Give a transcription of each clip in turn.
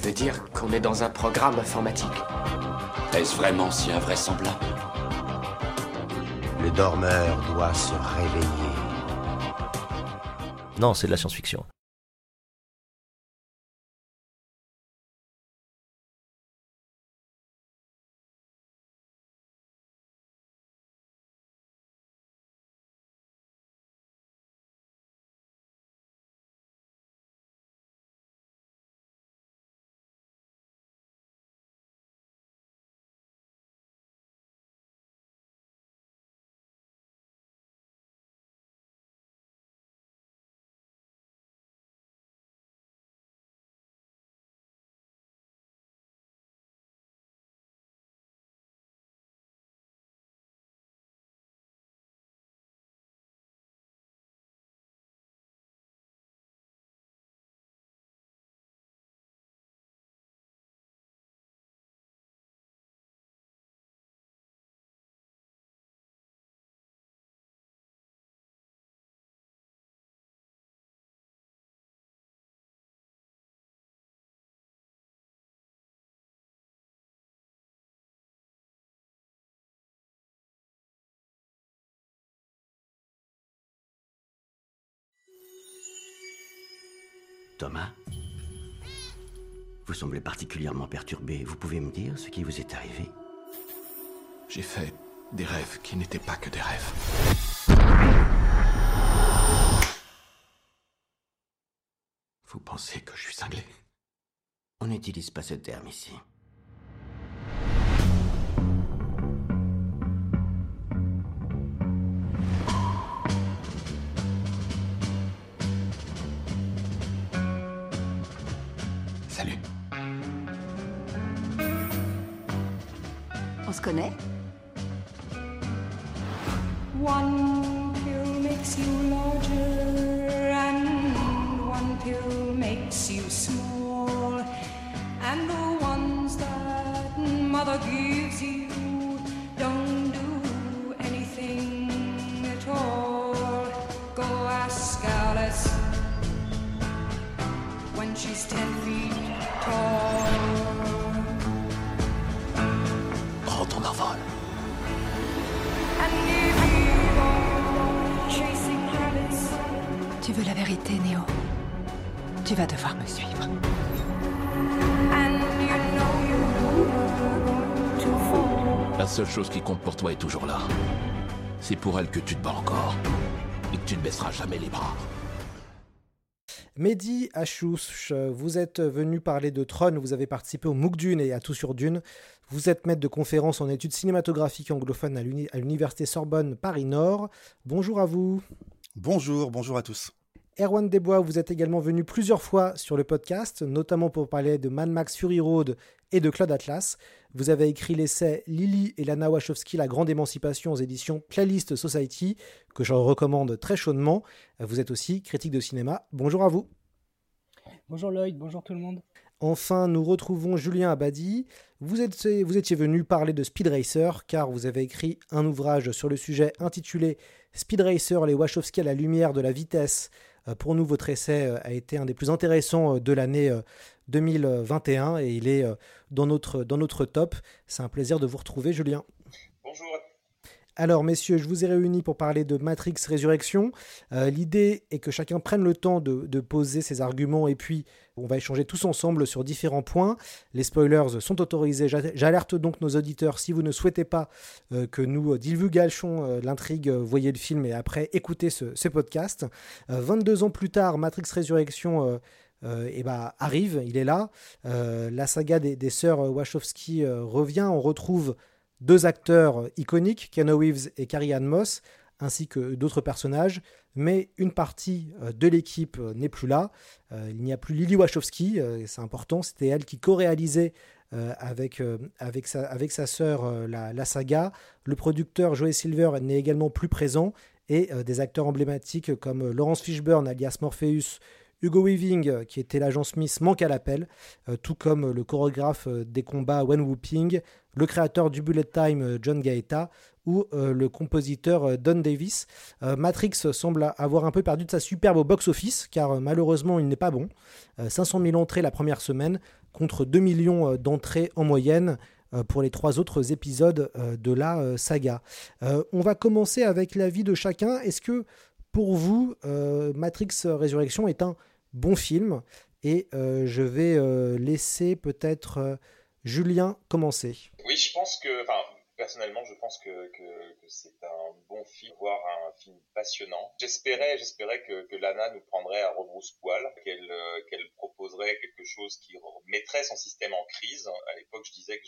Tu veux dire qu'on est dans un programme informatique Est-ce vraiment si invraisemblable Le dormeur doit se réveiller. Non, c'est de la science-fiction. Thomas Vous semblez particulièrement perturbé. Vous pouvez me dire ce qui vous est arrivé? J'ai fait des rêves qui n'étaient pas que des rêves. Vous pensez que je suis cinglé? On n'utilise pas ce terme ici. Connaît One pill makes you larger, and one pill makes you small. And the ones that mother gives you vérité, Néo Tu vas devoir me suivre. La seule chose qui compte pour toi est toujours là. C'est pour elle que tu te bats encore. Et que tu ne baisseras jamais les bras. Mehdi Achouch, vous êtes venu parler de Tron, vous avez participé au MOOC Dune et à Tout sur Dune. Vous êtes maître de conférence en études cinématographiques anglophones à l'université Sorbonne Paris-Nord. Bonjour à vous. Bonjour, bonjour à tous. Erwan Desbois, vous êtes également venu plusieurs fois sur le podcast, notamment pour parler de Mad Max Fury Road et de Claude Atlas. Vous avez écrit l'essai Lily et Lana Wachowski, La Grande Émancipation aux éditions Playlist Society, que je recommande très chaudement. Vous êtes aussi critique de cinéma. Bonjour à vous. Bonjour Lloyd, bonjour tout le monde. Enfin, nous retrouvons Julien Abadi. Vous, êtes, vous étiez venu parler de Speed Racer, car vous avez écrit un ouvrage sur le sujet intitulé Speed Racer, les Wachowski à la lumière de la vitesse. Euh, Pour nous, votre essai euh, a été un des plus intéressants euh, de l'année euh, 2021 et il est dans notre, dans notre top. C'est un plaisir de vous retrouver, Julien. Bonjour. Alors, messieurs, je vous ai réunis pour parler de Matrix Résurrection. Euh, L'idée est que chacun prenne le temps de, poser ses arguments et puis on va échanger tous ensemble sur différents points. Les spoilers sont autorisés. J'a- J'alerte donc nos auditeurs si vous ne souhaitez pas euh, que nous euh, divulgations euh, l'intrigue, voyez le film et après écoutez ce, podcast. Euh, 22 ans plus tard, Matrix Résurrection. eh ben, arrive, il est là. La saga des, sœurs Wachowski revient. On retrouve deux acteurs iconiques, Keanu Reeves et Carrie Ann Moss, ainsi que d'autres personnages, mais une partie de l'équipe n'est plus là. il n'y a plus Lily Wachowski, c'est important, c'était elle qui co-réalisait avec, avec, sa, avec sa sœur la, la, saga. Le producteur Joey Silver n'est également plus présent et des acteurs emblématiques comme Laurence Fishburne alias Morpheus, Hugo Weaving, euh, qui était l'agent Smith, manque à l'appel, euh, tout comme le chorégraphe euh, des combats Wen Wuping, le créateur du Bullet Time John Gaeta ou le compositeur Don Davis. Matrix semble avoir un peu perdu de sa superbe au box-office, car malheureusement il n'est pas bon. 500 000 entrées la première semaine, contre 2 millions d'entrées en moyenne pour les trois autres épisodes de la saga. On va commencer avec l'avis de chacun. Est-ce que pour vous, Matrix Résurrection est un bon film? Et euh, je vais euh, laisser peut-être euh, Julien commencer. Oui, je pense que, enfin, personnellement, je pense que, c'est un bon film, voire un film passionnant. J'espérais, j'espérais que, Lana nous prendrait à rebrousse-poil, qu'elle qu'elle proposerait quelque chose qui mettrait son système en crise. À l'époque, je disais que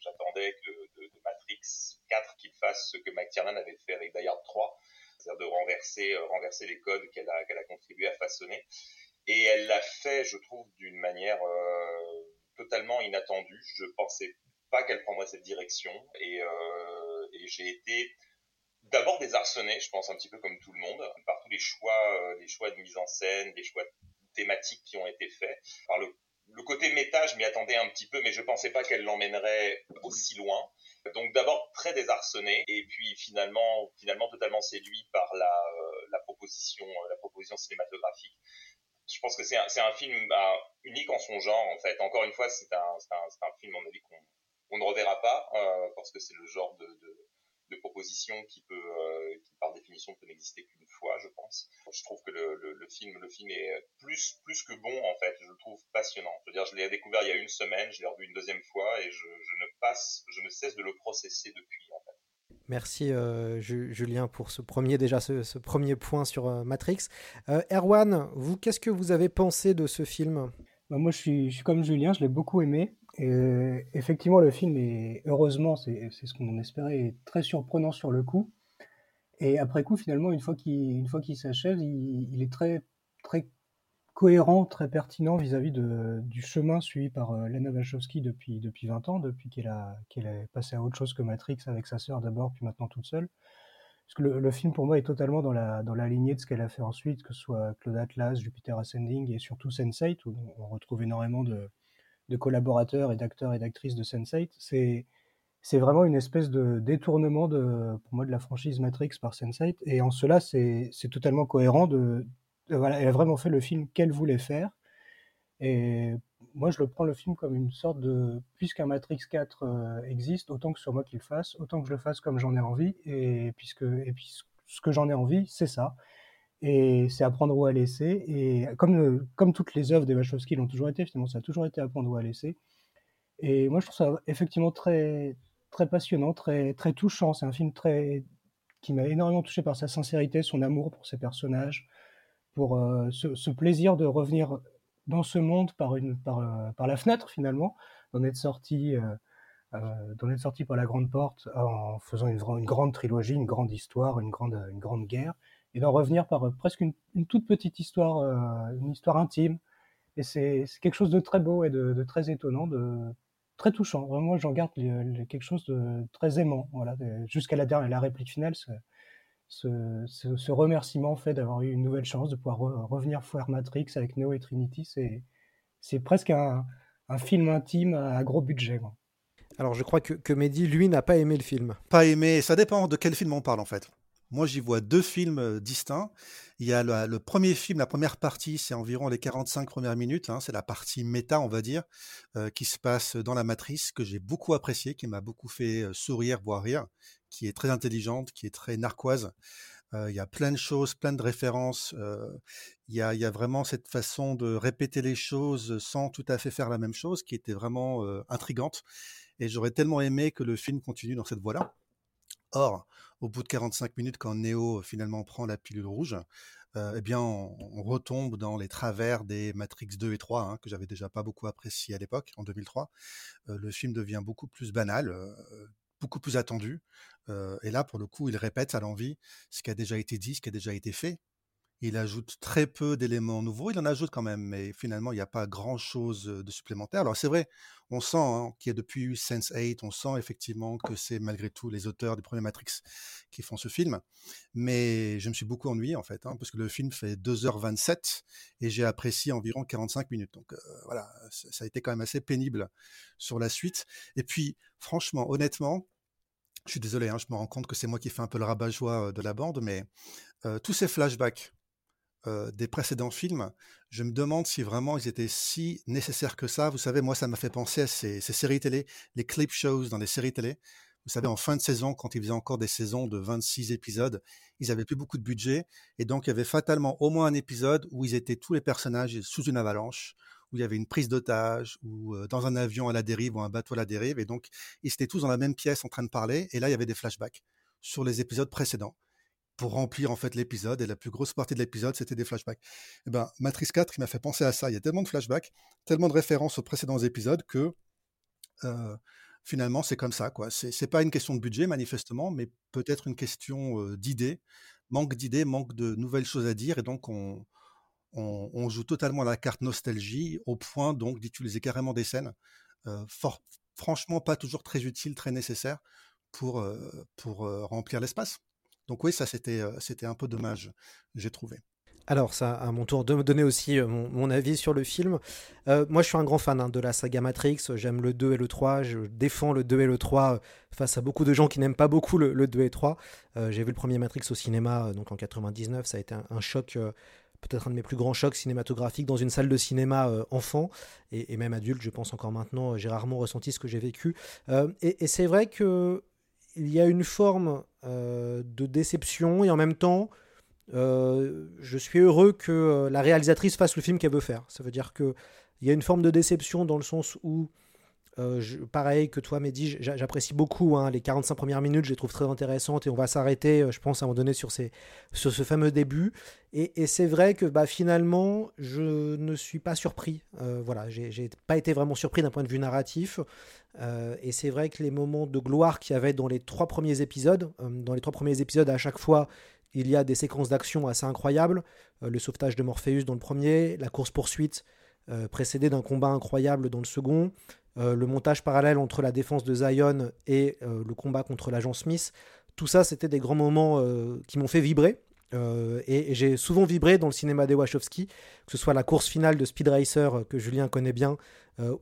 j'attendais je, de, Matrix 4 qu'il fasse ce que McTiernan avait fait avec Die Hard 3 c'est-à-dire de renverser, euh, renverser les codes qu'elle a, qu'elle a contribué à façonner. Et elle l'a fait, je trouve, d'une manière euh, totalement inattendue. Je pensais pas qu'elle prendrait cette direction et, euh, et j'ai été d'abord désarçonné, je pense un petit peu comme tout le monde, par tous les choix, les choix de mise en scène, les choix thématiques qui ont été faits, le côté méta, je m'y attendais un petit peu, mais je pensais pas qu'elle l'emmènerait aussi loin. Donc d'abord très désarçonné, et puis finalement, finalement totalement séduit par la, euh, euh, proposition cinématographique. Je pense que c'est un, film bah, unique en son genre, en fait. Encore une fois, c'est un, film, on a dit qu'on on ne reverra pas, euh, parce que c'est le genre de, proposition qui peut, euh, par définition peut n'exister qu'une fois, je pense. Je trouve que le, film, le film est plus, que bon en fait. Je le trouve passionnant. Je veux dire, je l'ai découvert il y a une semaine, je l'ai revu une deuxième fois et je, ne passe, je ne cesse de le processer depuis. Merci euh, Julien pour ce premier déjà ce, premier point sur euh, Matrix. Euh, Erwan, vous qu'est-ce que vous avez pensé de ce film? Bah, Moi je suis, comme Julien, je l'ai beaucoup aimé. Effectivement, le film est, heureusement, c'est ce qu'on espérait, est très surprenant sur le coup. Et après coup, finalement, une fois qu'il qu'il s'achève, il, il, est très, très cohérent, très pertinent vis-à-vis -vis du chemin suivi par euh, Lana Wachowski depuis, depuis 20 ans, depuis qu'elle a, est passée à autre chose que Matrix avec sa sœur d'abord, puis maintenant toute seule. Parce que le, le, film, pour moi, est totalement dans la, dans la lignée de ce qu'elle a fait ensuite, que ce soit Claude Atlas, Jupiter Ascending et surtout Sense8, où on retrouve énormément de, de collaborateurs et d'acteurs et d'actrices de Sense8. C'est, c'est vraiment une espèce de détournement de, pour moi, de la franchise Matrix par Sense8. Et en cela, c'est totalement cohérent. De, voilà, elle a vraiment fait le film qu'elle voulait faire. Et moi, je le prends le film comme une sorte de, puisqu'un Matrix 4 euh, existe, autant que sur moi qu'il fasse, autant que je le fasse comme j'en ai envie. Et puisque, et puis ce que j'en ai envie, c'est ça et c'est apprendre ou à laisser. Et comme, euh, comme toutes les œuvres des Wachowski l'ont toujours été, finalement, ça a toujours été apprendre ou à laisser. Et moi, je trouve ça effectivement très, très passionnant, très, très touchant. C'est un film très, qui m'a énormément touché par sa sincérité, son amour pour ses personnages, pour euh, ce, plaisir de revenir dans ce monde par, une, par, euh, par la fenêtre, finalement, d'en être sorti. Euh, d'en être sorti par la grande porte en faisant une, grande trilogie, une grande histoire, une grande, une grande guerre et d'en revenir par presque une, toute petite histoire, une histoire intime. Et c'est quelque chose de très beau et de, de, très étonnant, de très touchant. Vraiment, j'en garde quelque chose de très aimant. Voilà, jusqu'à la dernière, la réplique finale, ce, ce, remerciement fait d'avoir eu une nouvelle chance de pouvoir re, revenir faire Matrix avec Neo et Trinity, c'est c'est presque un, un, film intime à gros budget. Quoi. Alors, je crois que, que Mehdi, lui, n'a pas aimé le film. Pas aimé, ça dépend de quel film on parle en fait. Moi, j'y vois deux films distincts. Il y a le, le, premier film, la première partie, c'est environ les 45 premières minutes. Hein, c'est la partie méta, on va dire, euh, qui se passe dans la matrice, que j'ai beaucoup apprécié, qui m'a beaucoup fait sourire, voire rire, qui est très intelligente, qui est très narquoise. Euh, il y a plein de choses, plein de références. Euh, il, y a, vraiment cette façon de répéter les choses sans tout à fait faire la même chose, qui était vraiment intrigante. Et j'aurais tellement aimé que le film continue dans cette voie-là. Or, au bout de 45 minutes, quand Neo finalement prend la pilule rouge, euh, eh bien, on, retombe dans les travers des Matrix 2 et 3, hein, que j'avais déjà pas beaucoup apprécié à l'époque, en 2003. Euh, le film devient beaucoup plus banal, euh, beaucoup plus attendu. Et là, pour le coup, il répète à l'envie ce qui a déjà été dit, ce qui a déjà été fait. Il ajoute très peu d'éléments nouveaux. Il en ajoute quand même, mais finalement, il n'y a pas grand-chose de supplémentaire. Alors c'est vrai, on sent hein, qu'il y a depuis Sense8, on sent effectivement que c'est malgré tout les auteurs du premier Matrix qui font ce film. Mais je me suis beaucoup ennuyé en fait, hein, parce que le film fait 2h27 et j'ai apprécié environ 45 minutes. Donc voilà, ça a été quand même assez pénible sur la suite. Et puis, franchement, honnêtement, je suis désolé, hein, je me rends compte que c'est moi qui fais un peu le rabat-joie de la bande, mais tous ces flashbacks des précédents films, je me demande si vraiment ils étaient si nécessaires que ça. Vous savez, moi, ça m'a fait penser à ces, séries télé, les clip shows dans les séries télé. Vous savez, en fin de saison, quand ils faisaient encore des saisons de 26 épisodes, ils avaient plus beaucoup de budget. Et donc, il y avait fatalement au moins un épisode où ils étaient tous les personnages sous une avalanche, où il y avait une prise d'otage, ou dans un avion à la dérive, ou un bateau à la dérive. Et donc, ils étaient tous dans la même pièce en train de parler. Et là, il y avait des flashbacks sur les épisodes précédents pour remplir en fait l'épisode et la plus grosse partie de l'épisode c'était des flashbacks. Et eh ben Matrix 4 il m'a fait penser à ça. Il y a tellement de flashbacks, tellement de références aux précédents épisodes que euh, finalement c'est comme ça quoi. C'est pas une question de budget manifestement, mais peut-être une question euh, d'idées, manque d'idées, manque de nouvelles choses à dire et donc on, joue totalement la carte nostalgie au point donc d'utiliser carrément des scènes euh, franchement pas toujours très utiles, très nécessaires pour, pour remplir l'espace. Donc oui, ça c'était c'était un peu dommage, j'ai trouvé. Alors, ça, à mon tour de me donner aussi mon, avis sur le film. moi, je suis un grand fan hein, de la saga Matrix. J'aime le 2 et le 3. Je défends le 2 et le 3 face à beaucoup de gens qui n'aiment pas beaucoup le, 2 et 3. J'ai vu le premier Matrix au cinéma donc en 99. Ça a été un, choc, peut-être un de mes plus grands chocs cinématographiques dans une salle de cinéma enfant et, même adulte. Je pense encore maintenant, j'ai rarement ressenti ce que j'ai vécu. et c'est vrai que il y a une forme euh, de déception et en même temps, euh, je suis heureux que euh, la réalisatrice fasse le film qu'elle veut faire. Ça veut dire qu'il y a une forme de déception dans le sens où euh, pareil que toi, Mehdi, j'apprécie beaucoup hein, les 45 premières minutes, je les trouve très intéressantes et on va s'arrêter, euh, je pense, à un moment donné sur, ce fameux début. Et, c'est vrai que bah, finalement, je ne suis pas surpris. Euh, voilà, j'ai pas été vraiment surpris d'un point de vue narratif. et c'est vrai que les moments de gloire qu'il y avait dans les trois premiers épisodes, dans les trois premiers épisodes, à chaque fois, il y a des séquences d'action assez incroyables. le sauvetage de Morpheus dans le premier, la course-poursuite précédée d'un combat incroyable dans le second, euh, le montage parallèle entre la défense de Zion et euh, le combat contre l'agent Smith, tout ça, c'était des grands moments euh, qui m'ont fait vibrer. et, j'ai souvent vibré dans le cinéma des Wachowski, que ce soit la course finale de Speed Racer que Julien connaît bien,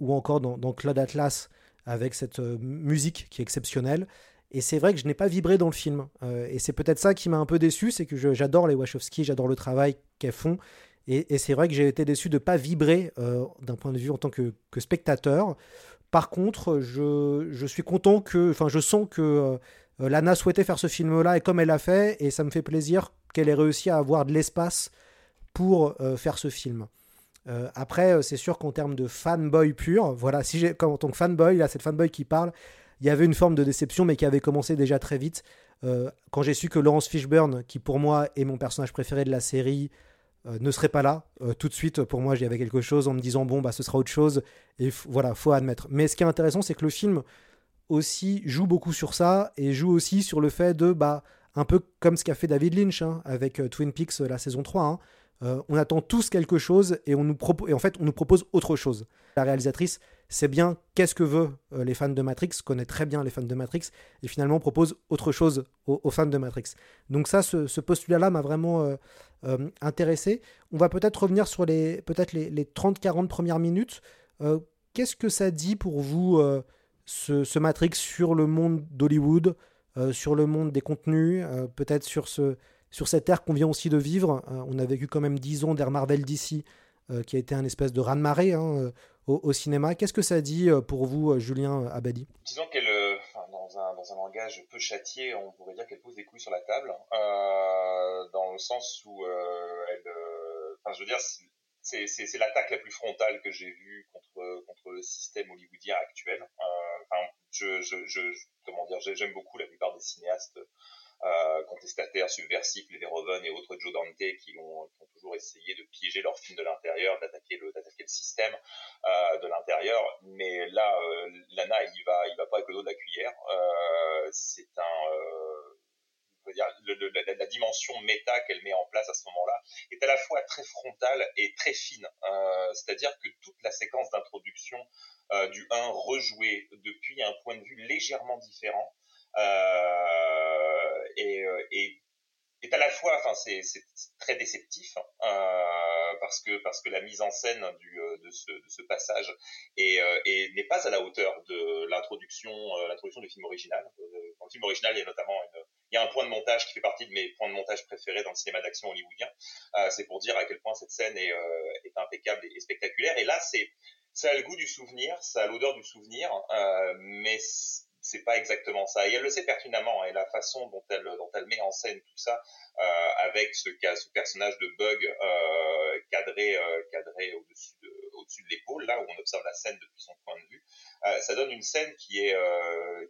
ou encore dans, dans, Claude Atlas avec cette musique qui est exceptionnelle. Et c'est vrai que je n'ai pas vibré dans le film. et c'est peut-être ça qui m'a un peu déçu, c'est que j'adore les Wachowski, j'adore le travail qu'elles font. Et, c'est vrai que j'ai été déçu de ne pas vibrer euh, d'un point de vue en tant que, spectateur. Par contre, je, suis content que, enfin, je sens que euh, Lana souhaitait faire ce film-là et comme elle l'a fait, et ça me fait plaisir qu'elle ait réussi à avoir de l'espace pour euh, faire ce film. après, c'est sûr qu'en termes de fanboy pur, voilà, si j'ai, en tant que fanboy, là, cette fanboy qui parle, il y avait une forme de déception, mais qui avait commencé déjà très vite. quand j'ai su que Laurence Fishburne, qui pour moi est mon personnage préféré de la série, euh, ne serait pas là. Euh, tout de suite, pour moi, j'y avait quelque chose en me disant, bon, bah, ce sera autre chose. Et voilà, faut admettre. Mais ce qui est intéressant, c'est que le film aussi joue beaucoup sur ça et joue aussi sur le fait de, bah, un peu comme ce qu'a fait David Lynch hein, avec euh, Twin Peaks, la saison 3. Hein. on attend tous quelque chose et, on nous et en fait, on nous propose autre chose. La réalisatrice c'est bien qu'est-ce que veut les fans de Matrix, connaît très bien les fans de Matrix, et finalement propose autre chose aux, fans de Matrix. Donc ça, ce, postulat-là m'a vraiment euh. On va peut-être revenir sur les peut-être les, 30-40 premières minutes. Qu'est-ce que ça dit pour vous, ce, Matrix, sur le monde d'Hollywood, sur le monde des contenus, peut-être sur, ce, sur cette ère qu'on vient aussi de vivre On a vécu quand même 10 ans d'ère Marvel d'ici, qui a été un espèce de raz-de-marée. Hein, au, cinéma. Qu'est-ce que ça dit euh, pour vous, euh, Julien Abadi? Disons euh, un, langage peu châtié, on pourrait dire qu'elle pose des couilles sur la table, euh, dans le sens où elle, enfin, je veux dire, c'est l'attaque la plus frontale que j'ai vue contre, contre le système hollywoodien actuel. enfin, je, je, comment dire, j'aime beaucoup la plupart des cinéastes euh, contestataires subversifs, les Verhoeven et autres Joe Dante qui ont, toujours essayé de piéger leur film de l'intérieur, d'attaquer le, système. euh, de l'intérieur. Mais là, euh, Lana, il va, va pas avec le dos de la cuillère. C'est un, la, dimension méta qu'elle met en place à ce moment-là est à la fois très frontale et très fine. C'est-à-dire que toute la séquence d'introduction du 1 rejoué depuis un point de vue légèrement différent et, euh, et est à la fois, enfin c'est très déceptif euh, parce que parce que la mise en scène euh, de, ce, passage est, euh, est- n'est pas à la hauteur de l'introduction euh, l'introduction du film original. Euh, Dans le film original, il y a notamment il y a un point de montage qui fait partie de mes points de montage préférés dans le cinéma d'action hollywoodien. Euh, c'est pour dire à quel point cette scène est, euh, impeccable et, spectaculaire. Et là, c'est ça a le goût du souvenir, ça a l'odeur du souvenir, euh, mais c'est pas exactement ça. Et elle le sait pertinemment, et la façon dont elle, dont elle met en scène tout ça, euh, avec ce, ce personnage de Bug euh, cadré, euh, cadré au-dessus de, au-dessus de l'épaule, là où on observe la scène depuis son point de vue, ça donne une scène qui est,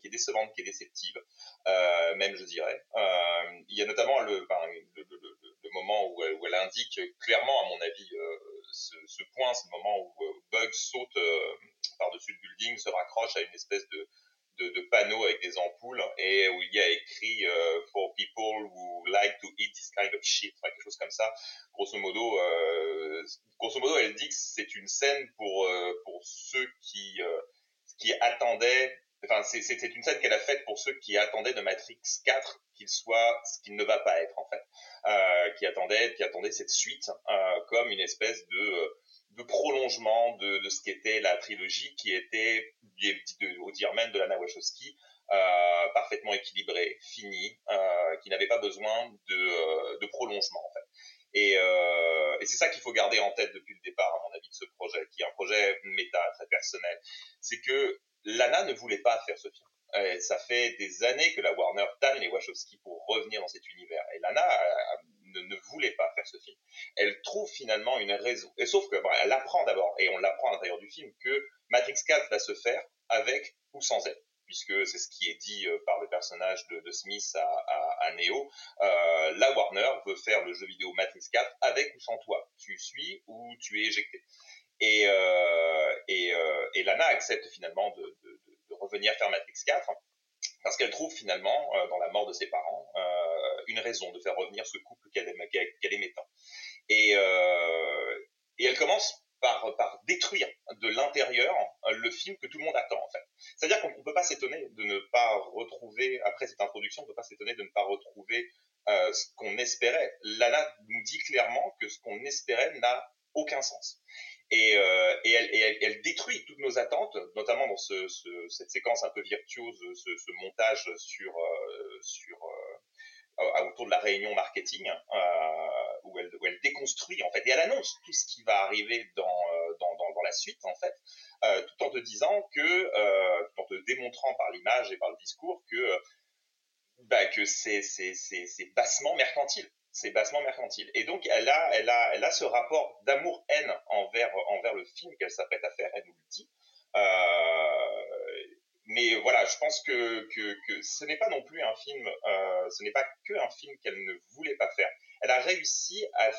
qui est décevante, qui est déceptive, même je dirais. Il y a notamment le, enfin, le, le- moment où elle, indique clairement, à mon avis, ce, ce point, ce moment où Bug saute par-dessus le building, se raccroche à une espèce de, de, de panneau avec des ampoules et où il y a écrit euh, for people who like to eat this kind of shit, quelque chose comme ça. Grosso modo, euh, grosso modo, elle dit que c'est une scène pour euh, pour ceux qui qui attendaient. Enfin, c'est une scène qu'elle a faite pour ceux qui attendaient de Matrix 4 qu'il soit ce qu'il ne va pas être en fait, qui attendaient qui attendaient cette suite comme une espèce de de prolongement de, de ce qu'était la trilogie, qui était, de- même de Lana Wachowski, euh, parfaitement équilibrée, finie, euh, qui n'avait pas besoin de, euh, prolongement en fait. Et, euh, et c'est ça qu'il faut garder en tête depuis le départ, à mon avis, de ce projet, qui est un projet méta, très personnel. C'est que Lana ne voulait pas faire ce film. Ça fait des années que la Warner tanne les Wachowski pour revenir dans cet univers. Et Lana ne, ne voulait pas faire ce film. Elle trouve finalement une raison. Et sauf que, bon, elle apprend d'abord, et on l'apprend à l'intérieur du film, que Matrix 4 va se faire avec ou sans elle. Puisque c'est ce qui est dit euh, par le personnage de, de Smith à, à, à Neo. Euh, la Warner veut faire le jeu vidéo Matrix 4 avec ou sans toi. Tu suis ou tu es éjecté. Et, euh, et, euh, et Lana accepte finalement de, de, de revenir faire Matrix 4 parce qu'elle trouve finalement, euh, dans la mort de ses parents, euh, une raison de faire revenir ce couple qu'elle aimait, qu'elle aimait tant. Et, euh, et elle commence par, par détruire de l'intérieur le film que tout le monde attend en fait. C'est-à-dire qu'on ne peut pas s'étonner de ne pas retrouver, après cette introduction, on ne peut pas s'étonner de ne pas retrouver euh, ce qu'on espérait. Lana nous dit clairement que ce qu'on espérait n'a aucun sens. Et, euh, et, elle, et elle, elle, détruit toutes nos attentes, notamment dans ce, ce, cette séquence un peu virtuose, ce, ce montage sur, euh, sur euh, autour de la réunion marketing, euh, où, elle, où elle déconstruit en fait, et elle annonce tout ce qui va arriver dans, dans, dans, dans la suite en fait, euh, tout en te disant que, euh, tout en te démontrant par l'image et par le discours que, bah, que c'est, c'est, c'est, c'est bassement mercantile c'est bassement mercantile. Et donc, elle a, elle a, elle a ce rapport d'amour-haine envers, envers le film qu'elle s'apprête à faire, elle nous le dit. Euh, mais voilà, je pense que, que, que ce n'est pas non plus un film, euh, ce n'est pas que un film qu'elle ne voulait pas faire. Elle a réussi à,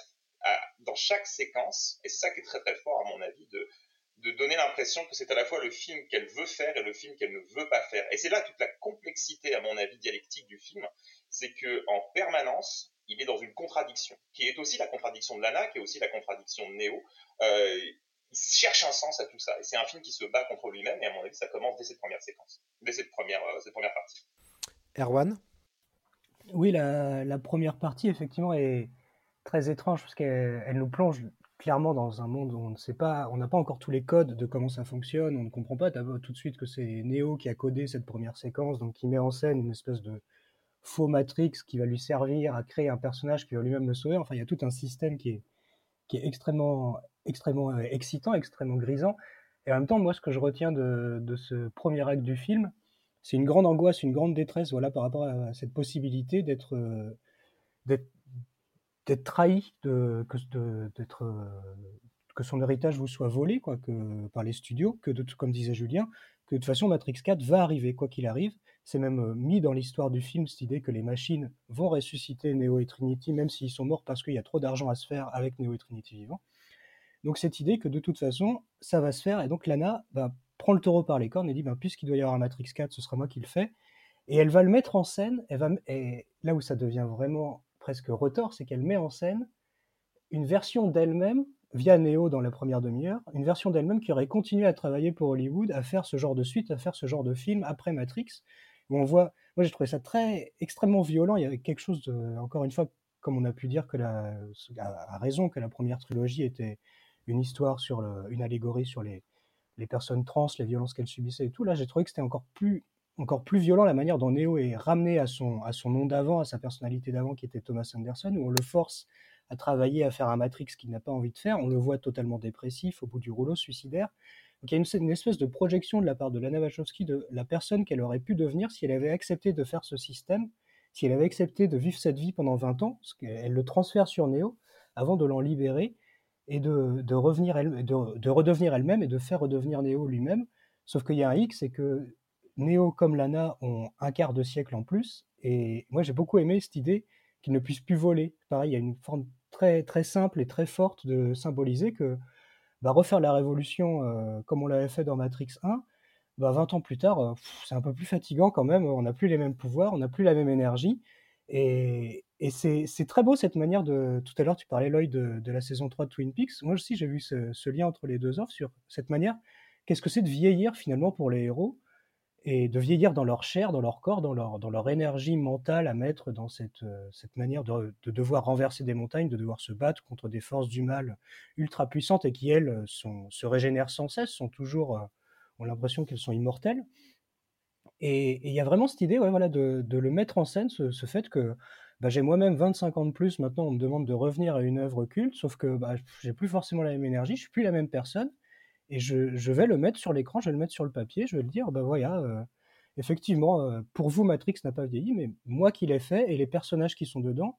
à dans chaque séquence, et c'est ça qui est très très fort à mon avis, de, de donner l'impression que c'est à la fois le film qu'elle veut faire et le film qu'elle ne veut pas faire. Et c'est là toute la complexité, à mon avis, dialectique du film, c'est que en permanence, il est dans une contradiction, qui est aussi la contradiction de Lana, qui est aussi la contradiction de Neo. Euh, il cherche un sens à tout ça. Et c'est un film qui se bat contre lui-même, et à mon avis, ça commence dès cette première séquence, dès cette première, euh, cette première partie. Erwan? Oui, la, la, première partie, effectivement, est très étrange, parce qu'elle elle nous plonge clairement dans un monde où on ne sait pas, on n'a pas encore tous les codes de comment ça fonctionne, on ne comprend pas tout de suite que c'est Neo qui a codé cette première séquence, donc qui met en scène une espèce de faux Matrix qui va lui servir à créer un personnage qui va lui-même le sauver. Enfin, il y a tout un système qui est, qui est extrêmement, extrêmement euh, excitant, extrêmement grisant. Et en même temps, moi, ce que je retiens de, de ce premier acte du film, c'est une grande angoisse, une grande détresse, voilà, par rapport à cette possibilité d'être, euh, trahi, de, que, d'être, euh, que son héritage vous soit volé, quoi, que, par les studios, que, comme disait Julien, que de toute façon, Matrix 4 va arriver, quoi qu'il arrive. C'est même mis dans l'histoire du film cette idée que les machines vont ressusciter Neo et Trinity, même s'ils sont morts parce qu'il y a trop d'argent à se faire avec Neo et Trinity vivants. Donc cette idée que de toute façon, ça va se faire, et donc Lana bah, prend le taureau par les cornes et dit, bah, puisqu'il doit y avoir un Matrix 4, ce sera moi qui le fais. Et elle va le mettre en scène, et là où ça devient vraiment presque retort, c'est qu'elle met en scène une version d'elle-même via Neo dans la première demi-heure, une version d'elle-même qui aurait continué à travailler pour Hollywood, à faire ce genre de suite, à faire ce genre de film après Matrix, on voit, moi j'ai trouvé ça très extrêmement violent. Il y avait quelque chose de, encore une fois, comme on a pu dire que la, a raison que la première trilogie était une histoire sur le, une allégorie sur les, les personnes trans, les violences qu'elles subissaient et tout. Là, j'ai trouvé que c'était encore plus encore plus violent la manière dont Neo est ramené à son, à son nom d'avant, à sa personnalité d'avant qui était Thomas Anderson, où on le force à travailler, à faire un Matrix qu'il n'a pas envie de faire. On le voit totalement dépressif, au bout du rouleau, suicidaire. Donc il y a une, espèce de projection de la part de Lana Wachowski de la personne qu'elle aurait pu devenir si elle avait accepté de faire ce système, si elle avait accepté de vivre cette vie pendant 20 ans, parce qu'elle le transfère sur Neo avant de l'en libérer et de, revenir de redevenir elle-même et de faire redevenir Neo lui-même. Sauf qu'il y a un hic, c'est que Neo comme Lana ont un quart de siècle en plus. Et moi, j'ai beaucoup aimé cette idée qu'ils ne puissent plus voler. Pareil, il y a une forme très, très simple et très forte de symboliser que bah, refaire la révolution euh, comme on l'avait fait dans Matrix 1, bah, 20 ans plus tard, euh, c'est un peu plus fatigant quand même. On n'a plus les mêmes pouvoirs, on n'a plus la même énergie. Et, et c'est très beau cette manière de. Tout à l'heure, tu parlais, Lloyd, de, de, la saison 3 de Twin Peaks. Moi aussi, j'ai vu ce, ce, lien entre les deux offres sur cette manière. Qu'est-ce que c'est de vieillir finalement pour les héros? Et de vieillir dans leur chair, dans leur corps, dans leur, dans leur énergie mentale à mettre dans cette, euh, cette manière de, de, devoir renverser des montagnes, de devoir se battre contre des forces du mal ultra puissantes et qui, elles, sont, se régénèrent sans cesse, sont toujours, euh, ont l'impression qu'elles sont immortelles. Et il y a vraiment cette idée ouais, voilà, de, de, le mettre en scène, ce, ce fait que bah, j'ai moi-même 25 ans de plus, maintenant on me demande de revenir à une œuvre culte, sauf que bah, j'ai plus forcément la même énergie, je suis plus la même personne et je, vais le mettre sur l'écran, je vais le mettre sur le papier, je vais le dire, bah voilà, euh, effectivement, euh, pour vous, Matrix n'a pas vieilli, mais moi qui l'ai fait et les personnages qui sont dedans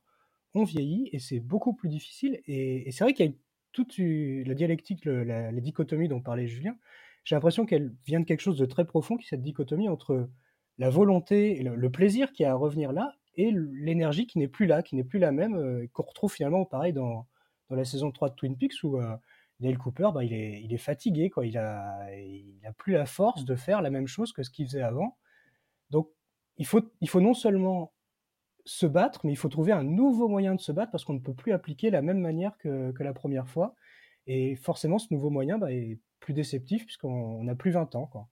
ont vieilli et c'est beaucoup plus difficile. Et, c'est vrai qu'il y a toute la dialectique, le, la, dichotomie dont parlait Julien. J'ai l'impression qu'elle vient de quelque chose de très profond, qui est cette dichotomie entre la volonté et le, le plaisir qui a à revenir là et l'énergie qui n'est plus là, qui n'est plus la même, euh, qu'on retrouve finalement pareil dans, dans la saison 3 de Twin Peaks où Dale Cooper, bah, il, est, il est fatigué, quoi. Il a, il a plus la force de faire la même chose que ce qu'il faisait avant. Donc, il faut, non seulement se battre, mais il faut trouver un nouveau moyen de se battre parce qu'on ne peut plus appliquer la même manière que, que la première fois. Et forcément, ce nouveau moyen bah, est plus déceptif puisqu'on n'a plus 20 ans, quoi.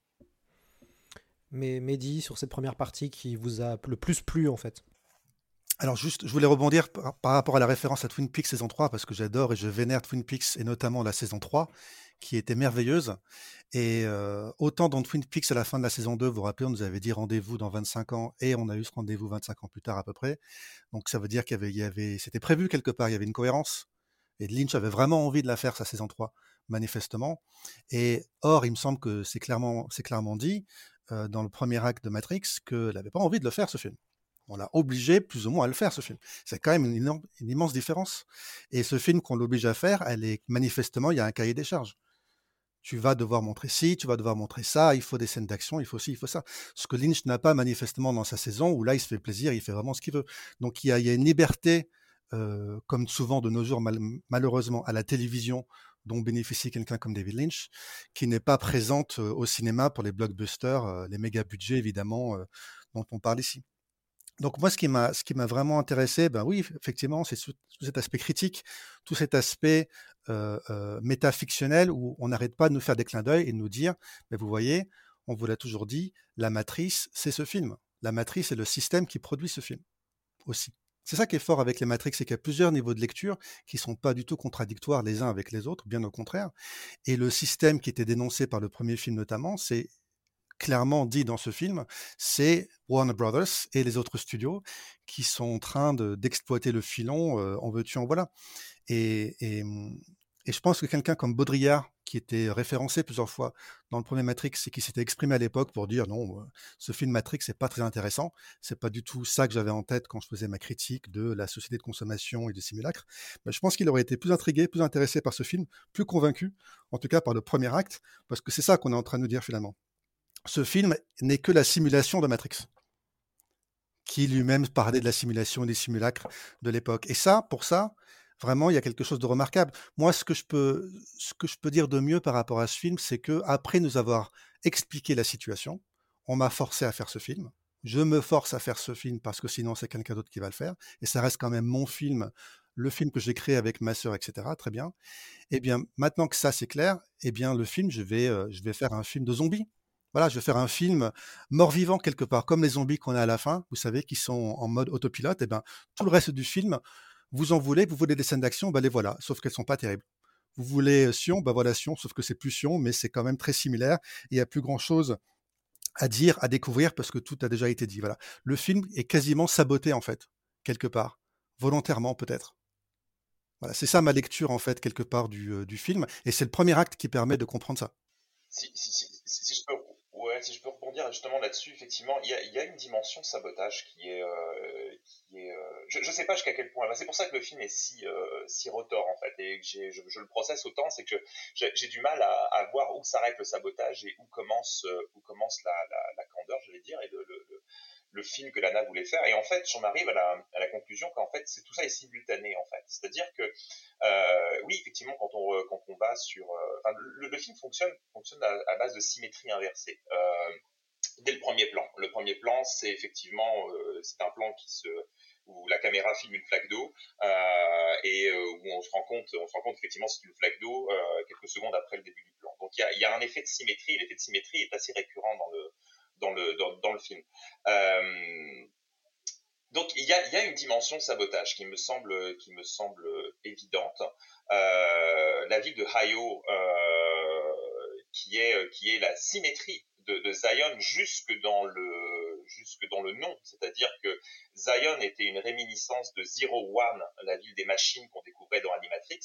Mais Mehdi, sur cette première partie qui vous a le plus plu, en fait alors juste, je voulais rebondir par, rapport à la référence à Twin Peaks saison 3, parce que j'adore et je vénère Twin Peaks, et notamment la saison 3, qui était merveilleuse. Et euh, autant dans Twin Peaks, à la fin de la saison 2, vous vous rappelez, on nous avait dit rendez-vous dans 25 ans, et on a eu ce rendez-vous 25 ans plus tard à peu près. Donc ça veut dire qu'il y avait, avait c'était prévu quelque part, il y avait une cohérence. Et Lynch avait vraiment envie de la faire, sa saison 3, manifestement. Et or, il me semble que c'est clairement, c'est clairement dit euh, dans le premier acte de Matrix qu'elle n'avait pas envie de le faire, ce film. On l'a obligé plus ou moins à le faire, ce film. C'est quand même une, immense différence. Et ce film qu'on l'oblige à faire, elle est manifestement, il y a un cahier des charges. Tu vas devoir montrer ci, tu vas devoir montrer ça, il faut des scènes d'action, il faut ci, il faut ça. Ce que Lynch n'a pas manifestement dans sa saison, où là, il se fait plaisir, il fait vraiment ce qu'il veut. Donc, il y a, une liberté, euh, comme souvent de nos jours, mal, malheureusement, à la télévision, dont bénéficie quelqu'un comme David Lynch, qui n'est pas présente euh, au cinéma pour les blockbusters, euh, les méga budgets, évidemment, dont on parle ici. Donc moi, ce qui m'a, ce qui m'a vraiment intéressé, ben oui, effectivement, c'est tout cet aspect critique, tout cet aspect euh, euh, métafictionnel où on n'arrête pas de nous faire des clins d'œil et de nous dire, mais vous voyez, on vous l'a toujours dit, la matrice, c'est ce film. La matrice est le système qui produit ce film aussi. C'est ça qui est fort avec les Matrix, c'est qu'il y a plusieurs niveaux de lecture qui sont pas du tout contradictoires les uns avec les autres, bien au contraire. Et le système qui était dénoncé par le premier film notamment, c'est clairement dit dans ce film, c'est Warner Brothers et les autres studios qui sont en train d'exploiter le filon, euh, en veux-tu, en voilà. Et, et, et, je pense que quelqu'un comme Baudrillard, qui était référencé plusieurs fois dans le premier Matrix et qui s'était exprimé à l'époque pour dire non, euh, ce film Matrix c'est pas très intéressant, c'est pas du tout ça que j'avais en tête quand je faisais ma critique de la société de consommation et du simulacre. Ben, je pense qu'il aurait été plus intrigué, plus intéressé par ce film, plus convaincu, en tout cas par le premier acte, parce que c'est ça qu'on est en train de nous dire finalement ce film n'est que la simulation de Matrix, qui lui-même parlait de la simulation et des simulacres de l'époque. Et ça, pour ça, Vraiment, il y a quelque chose de remarquable. Moi, ce que je peux, dire de mieux par rapport à ce film, c'est que après nous avoir expliqué la situation, on m'a forcé à faire ce film. Je me force à faire ce film parce que sinon c'est quelqu'un d'autre qui va le faire. Et ça reste quand même mon film, le film que j'ai créé avec ma sœur, etc. Très bien. Eh bien, maintenant que ça c'est clair, eh bien le film, je vais, euh, je vais faire un film de zombies. Voilà, je vais faire un film mort-vivant quelque part, comme les zombies qu'on a à la fin, vous savez, qui sont en mode autopilote. Eh bien, tout le reste du film, vous en voulez, vous voulez des scènes d'action, ben les voilà, sauf qu'elles sont pas terribles. Vous voulez Sion, ben voilà Sion, sauf que c'est plus Sion, mais c'est quand même très similaire. Il y a plus grand chose à dire, à découvrir, parce que tout a déjà été dit. Voilà. Le film est quasiment saboté, en fait, quelque part. Volontairement, peut-être. Voilà, c'est ça ma lecture, en fait, quelque part du, euh, du film. Et c'est le premier acte qui permet de comprendre ça. Si, si je peux, si je peux rebondir justement là-dessus, effectivement, il y a, une dimension sabotage qui est, euh, euh, je, je sais pas jusqu'à quel point. C'est pour ça que le film est si, euh, si en fait, et que je, le processe autant, c'est que j'ai du mal à, voir où s'arrête le sabotage et où commence, euh, où commence la, la, candeur, je vais dire, et le le film que Lana voulait faire. Et en fait, j'en arrive à la, conclusion qu'en fait, c'est tout ça est simultané en fait. C'est-à-dire que euh, oui, effectivement, quand on quand on va sur, euh, le, film fonctionne fonctionne à, base de symétrie inversée. Euh, dès le premier plan. Le premier plan, c'est effectivement euh, c'est un plan qui se où la caméra filme une flaque d'eau et où on se rend compte, on se rend compte effectivement c'est une flaque d'eau quelques secondes après le début du plan. Donc il y a, y a, un effet de symétrie. L'effet de symétrie est assez récurrent dans le dans le, dans, dans le film. Euh, donc il y, a, y a une dimension sabotage qui me semble, qui me semble évidente. Euh, la ville de Hayo, euh, qui, est, qui est la symétrie de, de, Zion jusque dans le, jusque dans le nom. C'est-à-dire que Zion était une réminiscence de Zero One, la ville des machines qu'on découvrait dans Animatrix,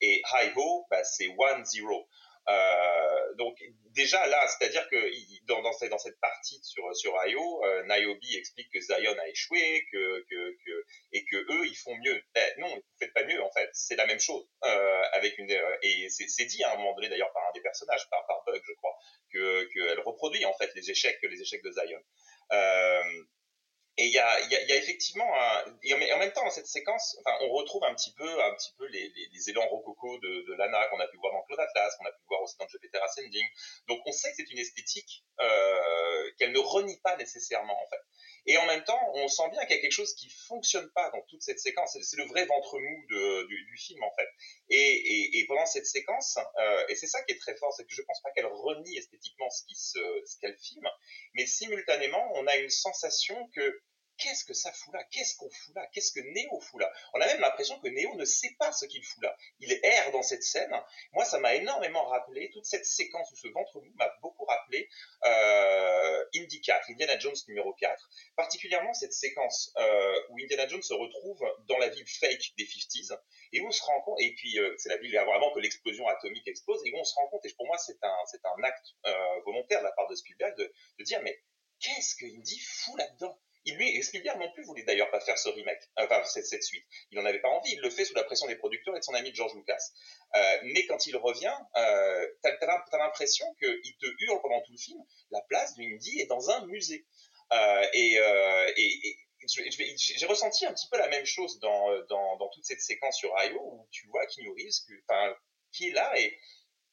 et Hi-Ho, bah, c'est One Zero. Euh, donc déjà là, c'est-à-dire que dans, dans, cette, dans cette partie sur sur IO, euh, Niobe explique que Zion a échoué, que, que, que et que eux ils font mieux. Ben, non, vous faites pas mieux en fait. C'est la même chose euh, avec une et c'est dit à un moment donné d'ailleurs par un des personnages, par par Bug je crois, que qu'elle reproduit en fait les échecs les échecs de Zion. Euh, et il y a, y, a, y a, effectivement un, et en même temps dans cette séquence, enfin, on retrouve un petit peu, un petit peu les, élans rococo de, de Lana qu'on a pu voir dans Claude Atlas, qu'on a pu voir aussi dans Jupiter Ascending. Donc on sait que c'est une esthétique euh, qu'elle ne renie pas nécessairement en fait. Et en même temps, on sent bien qu'il y a quelque chose qui fonctionne pas dans toute cette séquence. C'est le vrai ventre mou de, du, du, film en fait. Et, et, et pendant cette séquence, euh, et c'est ça qui est très fort, c'est que je pense pas qu'elle renie esthétiquement ce qui se, ce qu'elle filme, mais simultanément, on a une sensation que qu'est-ce que ça fout là? Qu'est-ce qu'on fout là? Qu'est-ce que Néo fout là? On a même l'impression que Néo ne sait pas ce qu'il fout là. Il erre dans cette scène. Moi, ça m'a énormément rappelé, toute cette séquence où ce ventre mou m'a beaucoup rappelé euh, Indy 4, Indiana Jones numéro 4, particulièrement cette séquence euh, où Indiana Jones se retrouve dans la ville fake des 50s et où on se rend compte, et puis euh, c'est la ville avant que l'explosion atomique explose, et où on se rend compte, et pour moi c'est un, acte volontaire de la part de Spielberg de, de dire mais qu'est-ce que Indy fout là-dedans? Il lui, Spielberg non plus voulait d'ailleurs pas faire ce remake, enfin cette, suite? Il n'en avait pas envie. Il le fait sous la pression des producteurs et de son ami George Lucas. Euh, mais quand il revient, euh, t'as as, l'impression qu'il te hurle pendant tout le film. La place de Indy est dans un musée. Euh, et, euh, j'ai ressenti un petit peu la même chose dans, dans, toute cette séquence sur IO où tu vois Keanu Reeves, enfin, qui est là et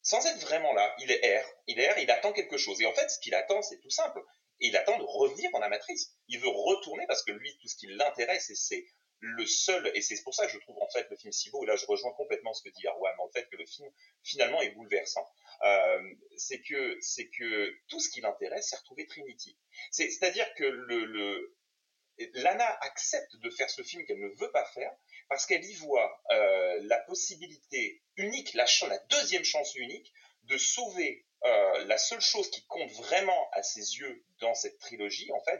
sans être vraiment là, il est air, il est air, il attend quelque chose. Et en fait, ce qu'il attend, c'est tout simple il attend de revenir dans la matrice. Il veut retourner parce que lui, tout ce qui l'intéresse, et c'est le seul, et c'est pour ça que je trouve en fait le film si beau, et là je rejoins complètement ce que dit Arwan, en fait que le film finalement est bouleversant. Euh, c'est que, c'est que tout ce qui l'intéresse, c'est retrouver Trinity. C'est-à-dire que Lana accepte de faire ce film qu'elle ne veut pas faire parce qu'elle y voit euh, la possibilité unique, la, la deuxième chance unique de sauver euh, la seule chose qui compte vraiment à ses yeux dans cette trilogie, en fait,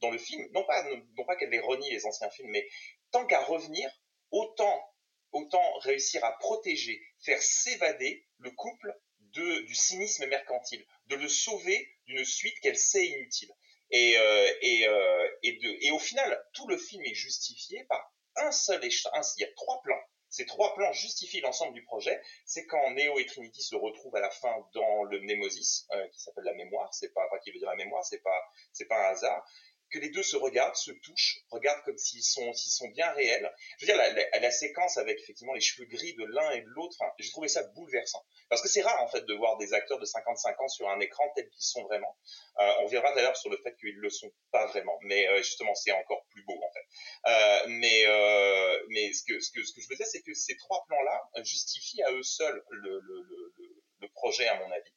dans, le film, non pas, qu'elle les renie les anciens films, mais tant qu'à revenir, autant, réussir à protéger, faire s'évader le couple du cynisme mercantile, de le sauver d'une suite qu'elle sait inutile. Et, euh, euh, et au final, tout le film est justifié par un seul échange. Il y a trois plans ces trois plans justifient l'ensemble du projet. C'est quand Neo et Trinity se retrouvent à la fin dans le Mnemosis, euh, qui s'appelle la mémoire. C'est pas, pas qui veut dire la mémoire, c'est pas, c'est pas un hasard. Que les deux se regardent, se touchent, regardent comme s'ils sont, s'ils sont bien réels. Je veux dire, la, la, la, séquence avec effectivement les cheveux gris de l'un et de l'autre, enfin, j'ai trouvé ça bouleversant. Parce que c'est rare en fait de voir des acteurs de 55 ans sur un écran tels qu'ils sont vraiment. Euh, on reviendra d'ailleurs sur le fait qu'ils le sont pas vraiment, mais euh, justement c'est encore plus beau en fait. Euh, mais euh, mais ce que, ce que ce que je veux dire, c'est que ces trois plans-là justifient à eux seuls le, le, le, le projet à mon avis.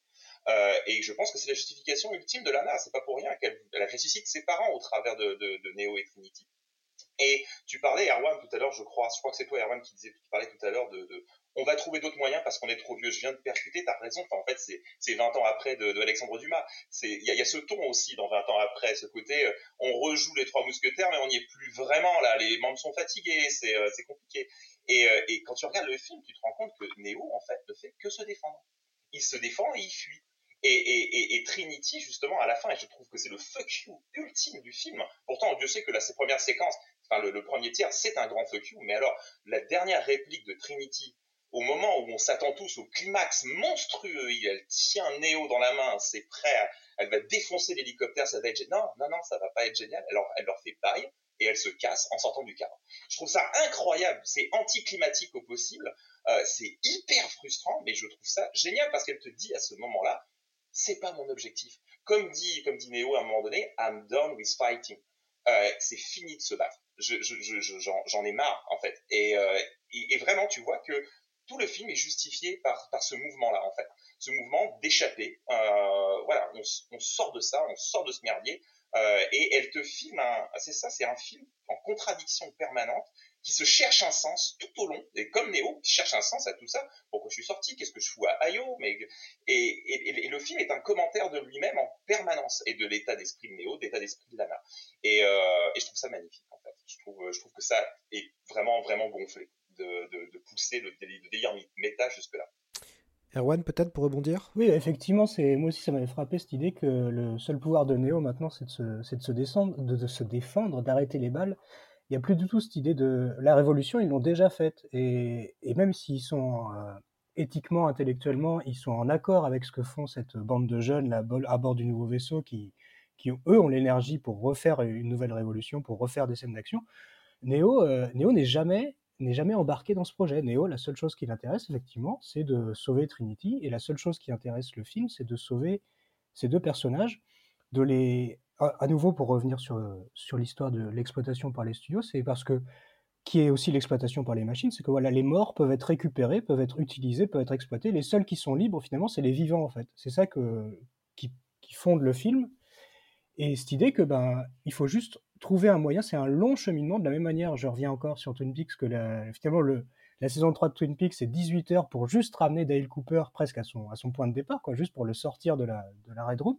Euh, et je pense que c'est la justification ultime de Lana. C'est pas pour rien qu'elle ressuscite ses parents au travers de, de, Neo et Trinity. Et tu parlais, Erwan, tout à l'heure, je crois, je crois que c'est toi, Erwan, qui, disait, qui parlait tout à l'heure de, on va trouver d'autres moyens parce qu'on est trop vieux. Je viens de percuter, t'as raison. En fait, c'est, c'est 20 ans après de, Alexandre Dumas. Il y a, ce ton aussi dans 20 ans après, ce côté, euh, on rejoue les trois mousquetaires, mais on n'y est plus vraiment là. Les membres sont fatigués, c'est, euh, c'est compliqué. Et, et quand tu regardes le film, tu te rends compte que Neo, en fait, ne fait que se défendre. Il se défend et il fuit. Et, Trinity, justement, à la fin, et je trouve que c'est le fuck you ultime du film. Pourtant, Dieu sait que la première séquence, enfin le, premier tiers, c'est un grand fuck you. Mais alors, la dernière réplique de Trinity, au moment où on s'attend tous au climax monstrueux, elle tient Neo dans la main, c'est prêt, elle va défoncer l'hélicoptère, ça va être non, non, non, ça va pas être génial. Alors, elle leur fait bail et elle se casse en sortant du cadre. Je trouve ça incroyable, c'est anticlimatique au possible, euh, c'est hyper frustrant, mais je trouve ça génial parce qu'elle te dit à ce moment-là, c'est pas mon objectif. Comme dit, comme dit Neo à un moment donné, I'm done with fighting. Euh, c'est fini de se battre. Je, je, je, j'en ai marre en fait. Et, euh, et, vraiment, tu vois que tout le film est justifié par, par ce mouvement-là en fait, ce mouvement d'échapper. Euh, voilà, on, on, sort de ça, on sort de ce merdier. Et elle te filme, c'est ça, c'est un film en contradiction permanente qui se cherche un sens tout au long, et comme Néo, qui cherche un sens à tout ça. Pourquoi je suis sorti? Qu'est-ce que je fous à Ayo Mais et, et, et, le film est un commentaire de lui-même en permanence et de l'état d'esprit de Néo, d'état d'esprit de Lana. Et, euh, et je trouve ça magnifique en fait. Je trouve, je trouve que ça est vraiment vraiment gonflé de, de, de pousser le délire, le délire méta jusque là. Erwan, peut-être pour rebondir? Oui, effectivement, c'est moi aussi ça m'avait frappé cette idée que le seul pouvoir de Néo maintenant, c'est de se, de se, descendre, de, de se défendre, d'arrêter les balles il n'y a plus du tout cette idée de la révolution, ils l'ont déjà faite. Et, même s'ils sont euh, éthiquement, intellectuellement, ils sont en accord avec ce que font cette bande de jeunes à bord du nouveau vaisseau qui, eux, ont l'énergie pour refaire une nouvelle révolution, pour refaire des scènes d'action. Néo, euh, n'est jamais n'est jamais embarqué dans ce projet. Néo, la seule chose qui l'intéresse, effectivement, c'est de sauver Trinity, et la seule chose qui intéresse le film, c'est de sauver ces deux personnages, de les à, nouveau, pour revenir sur, sur l'histoire de l'exploitation par les studios, c'est parce que, qui est aussi l'exploitation par les machines, c'est que voilà, les morts peuvent être récupérés, peuvent être utilisés, peuvent être exploités. Les seuls qui sont libres, finalement, c'est les vivants, en fait. C'est ça que, qui, qui fonde le film. Et cette idée que, ben, il faut juste trouver un moyen, c'est un long cheminement, de la même manière, je reviens encore sur Twin Peaks, que la, finalement, le, la saison 3 de Twin Peaks, c'est 18 heures pour juste ramener Dale Cooper presque à son, à son point de départ, quoi, juste pour le sortir de la, de la Red Room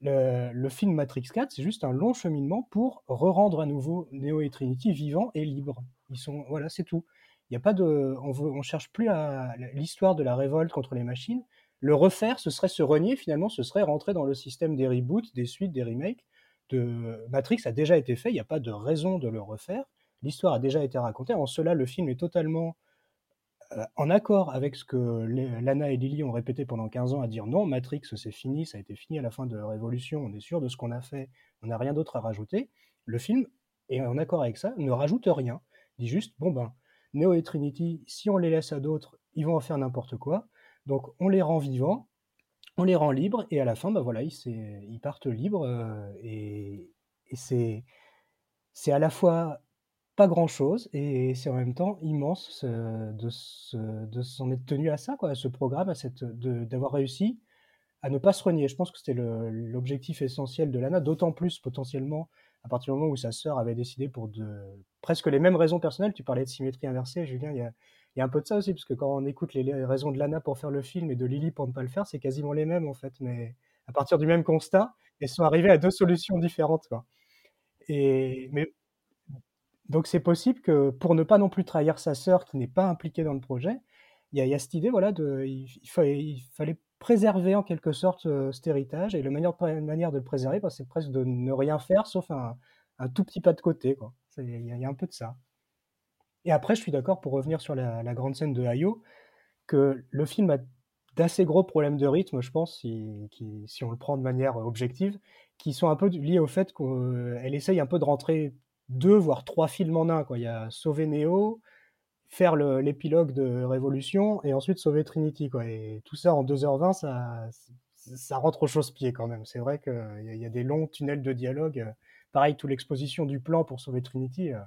le, film Matrix 4, c'est juste un long cheminement pour re-rendre à nouveau Neo et Trinity vivants et libres. Ils sont, voilà, c'est tout. Il a pas de, on, veut, cherche plus l'histoire de la révolte contre les machines. Le refaire, ce serait se renier finalement, ce serait rentrer dans le système des reboots, des suites, des remakes. De Matrix a déjà été fait, il n'y a pas de raison de le refaire. L'histoire a déjà été racontée. En cela, le film est totalement en accord avec ce que Lana et Lily ont répété pendant 15 ans, à dire non, Matrix, c'est fini, ça a été fini à la fin de Révolution, on est sûr de ce qu'on a fait, on n'a rien d'autre à rajouter. Le film est en accord avec ça, ne rajoute rien, dit juste, bon ben, Neo et Trinity, si on les laisse à d'autres, ils vont en faire n'importe quoi, donc on les rend vivants, on les rend libres, et à la fin, ben voilà, ils, ils partent libres, euh, et, et c'est à la fois pas grand chose et c'est en même temps immense de, s'en être tenu à ça, quoi, à ce programme, à cette, d'avoir réussi à ne pas se renier. Je pense que c'était l'objectif essentiel de Lana, d'autant plus potentiellement à partir du moment où sa sœur avait décidé pour de presque les mêmes raisons personnelles. Tu parlais de symétrie inversée, Julien, il y a, un peu de ça aussi, parce que quand on écoute les, les raisons de Lana pour faire le film et de Lily pour ne pas le faire, c'est quasiment les mêmes en fait, mais à partir du même constat, elles sont arrivées à deux solutions différentes. Quoi. Et, mais donc c'est possible que pour ne pas non plus trahir sa sœur qui n'est pas impliquée dans le projet, il y, a cette idée voilà de il, fallait, préserver en quelque sorte euh, cet héritage et la meilleure manière de le préserver bah, c'est presque de ne rien faire sauf un, tout petit pas de côté. Il y, a un peu de ça. Et après je suis d'accord pour revenir sur la, grande scène de Ayo que le film a d'assez gros problèmes de rythme, je pense, si, si on le prend de manière objective, qui sont un peu liés au fait qu'elle essaye un peu de rentrer deux, voire trois films en un. Quoi. Il y a Sauver Neo, faire l'épilogue de Révolution et ensuite sauver Trinity. Quoi. Et tout ça en 2h20, ça, ça rentre au chausse-pied quand même. C'est vrai qu'il y, y a des longs tunnels de dialogue. euh, Pareil, toute l'exposition du plan pour sauver Trinity, euh,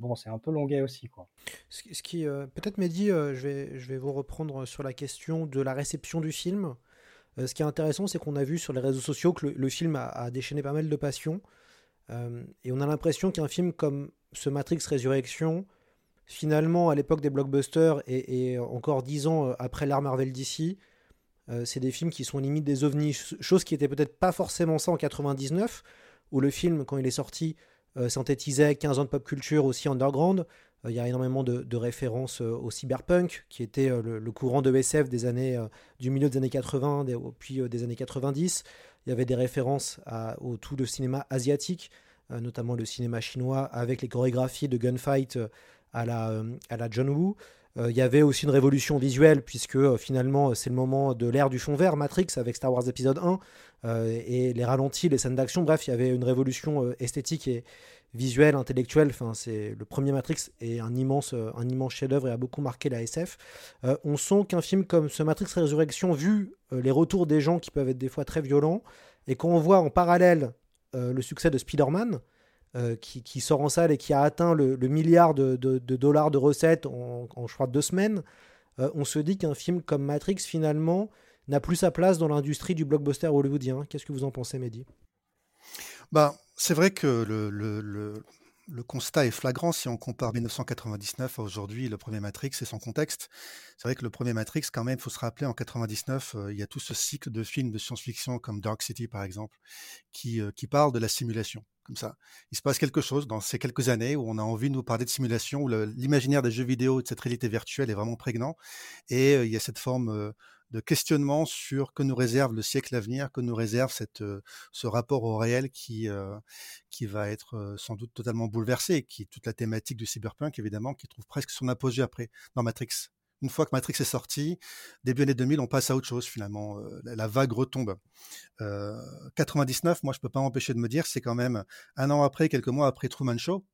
bon, c'est un peu longuet aussi. Quoi. Ce qui, euh, peut-être Mehdi, je, vais, je vais vous reprendre sur la question de la réception du film. Ce qui est intéressant, c'est qu'on a vu sur les réseaux sociaux que le, le film a, a déchaîné pas mal de passion. Euh, et on a l'impression qu'un film comme ce Matrix Résurrection, finalement, à l'époque des blockbusters et, encore dix ans euh, après l'art Marvel DC, euh, c'est des films qui sont limite des ovnis, ch- chose qui était peut-être pas forcément ça en 99, où le film, quand il est sorti, euh, synthétisait 15 ans de pop culture aussi underground. Euh, Il y a énormément de, références au cyberpunk, qui était le, courant de SF des années, du milieu des années 80, des- puis des années 90. Il y avait des références à, au tout le cinéma asiatique, euh, notamment le cinéma chinois, avec les chorégraphies de gunfight euh, à la, euh, à la John Woo. Il y avait aussi une révolution visuelle, puisque finalement, c'est le moment de l'ère du fond vert, Matrix, avec Star Wars épisode 1, euh, et les ralentis, les scènes d'action. Bref, il y avait une révolution esthétique et visuelle, intellectuelle. Enfin, c'est le premier Matrix est un immense, euh, un immense chef-d'œuvre et a beaucoup marqué la SF. Euh, on sent qu'un film comme ce Matrix Résurrection, vu euh, les retours des gens qui peuvent être des fois très violents, et quand on voit en parallèle le succès de Spider-Man, qui, sort en salle et qui a atteint le, milliard de, dollars de recettes en, je crois, deux semaines, on se dit qu'un film comme Matrix, finalement, n'a plus sa place dans l'industrie du blockbuster hollywoodien. Qu'est-ce que vous en pensez, Mehdi? Ben, c'est vrai que le, le- le- constat est flagrant si on compare 1999 à aujourd'hui, le premier Matrix et son contexte. C'est vrai que le premier Matrix, quand même, il faut se rappeler, en 99, euh, il y a tout ce cycle de films de science-fiction comme Dark City, par exemple, qui, euh, qui parle de la simulation. Comme ça, il se passe quelque chose dans ces quelques années où on a envie de nous parler de simulation, où l'imaginaire des jeux vidéo de cette réalité virtuelle est vraiment prégnant. Et euh, il y a cette forme de questionnement sur que nous réserve le siècle à venir, que nous réserve euh, ce rapport au réel qui, euh, va être euh, sans doute totalement bouleversé, qui toute la thématique du cyberpunk, évidemment, qui trouve presque son apogée après dans Matrix. Une fois que Matrix est sorti, début années 2000, on passe à autre chose finalement. la, vague retombe. Euh, 99, moi je peux pas m'empêcher de me dire, c'est quand même un an après, quelques mois après Truman Show.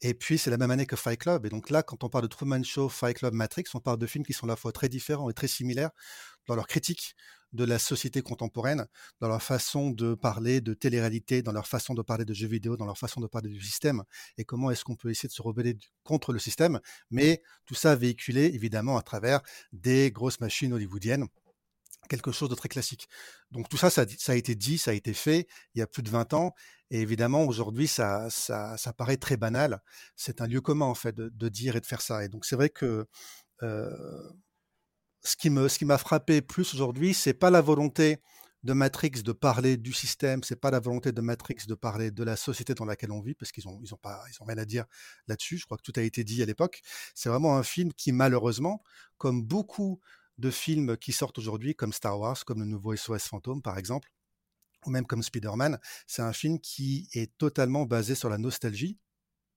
Et puis c'est la même année que Fight Club. Et donc là, quand on parle de Truman Show, Fight Club, Matrix, on parle de films qui sont à la fois très différents et très similaires dans leur critique de la société contemporaine, dans leur façon de parler de télé-réalité, dans leur façon de parler de jeux vidéo, dans leur façon de parler du système, et comment est-ce qu'on peut essayer de se rebeller contre le système, mais tout ça véhiculé évidemment à travers des grosses machines hollywoodiennes, quelque chose de très classique. Donc tout ça, ça, a été dit, ça a été fait il y a plus de 20 ans, et évidemment aujourd'hui ça, ça, ça paraît très banal. C'est un lieu commun en fait de, dire et de faire ça. Et donc c'est vrai que euh, ce qui m'a frappé plus aujourd'hui, c'est pas la volonté de Matrix de parler du système, c'est pas la volonté de Matrix de parler de la société dans laquelle on vit, parce qu'ils ont, ils ont ont rien à dire là-dessus. Je crois que tout a été dit à l'époque. C'est vraiment un film qui, malheureusement, comme beaucoup de films qui sortent aujourd'hui, comme Star Wars, comme le nouveau SOS Fantôme, par exemple, ou même comme Spider-Man, c'est un film qui est totalement basé sur la nostalgie.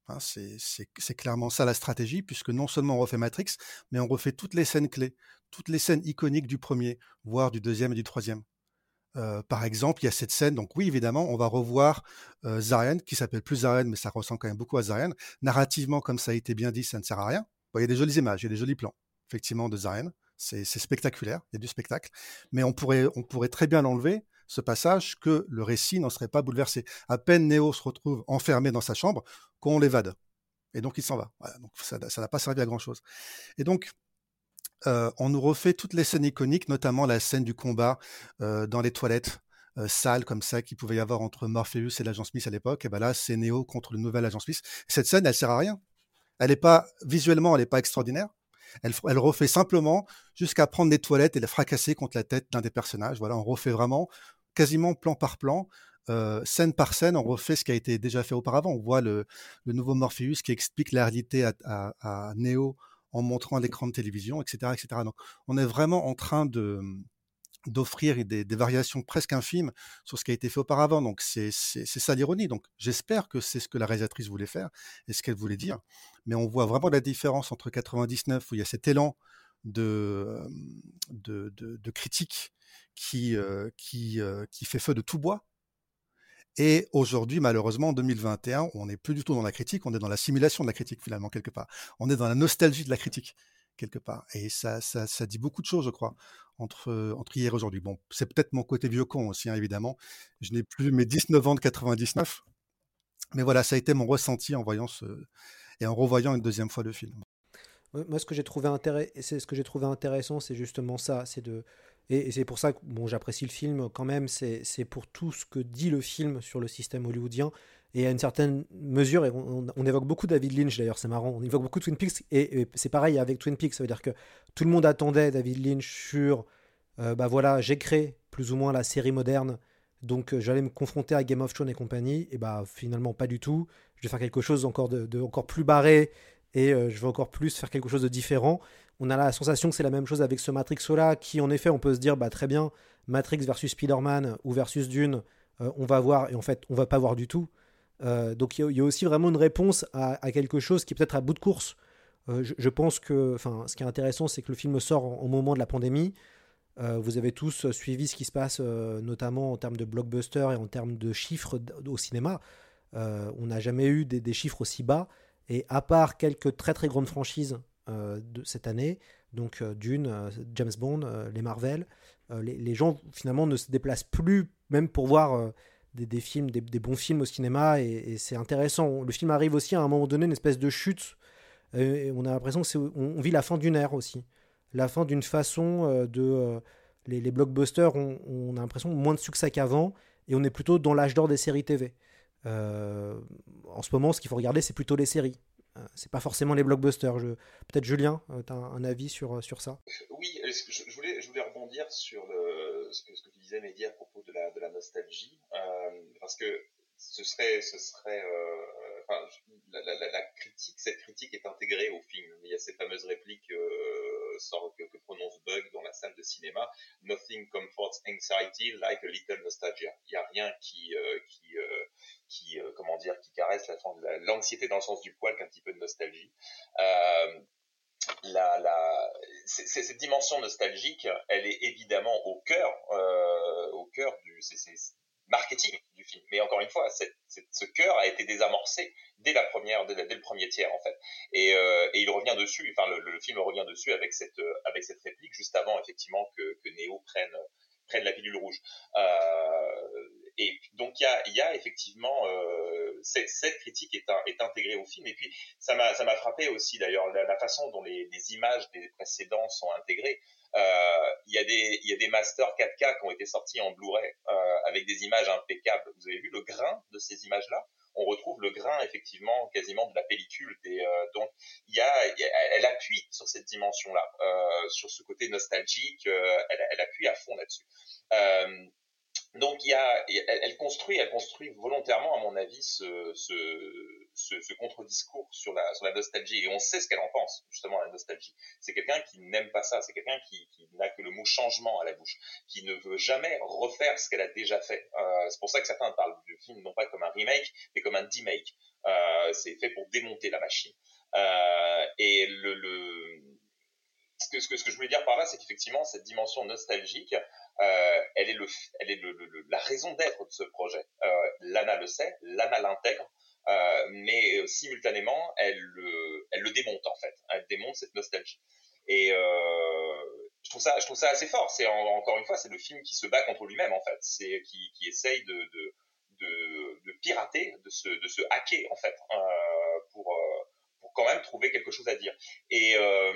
Hein, c'est clairement ça la stratégie, puisque non seulement on refait Matrix, mais on refait toutes les scènes clés, toutes les scènes iconiques du premier, voire du deuxième et du troisième. Euh, par exemple, il y a cette scène, donc oui, évidemment, on va revoir euh, Zarian, qui s'appelle plus Zarian, mais ça ressemble quand même beaucoup à Zarian. Narrativement, comme ça a été bien dit, ça ne sert à rien. Il y a des jolies images, il y a des jolis plans, effectivement, de Zarian. C'est spectaculaire, il y a du spectacle. Mais on pourrait, on pourrait très bien l'enlever, ce passage, que le récit n'en serait pas bouleversé. À peine Neo se retrouve enfermé dans sa chambre, qu'on l'évade. Et donc il s'en va. Donc ça n'a pas servi à grand-chose. Et donc, euh, on nous refait toutes les scènes iconiques, notamment la scène du combat euh, dans les toilettes euh, sales comme ça qu'il pouvait y avoir entre Morpheus et l'agent Smith à l'époque. Et ben là, c'est Neo contre le nouvel agent Smith. Cette scène, elle sert à rien. Elle est pas visuellement, elle est pas extraordinaire. Elle, refait simplement jusqu'à prendre des toilettes et les fracasser contre la tête d'un des personnages. Voilà, on refait vraiment quasiment plan par plan, euh, scène par scène, on refait ce qui a été déjà fait auparavant. On voit le, nouveau Morpheus qui explique la réalité à, à, Neo en montrant l'écran de télévision, etc., etc. Donc, on est vraiment en train de d'offrir des, variations presque infimes sur ce qui a été fait auparavant. Donc, c'est ça l'ironie. Donc, j'espère que c'est ce que la réalisatrice voulait faire et ce qu'elle voulait dire. Mais on voit vraiment la différence entre 99, où il y a cet élan de, critique qui, qui, qui fait feu de tout bois. Et aujourd'hui, malheureusement, en 2021, on n'est plus du tout dans la critique, on est dans la simulation de la critique, finalement, quelque part. On est dans la nostalgie de la critique, quelque part. Et ça, ça, ça dit beaucoup de choses, je crois, entre, entre hier et aujourd'hui. Bon, c'est peut-être mon côté vieux con aussi, hein, évidemment. Je n'ai plus mes 19 ans de 99. Mais voilà, ça a été mon ressenti en voyant ce... et en revoyant une deuxième fois le film. Moi, ce que j'ai trouvé, ce trouvé intéressant, c'est justement ça, c'est de et, c'est pour ça que bon, j'apprécie le film quand même, c'est pour tout ce que dit le film sur le système hollywoodien. Et à une certaine mesure, et on, évoque beaucoup David Lynch d'ailleurs, c'est marrant, on évoque beaucoup Twin Peaks, et, c'est pareil avec Twin Peaks, ça veut dire que tout le monde attendait David Lynch sur, euh, bah voilà, j'ai créé plus ou moins la série moderne, donc euh, j'allais me confronter à Game of Thrones et compagnie, et bah finalement pas du tout, je vais faire quelque chose encore, de, encore plus barré, et euh, je vais encore plus faire quelque chose de différent on a la sensation que c'est la même chose avec ce Matrix-là, qui en effet, on peut se dire, bah très bien, Matrix versus Spider-Man ou versus Dune, euh, on va voir, et en fait, on va pas voir du tout. Euh, donc il y, a aussi vraiment une réponse à, quelque chose qui peut-être à bout de course. Euh, je, pense que, enfin, ce qui est intéressant, c'est que le film sort au moment de la pandémie. vous avez tous suivi ce qui se passe, notamment en termes de blockbuster et en termes de chiffres au cinéma. on n'a jamais eu des, chiffres aussi bas. Et à part quelques très très grandes franchises euh, de cette année, donc euh, Dune, euh, James Bond, les Marvel, les, gens finalement ne se déplacent plus même pour voir des, films, des, bons films au cinéma, et, c'est intéressant. Le film arrive aussi à un moment donné, une espèce de chute, et on a l'impression qu'on on vit la fin d'une ère aussi, la fin d'une façon de... Les, blockbusters, on a l'impression moins de succès qu'avant, et on est plutôt dans l'âge d'or des séries TV. en ce moment, ce qu'il faut regarder, c'est plutôt les séries. Euh, c'est pas forcément les blockbusters. Peut-être Julien, euh, tu as un, avis sur, euh, sur ça? Oui, je voulais, je voulais rebondir sur le, ce, que, ce que tu disais, Mehdi, à propos de la, de la nostalgie, parce que ce serait, ce serait enfin, la, la, la, critique, cette critique est intégrée au film. Il y a cette fameuse réplique que, que, prononce Bug dans la salle de cinéma Nothing comforts anxiety like a little nostalgia. Il n'y a rien qui, qui qui, euh, comment dire, qui caresse l'anxiété dans le sens du poil qu'un petit peu de nostalgie. Euh, la, la, cette dimension nostalgique, elle est évidemment au cœur, euh, au cœur du marketing du film. Mais encore une fois, ce cœur a été désamorcé dès la première, dès, le premier tiers en fait. Et, et il revient dessus. Enfin, le, film revient dessus avec cette, avec cette réplique juste avant effectivement que, que Neo prenne prenne la pilule rouge. Euh, et donc il y a, y a, effectivement euh, cette, critique est, intégrée au film. Et puis ça m'a ça m'a frappé aussi d'ailleurs la, façon dont les, les, images des précédents sont intégrées. Euh, il y a des il y a des masters 4K qui ont été sortis en Blu-ray euh, avec des images impeccables. Vous avez vu le grain de ces images là on retrouve le grain effectivement quasiment de la pellicule. Et, euh, donc il y a, elle appuie sur cette dimension-là, euh, sur ce côté nostalgique. Euh, elle, elle, appuie à fond là-dessus. Donc il y a, elle, construit, elle construit volontairement, à mon avis, ce, ce, ce, ce contre-discours sur la, sur la nostalgie. Et on sait ce qu'elle en pense, justement, la nostalgie. C'est quelqu'un qui n'aime pas ça. C'est quelqu'un qui, qui n'a que le mot changement à la bouche, qui ne veut jamais refaire ce qu'elle a déjà fait. Euh, c'est pour ça que certains parlent du film non pas comme un remake, mais comme un demake. Euh, c'est fait pour démonter la machine. Euh, et le, le ce que, ce, que, je voulais dire par là, c'est qu'effectivement, cette dimension nostalgique, elle est, le, elle est le, la raison d'être de ce projet. Euh, Lana le sait, Lana l'intègre, euh, mais simultanément, elle le, elle le démonte en fait. Elle démonte cette nostalgie. Et euh, je trouve ça, je trouve ça assez fort. C'est encore une fois, c'est le film qui se bat contre lui-même en fait. C'est qui, qui essaye de, de, de, de, pirater, de se, de se hacker en fait, euh, pour, euh, pour quand même trouver quelque chose à dire. Et euh,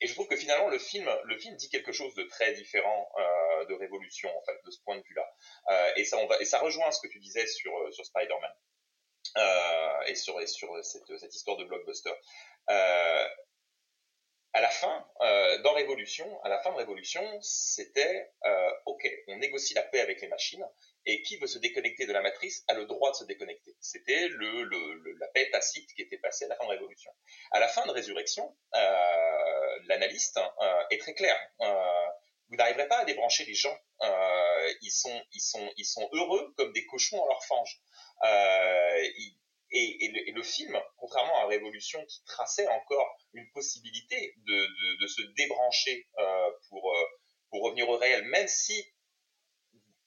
et je trouve que finalement le film, le film dit quelque chose de très différent euh, de révolution en fait de ce point de vue-là. Euh, et ça, on va, et ça rejoint ce que tu disais sur euh, sur Spider-Man et sur et sur cette, cette histoire de blockbuster. À la fin, dans Révolution, à la fin de Révolution, c'était ok, on négocie la paix avec les machines et qui veut se déconnecter de la matrice a le droit de se déconnecter. C'était le, la paix tacite qui était passée à la fin de Révolution. À la fin de Résurrection, euh, l'analyste euh, est très clair. Euh, vous n'arriverez pas à débrancher les gens. ils sont, heureux comme des cochons en leur fange. Et, le, film, contrairement à Révolution qui traçait encore une possibilité de, se débrancher pour revenir au réel, même si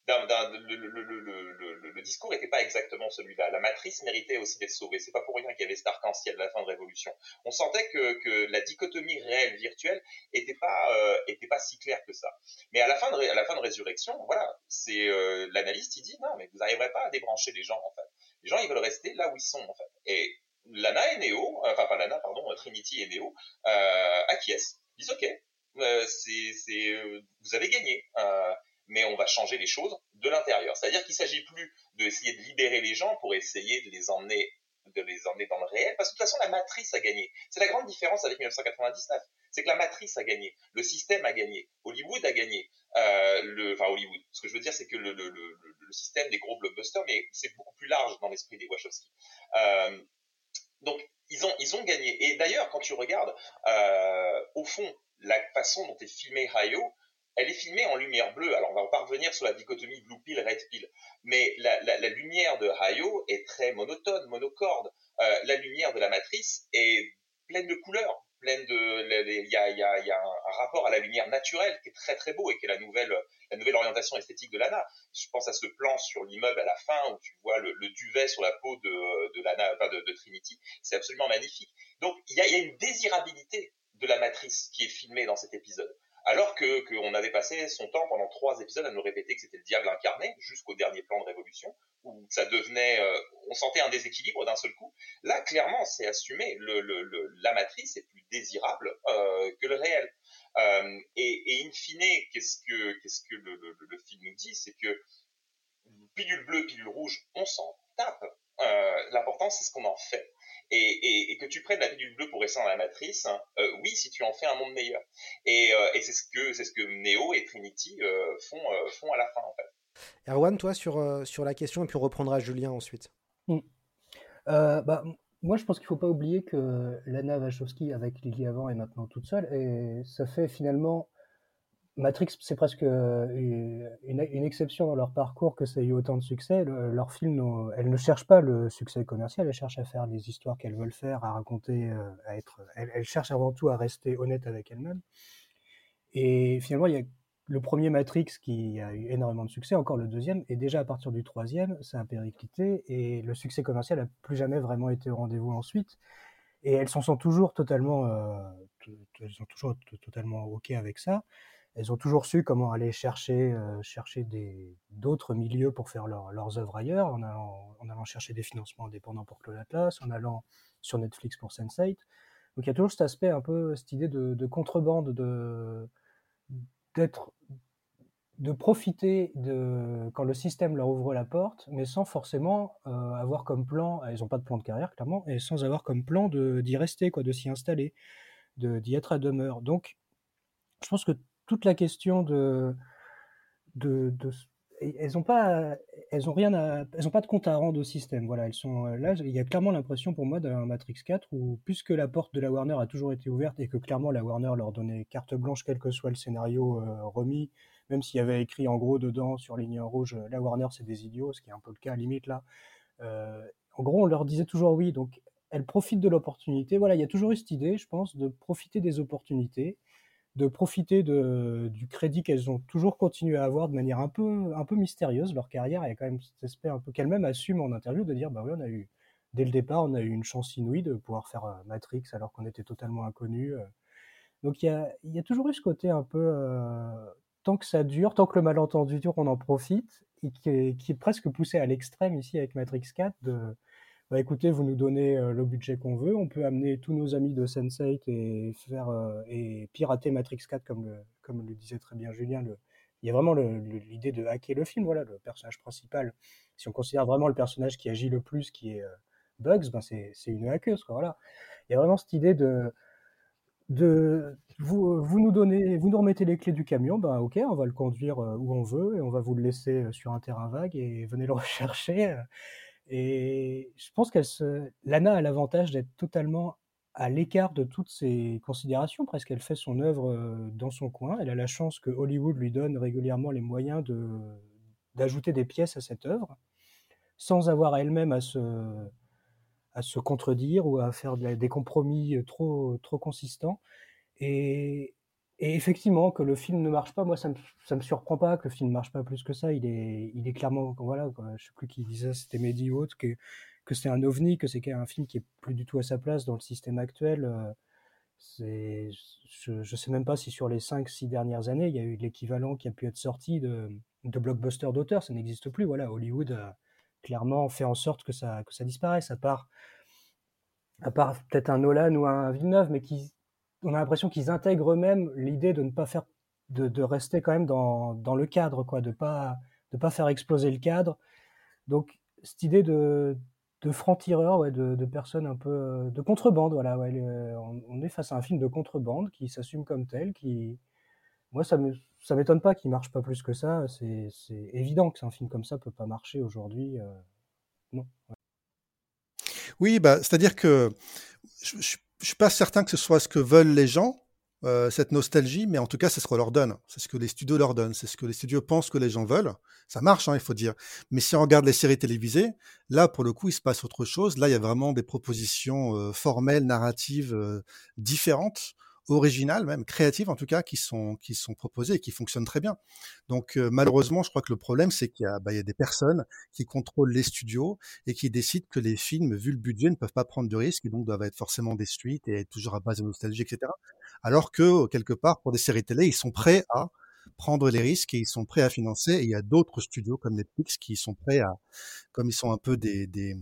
le, discours n'était pas exactement celui-là. La matrice méritait aussi d'être sauvée. C'est pas pour rien qu'il y avait cet arc-en-ciel à la fin de Révolution. On sentait que, la dichotomie réelle-virtuelle était pas euh, pas si claire que ça. Mais à la fin de la de Résurrection, voilà, euh, l'analyste dit non mais vous n'arriverez pas à débrancher les gens en fait. Les gens ils veulent rester là où ils sont. Et Lana et Neo, enfin pas Lana pardon, Trinity et Neo euh, acquiescent, disent ok, euh, euh, vous avez gagné. Euh, mais on va changer les choses de l'intérieur. C'est-à-dire qu'il s'agit plus d'essayer de libérer les gens pour essayer de les emmener de les emmener dans le réel, parce que de toute façon, la matrice a gagné. C'est la grande différence avec 1999. C'est que la matrice a gagné, le système a gagné, Hollywood a gagné. Euh, le, enfin, Hollywood. Ce que je veux dire, c'est que le, le, système des gros blockbusters, mais c'est beaucoup plus large dans l'esprit des Wachowski. Euh, donc, ils ont, ils ont gagné. Et d'ailleurs, quand tu regardes, euh, au fond, la façon dont est filmé Hayo, elle est filmée en lumière bleue. Alors, on va pas revenir sur la dichotomie blue pill, red pill. Mais la, la, la lumière de Hayo est très monotone, monocorde. Euh, la lumière de la matrice est pleine de couleurs, pleine de, il y a, y a, y a un, rapport à la lumière naturelle qui est très très beau et qui est la nouvelle, la nouvelle orientation esthétique de Lana. Je pense à ce plan sur l'immeuble à la fin où tu vois le, le, duvet sur la peau de, de Lana, enfin de, Trinity. C'est absolument magnifique. Donc, il y a, y a une désirabilité de la matrice qui est filmée dans cet épisode alors que qu'on avait passé son temps pendant trois épisodes à nous répéter que c'était le diable incarné jusqu'au dernier plan de Révolution où ça devenait, euh, on sentait un déséquilibre d'un seul coup. Là, clairement, c'est assumé. Le, le, la matrice est plus désirable euh, que le réel. Euh, et, et in fine, qu'est-ce que qu'est-ce que le, le, film nous dit, c'est que pilule bleue, pilule rouge, on s'en tape. L'important, c'est ce qu'on en fait. Et, et, et, que tu prennes la pilule bleue pour rester dans la matrice, hein, euh, oui, si tu en fais un monde meilleur. Et, euh, et c'est ce que c'est ce que Neo et Trinity euh, font euh, font à la fin en fait. Erwan, toi sur sur la question et puis on reprendra Julien ensuite. Mm. bah, moi, je pense qu'il faut pas oublier que Lana Wachowski avec Lily avant est maintenant toute seule et ça fait finalement Matrix, c'est presque une, une, exception dans leur parcours que ça ait eu autant de succès. Le, leur film, elles ne cherchent pas le succès commercial, elles cherchent à faire les histoires qu'elles veulent faire, à raconter, à être. Elles, cherchent avant tout à rester honnêtes avec elles-mêmes. Et finalement, il y a le premier Matrix qui a eu énormément de succès, encore le deuxième, et déjà à partir du troisième, ça a périclité et le succès commercial n'a plus jamais vraiment été au rendez-vous ensuite. Et elles sont toujours totalement, euh, elles sont toujours totalement ok avec ça elles ont toujours su comment aller chercher, euh, chercher d'autres milieux pour faire leur, leurs œuvres ailleurs, en allant, chercher des financements indépendants pour Claude Atlas, en allant sur Netflix pour Sense8. Donc il y a toujours cet aspect un peu, cette idée de, de contrebande, de, d'être, de profiter de, quand le système leur ouvre la porte, mais sans forcément euh, avoir comme plan, ils n'ont pas de plan de carrière clairement, et sans avoir comme plan d'y rester, quoi, de s'y installer, d'y être à demeure. Donc je pense que toute la question de, de, elles ont pas, elles ont rien à, elles ont pas de compte à rendre au système. Voilà, elles sont là. Il y a clairement l'impression pour moi d'un Matrix 4 où, puisque la porte de la Warner a toujours été ouverte et que clairement la Warner leur donnait carte blanche quel que soit le scénario euh, remis, même s'il y avait écrit en gros dedans sur ligne rouge, la Warner c'est des idiots, ce qui est un peu le cas à limite là. Euh, en gros, on leur disait toujours oui, donc elles profitent de l'opportunité. Voilà, il y a toujours eu cette idée, je pense, de profiter des opportunités de profiter de, du crédit qu'elles ont toujours continué à avoir de manière un peu, un peu mystérieuse. Leur carrière, il y a quand même cet aspect un peu qu'elles-mêmes assument en interview de dire bah oui, on a eu, dès le départ, on a eu une chance inouïe de pouvoir faire euh, Matrix alors qu'on était totalement inconnus. Donc il y a, y a toujours eu ce côté un peu, euh, tant que ça dure, tant que le malentendu dure, on en profite, et qui est, qui est presque poussé à l'extrême ici avec Matrix 4 de bah écoutez, vous nous donnez euh, le budget qu'on veut, on peut amener tous nos amis de Sense8 et faire euh, et pirater Matrix 4 comme le, comme le disait très bien Julien. Il y a vraiment l'idée de hacker le film. Voilà, le personnage principal. Si on considère vraiment le personnage qui agit le plus, qui est euh, Bugs, ben c'est une hackeuse. Voilà. Il y a vraiment cette idée de de vous, vous nous donnez, vous nous remettez les clés du camion, ben ok, on va le conduire où on veut et on va vous le laisser sur un terrain vague et venez le rechercher. Et je pense qu'elle se, Lana a l'avantage d'être totalement à l'écart de toutes ces considérations, presque elle fait son œuvre dans son coin. Elle a la chance que Hollywood lui donne régulièrement les moyens de, d'ajouter des pièces à cette œuvre, sans avoir elle-même à se, à se contredire ou à faire des compromis trop, trop consistants. Et, et effectivement, que le film ne marche pas, moi, ça me, ça me surprend pas que le film ne marche pas plus que ça. Il est, il est clairement, voilà, quoi, je sais plus qui disait, c'était Mehdi ou autre, que, que c'est un ovni, que c'est un film qui est plus du tout à sa place dans le système actuel. euh, je, je sais même pas si sur les 5-6 dernières années, il y a eu l'équivalent qui a pu être sorti de, de blockbuster d'auteur. Ça n'existe plus. Voilà, Hollywood a clairement fait en sorte que ça, que ça disparaisse, à part, à part peut-être un Nolan ou un Villeneuve, mais qui, on a l'impression qu'ils intègrent eux-mêmes l'idée de ne pas faire, de, rester quand même dans, le cadre, quoi, de pas, de pas faire exploser le cadre. Donc, cette idée de, de franc-tireur, ouais, de, de personnes un peu de contrebande, voilà, ouais, on, est face à un film de contrebande qui s'assume comme tel, qui, moi, ça me, ça m'étonne pas qu'il marche pas plus que ça. C'est, évident que un film comme ça peut pas marcher aujourd'hui. euh, non. Oui, bah, c'est-à-dire que je suis pas certain que ce soit ce que veulent les gens, euh, cette nostalgie, mais en tout cas, c'est ce qu'on leur donne. C'est ce que les studios leur donnent. C'est ce que les studios pensent que les gens veulent. Ça marche, hein, il faut dire. Mais si on regarde les séries télévisées, là, pour le coup, il se passe autre chose. Là, il y a vraiment des propositions euh, formelles, narratives euh, différentes, originales même, créatives en tout cas, qui sont, qui sont proposées et qui fonctionnent très bien. Donc, euh, malheureusement, je crois que le problème, c'est qu'il y a, bah, il y a des personnes qui contrôlent les studios et qui décident que les films, vu le budget, ne peuvent pas prendre de risques et donc doivent être forcément des suites et être toujours à base de nostalgie, etc. Alors que, quelque part, pour des séries télé, ils sont prêts à prendre les risques et ils sont prêts à financer. Et il y a d'autres studios comme Netflix qui sont prêts à, comme ils sont un peu des, des,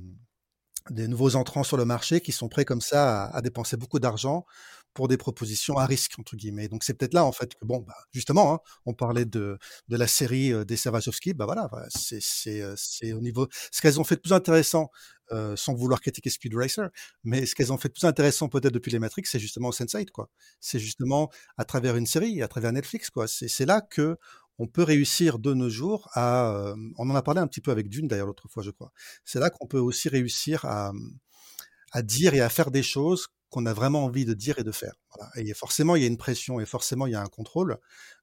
des nouveaux entrants sur le marché, qui sont prêts comme ça à, à dépenser beaucoup d'argent pour des propositions à risque entre guillemets. Donc c'est peut-être là en fait que bon, bah, justement, hein, on parlait de, de la série euh, des Savachowski, bah voilà, voilà, c'est c'est euh, c'est au niveau ce qu'elles ont fait de plus intéressant, euh, sans vouloir critiquer Speed Racer, mais ce qu'elles ont fait de plus intéressant peut-être depuis les Matrix, c'est justement Sense8 quoi. C'est justement à travers une série, à travers Netflix quoi. C'est c'est là que on peut réussir de nos jours à, euh, on en a parlé un petit peu avec Dune d'ailleurs l'autre fois je crois. C'est là qu'on peut aussi réussir à à dire et à faire des choses qu'on a vraiment envie de dire et de faire. Et forcément, il y a une pression et forcément, il y a un contrôle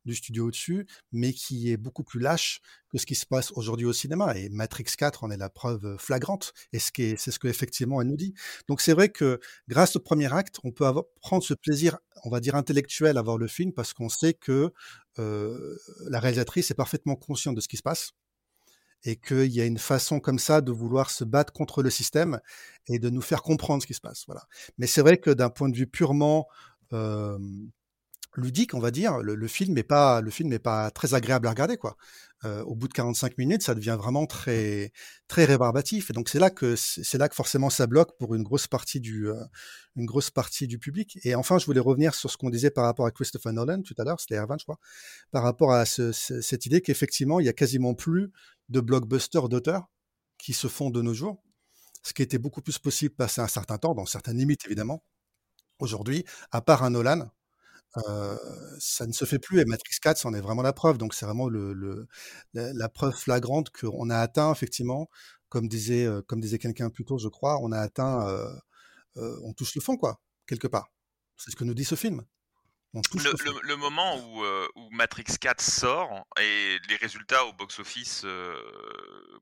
du studio au-dessus, mais qui est beaucoup plus lâche que ce qui se passe aujourd'hui au cinéma. Et Matrix 4 en est la preuve flagrante. Et c'est ce que effectivement elle nous dit. Donc c'est vrai que grâce au premier acte, on peut prendre ce plaisir, on va dire intellectuel à voir le film parce qu'on sait que euh, la réalisatrice est parfaitement consciente de ce qui se passe et qu'il y a une façon comme ça de vouloir se battre contre le système et de nous faire comprendre ce qui se passe. Voilà. Mais c'est vrai que d'un point de vue purement ludique, on va dire, le, film n'est pas le film n'est pas très agréable à regarder quoi. Euh, au bout de 45 minutes, ça devient vraiment très très rébarbatif et donc c'est là que c'est là que forcément ça bloque pour une grosse partie du euh, une grosse partie du public. Et enfin, je voulais revenir sur ce qu'on disait par rapport à Christopher Nolan tout à l'heure, c'était Erwan, je crois, par rapport à ce, ce, cette idée qu'effectivement il y a quasiment plus de blockbusters d'auteurs qui se font de nos jours, ce qui était beaucoup plus possible passé un certain temps, dans certaines limites évidemment. Aujourd'hui, à part un Nolan, euh, ça ne se fait plus et Matrix 4 c'en est vraiment la preuve. Donc c'est vraiment le, le, la, la preuve flagrante qu'on a atteint effectivement, comme disait, euh, comme disait quelqu'un plus tôt, je crois, on a atteint, euh, on touche le fond quoi, quelque part. C'est ce que nous dit ce film. Le, moment où, euh, où Matrix 4 sort et les résultats au box-office euh,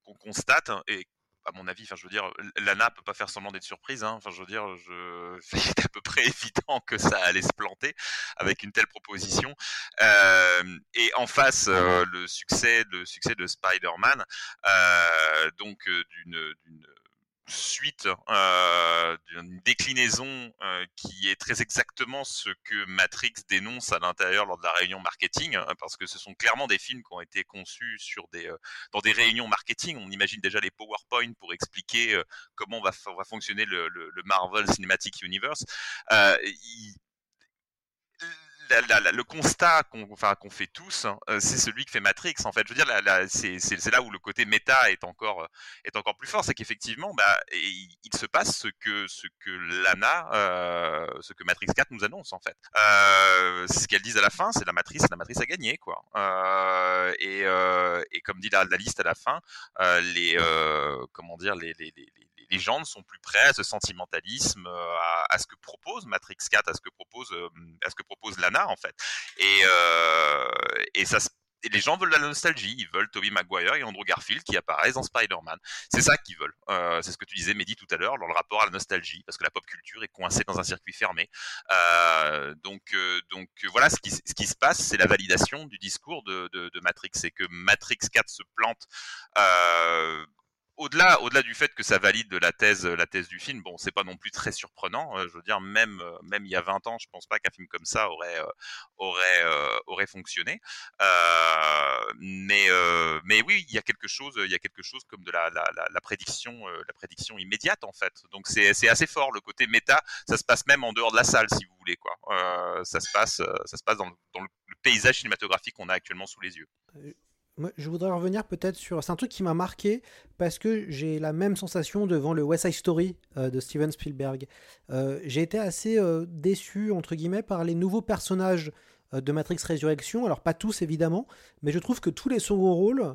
qu'on constate, et à mon avis, enfin, je veux dire, Lana peut pas faire semblant d'être surprise. hein. Enfin, je veux dire, je... c'est à peu près évident que ça allait se planter avec une telle proposition. Euh, et en face, euh, le succès, le succès de Spider-Man, euh, donc d'une suite, euh, d'une déclinaison euh, qui est très exactement ce que Matrix dénonce à l'intérieur lors de la réunion marketing, hein, parce que ce sont clairement des films qui ont été conçus sur des, euh, dans des réunions marketing. On imagine déjà les PowerPoint pour expliquer euh, comment va, va fonctionner le, le, le Marvel Cinematic Universe. Euh, il, le constat qu'on fait tous, hein, c'est celui que fait Matrix. En fait, je veux dire, c'est là où le côté méta est encore encore plus fort, c'est qu'effectivement, bah, il, se passe ce que Lana, euh, ce que Matrix 4 nous annonce en fait. Euh, ce qu'elle disent à la fin, c'est la matrice, la matrice a gagné. Euh, et, comme dit la, liste à la fin, les gens ne sont plus prêts à ce sentimentalisme, à, à, ce que propose Matrix 4, à ce que propose, à ce que propose Lana en fait. Et, euh, et ça, et les gens veulent la nostalgie, ils veulent Tobey Maguire et Andrew Garfield qui apparaissent dans Spider-Man. C'est ça qu'ils veulent. Euh, c'est ce que tu disais, Mehdi, tout à l'heure, dans le rapport à la nostalgie, parce que la pop culture est coincée dans un circuit fermé. Euh, donc, euh, donc voilà, ce qui, se passe, c'est la validation du discours de, de, de Matrix. C'est que Matrix 4 se plante. Au-delà, au-delà du fait que ça valide la thèse, la thèse du film, bon, c'est pas non plus très surprenant. Euh, je veux dire, même, euh, même il y a 20 ans, je pense pas qu'un film comme ça aurait, euh, aurait, aurait fonctionné. Euh, mais, mais oui, il y a quelque chose, il y a quelque chose comme de la, la, la, prédiction, la prédiction immédiate en fait. Donc c'est, c'est assez fort le côté méta. Ça se passe même en dehors de la salle, si vous voulez, quoi. Ça se passe, ça se passe dans, dans le paysage cinématographique qu'on a actuellement sous les yeux. Je voudrais revenir peut-être sur. C'est un truc qui m'a marqué parce que j'ai la même sensation devant le West Side Story euh, de Steven Spielberg. Euh, j'ai été assez euh, déçu, entre guillemets, par les nouveaux personnages de Matrix Résurrection. Alors, pas tous évidemment, mais je trouve que tous les seconds rôles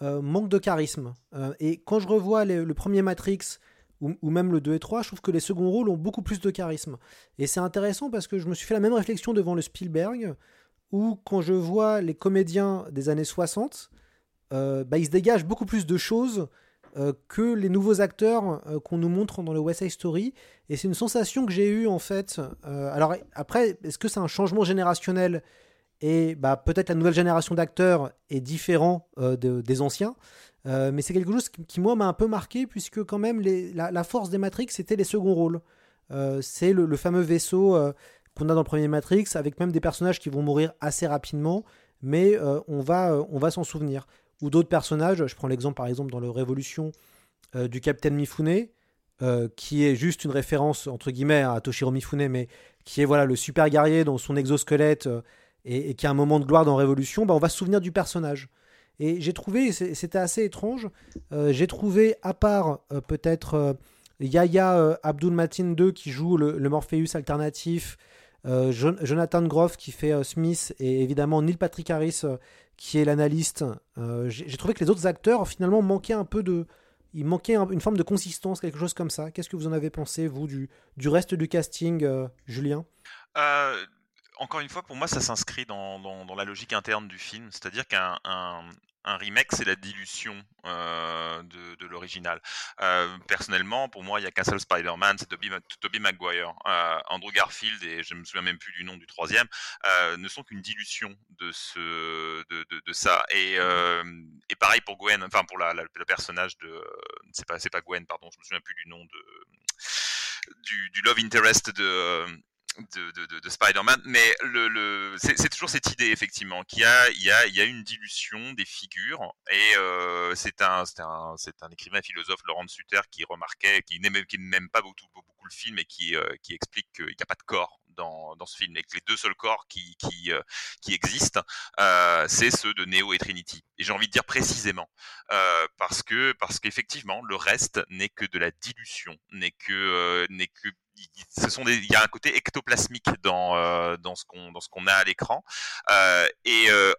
manquent de charisme. Et quand je revois le premier Matrix ou, ou même le 2 et 3, je trouve que les seconds rôles ont beaucoup plus de charisme. Et c'est intéressant parce que je me suis fait la même réflexion devant le Spielberg où quand je vois les comédiens des années 60, euh, bah, ils se dégagent beaucoup plus de choses euh, que les nouveaux acteurs euh, qu'on nous montre dans le West Side Story. Et c'est une sensation que j'ai eue en fait. Alors après, est-ce que c'est un changement générationnel et bah, peut-être la nouvelle génération d'acteurs est différent de- des anciens. Mais c'est quelque chose qui, moi, m'a un peu marqué, puisque quand même, la, force des Matrix, c'était les seconds rôles. C'est le, fameux vaisseau qu'on a dans le premier Matrix, avec même des personnages qui vont mourir assez rapidement, mais euh, on va, euh, va s'en souvenir. Ou d'autres personnages, je prends l'exemple par exemple dans le Révolution euh, du Capitaine Mifune, qui est juste une référence entre guillemets à Toshiro Mifune, mais qui est voilà le super guerrier dans son exosquelette et, qui a un moment de gloire dans Révolution, bah, on va se souvenir du personnage. Et j'ai trouvé, c'était assez étrange, j'ai trouvé, à part peut-être Yaya Abdul Matin II qui joue le, Morpheus alternatif, Jonathan Groff qui fait euh, Smith et évidemment Neil Patrick Harris euh, qui est l'analyste. Euh, j'ai trouvé que les autres acteurs finalement manquaient un peu de. Il manquait un- une forme de consistance, quelque chose comme ça. Qu'est-ce que vous en avez pensé, vous, du, du reste du casting, euh, Julien? Euh, encore une fois, pour moi, ça s'inscrit dans, dans, la logique interne du film, c'est-à-dire qu'un un, un remake, c'est la dilution euh, de, de l'original. Euh, personnellement, pour moi, il y a qu'un seul Spider-Man, c'est Tobey, Ma- Tobey Maguire. Euh, Andrew Garfield et je me souviens même plus du nom du troisième euh, ne sont qu'une dilution de ce de, de, de ça. Et, euh, et pareil pour Gwen, enfin pour la, la- le personnage de c'est pas c'est pas Gwen, pardon, je me souviens plus du nom de du, du love interest de de, de, de, de Spider-Man, mais le, le, c'est toujours cette idée effectivement qu'il y a, il y, a, il y a une dilution des figures et euh, c'est un, un, un écrivain philosophe Laurent Sutter qui remarquait, qui n'aime, qui pas beaucoup, beaucoup le film et qui, euh, qui explique qu'il n'y a pas de corps dans, dans ce film et que les deux seuls corps qui, qui, euh, qui existent, euh, c'est ceux de Neo et Trinity. Et j'ai envie de dire précisément euh, parce que parce qu'effectivement le reste n'est que de la dilution, n'est que euh, n'est que ce sont des, il y a un côté ectoplasmique dans euh, dans ce qu'on dans ce qu'on a à l'écran euh, et euh,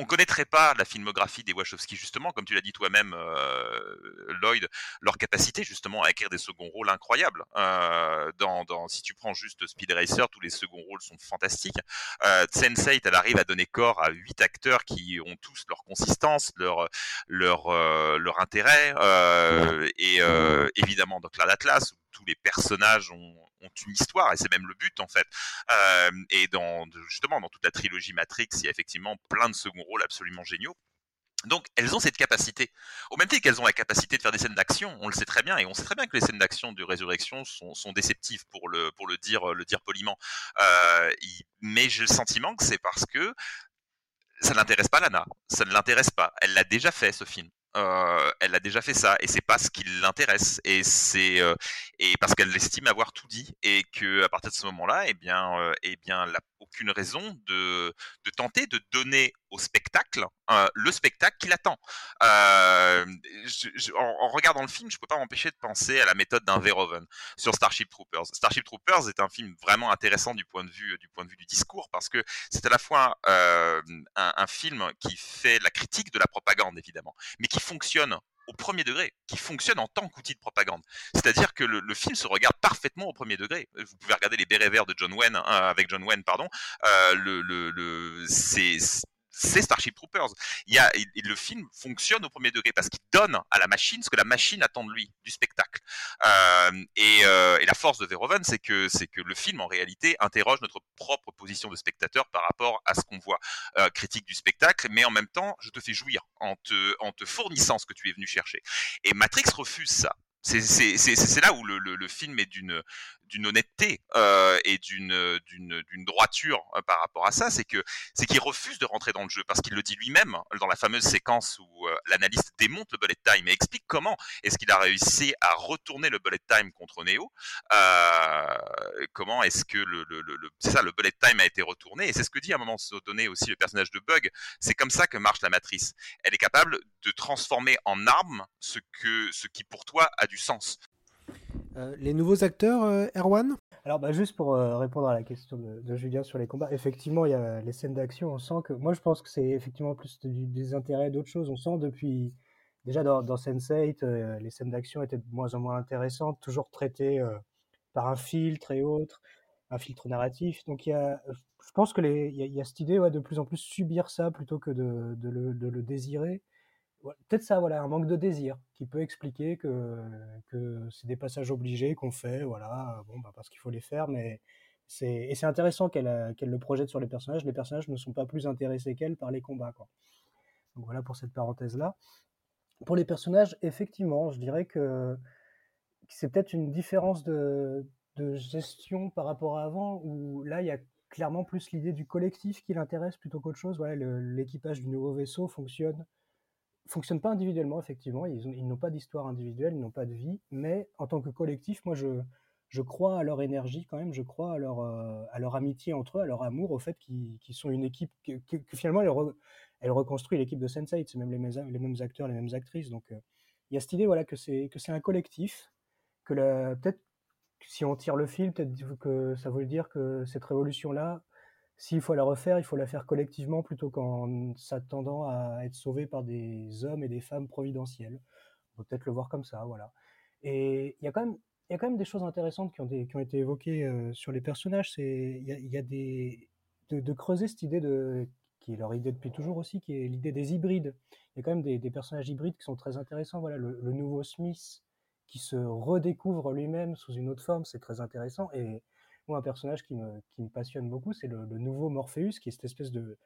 on connaîtrait pas la filmographie des Wachowski justement, comme tu l'as dit toi-même, euh, Lloyd, leur capacité justement à écrire des seconds rôles incroyables. Euh, dans, dans, si tu prends juste Speed Racer, tous les seconds rôles sont fantastiques. Euh, Sense8, elle arrive à donner corps à huit acteurs qui ont tous leur consistance, leur leur euh, leur intérêt, euh, et euh, évidemment dans Cloud Atlas tous les personnages ont, ont une histoire et c'est même le but en fait. Euh, et dans justement dans toute la trilogie Matrix, il y a effectivement plein de seconds rôles absolument géniaux. Donc elles ont cette capacité. Au même titre qu'elles ont la capacité de faire des scènes d'action, on le sait très bien, et on sait très bien que les scènes d'action de Résurrection sont, déceptives pour le pour le dire le dire poliment. Euh, mais j'ai le sentiment que c'est parce que ça n'intéresse pas Lana, ça ne l'intéresse pas. Elle l'a déjà fait ce film. Euh, elle a déjà fait ça et c'est pas ce qui l'intéresse et c'est et parce qu'elle estime avoir tout dit et que à partir de ce moment-là eh bien euh, eh bien elle n'a aucune raison de tenter de donner au spectacle euh, le spectacle qui l'attend. Euh, en, regardant le film, je peux pas m'empêcher de penser à la méthode d'un Verhoeven sur Starship Troopers. Starship Troopers est un film vraiment intéressant du point de vue du point de vue du discours parce que c'est à la fois un, un film qui fait la critique de la propagande évidemment, mais qui fonctionne au premier degré, qui fonctionne en tant qu'outil de propagande. C'est-à-dire que le, film se regarde parfaitement au premier degré. Vous pouvez regarder les bérets verts de John Wayne hein, avec John Wayne, pardon. Euh, le, le, le c'est c'est Starship Troopers. Il y a, le film fonctionne au premier degré parce qu'il donne à la machine ce que la machine attend de lui, du spectacle. Euh, et, euh, et la force de Verhoeven, c'est que c'est que le film en réalité interroge notre propre position de spectateur par rapport à ce qu'on voit, Euh, critique du spectacle, mais en même temps, je te fais jouir en te en te fournissant ce que tu es venu chercher. Et Matrix refuse ça. C'est là où le, le film est d'une d'une honnêteté euh, et d'une d'une d'une droiture euh, par rapport à ça, c'est que c'est qu'il refuse de rentrer dans le jeu parce qu'il le dit lui-même dans la fameuse séquence où euh, l'analyste démonte le bullet time et explique comment est-ce qu'il a réussi à retourner le bullet time contre Neo. Euh, comment est-ce que le, le, le, le- ça le bullet time a été retourné et c'est ce que dit à un moment donné aussi le personnage de Bug. C'est comme ça que marche la matrice. Elle est capable de transformer en arme ce que ce qui pour toi a du sens. Euh, les nouveaux acteurs, euh, Erwan? Alors, bah, juste pour euh, répondre à la question de, Julien sur les combats, effectivement, il y a les scènes d'action. On sent que, moi, je pense que c'est effectivement plus du- des intérêts d'autres choses. On sent depuis, déjà dans, dans Sense8, euh, les scènes d'action étaient de moins en moins intéressantes, toujours traitées par un filtre et autres, un filtre narratif. Donc, il y a, je pense que les, il y a, cette idée de plus en plus subir ça plutôt que de le désirer. Peut-être ça, voilà, un manque de désir qui peut expliquer que, que c'est des passages obligés qu'on fait, voilà, bon, bah, parce qu'il faut les faire, mais c'est, et c'est intéressant qu'elle, euh, qu'elle le projette sur les personnages. Les personnages ne sont pas plus intéressés qu'elle par les combats, quoi. Donc voilà pour cette parenthèse-là. Pour les personnages, effectivement, je dirais que c'est peut-être une différence de, de gestion par rapport à avant, où là, il y a clairement plus l'idée du collectif qui l'intéresse plutôt qu'autre chose. Voilà, l'équipage du nouveau vaisseau fonctionne fonctionnent pas individuellement, effectivement. Ils, ont- ils n'ont pas d'histoire individuelle, ils n'ont pas de vie, mais en tant que collectif, moi, je, je crois à leur énergie quand même, je crois à leur, euh, à leur amitié entre eux, à leur amour, au fait qu'ils sont une équipe, que, finalement, elle, re- elle reconstruit l'équipe de Sense8, c'est même les les mêmes acteurs, les mêmes actrices. Donc, euh, il y a cette idée voilà, que c'est que c'est un collectif, que peut-être si on tire le fil, peut-être que ça veut dire que cette révolution-là, s'il faut la refaire, il faut la faire collectivement plutôt qu'en s'attendant à être sauvé par des hommes et des femmes providentiels. On peut peut-être le voir comme ça, voilà. Et il y a quand même, il y a des choses intéressantes qui ont, été évoquées euh, sur les personnages. C'est, il y a, des, de, creuser cette idée qui est leur idée depuis toujours aussi, qui est l'idée des hybrides. Il y a quand même des, des personnages hybrides qui sont très intéressants. Voilà, le, le nouveau Smith qui se redécouvre lui-même sous une autre forme, c'est très intéressant. Et un personnage qui me, passionne beaucoup, c'est le, nouveau Morpheus, qui est cette espèce de,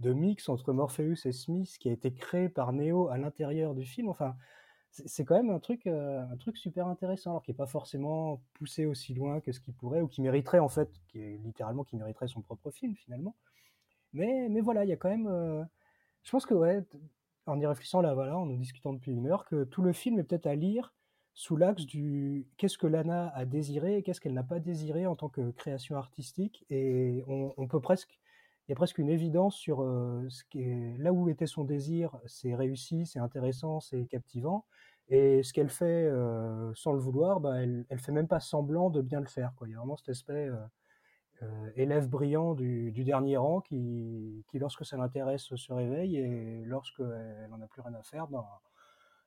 mix entre Morpheus et Smith qui a été créé par Neo à l'intérieur du film. Enfin, c'est quand même un truc, euh, un truc super intéressant, alors qui n'est pas forcément poussé aussi loin que ce qu'il pourrait, ou qui mériterait en fait, qui est littéralement qui mériterait son propre film finalement. Mais, mais voilà, il y a quand même. euh, je pense que, ouais, en y réfléchissant là, voilà, en nous discutant depuis une heure, que tout le film est peut-être à lire sous l'axe du qu'est-ce que Lana a désiré et qu'est-ce qu'elle n'a pas désiré en tant que création artistique. Et on, peut presque. Il y a presque une évidence sur ce qui est, là où était son désir, c'est réussi, c'est intéressant, c'est captivant. Et ce qu'elle fait sans le vouloir, bah, elle, elle fait même pas semblant de bien le faire. Quoi. Il y a vraiment cet aspect élève brillant du, dernier rang qui, qui, lorsque ça l'intéresse, se réveille et lorsque elle n'en a plus rien à faire, bah,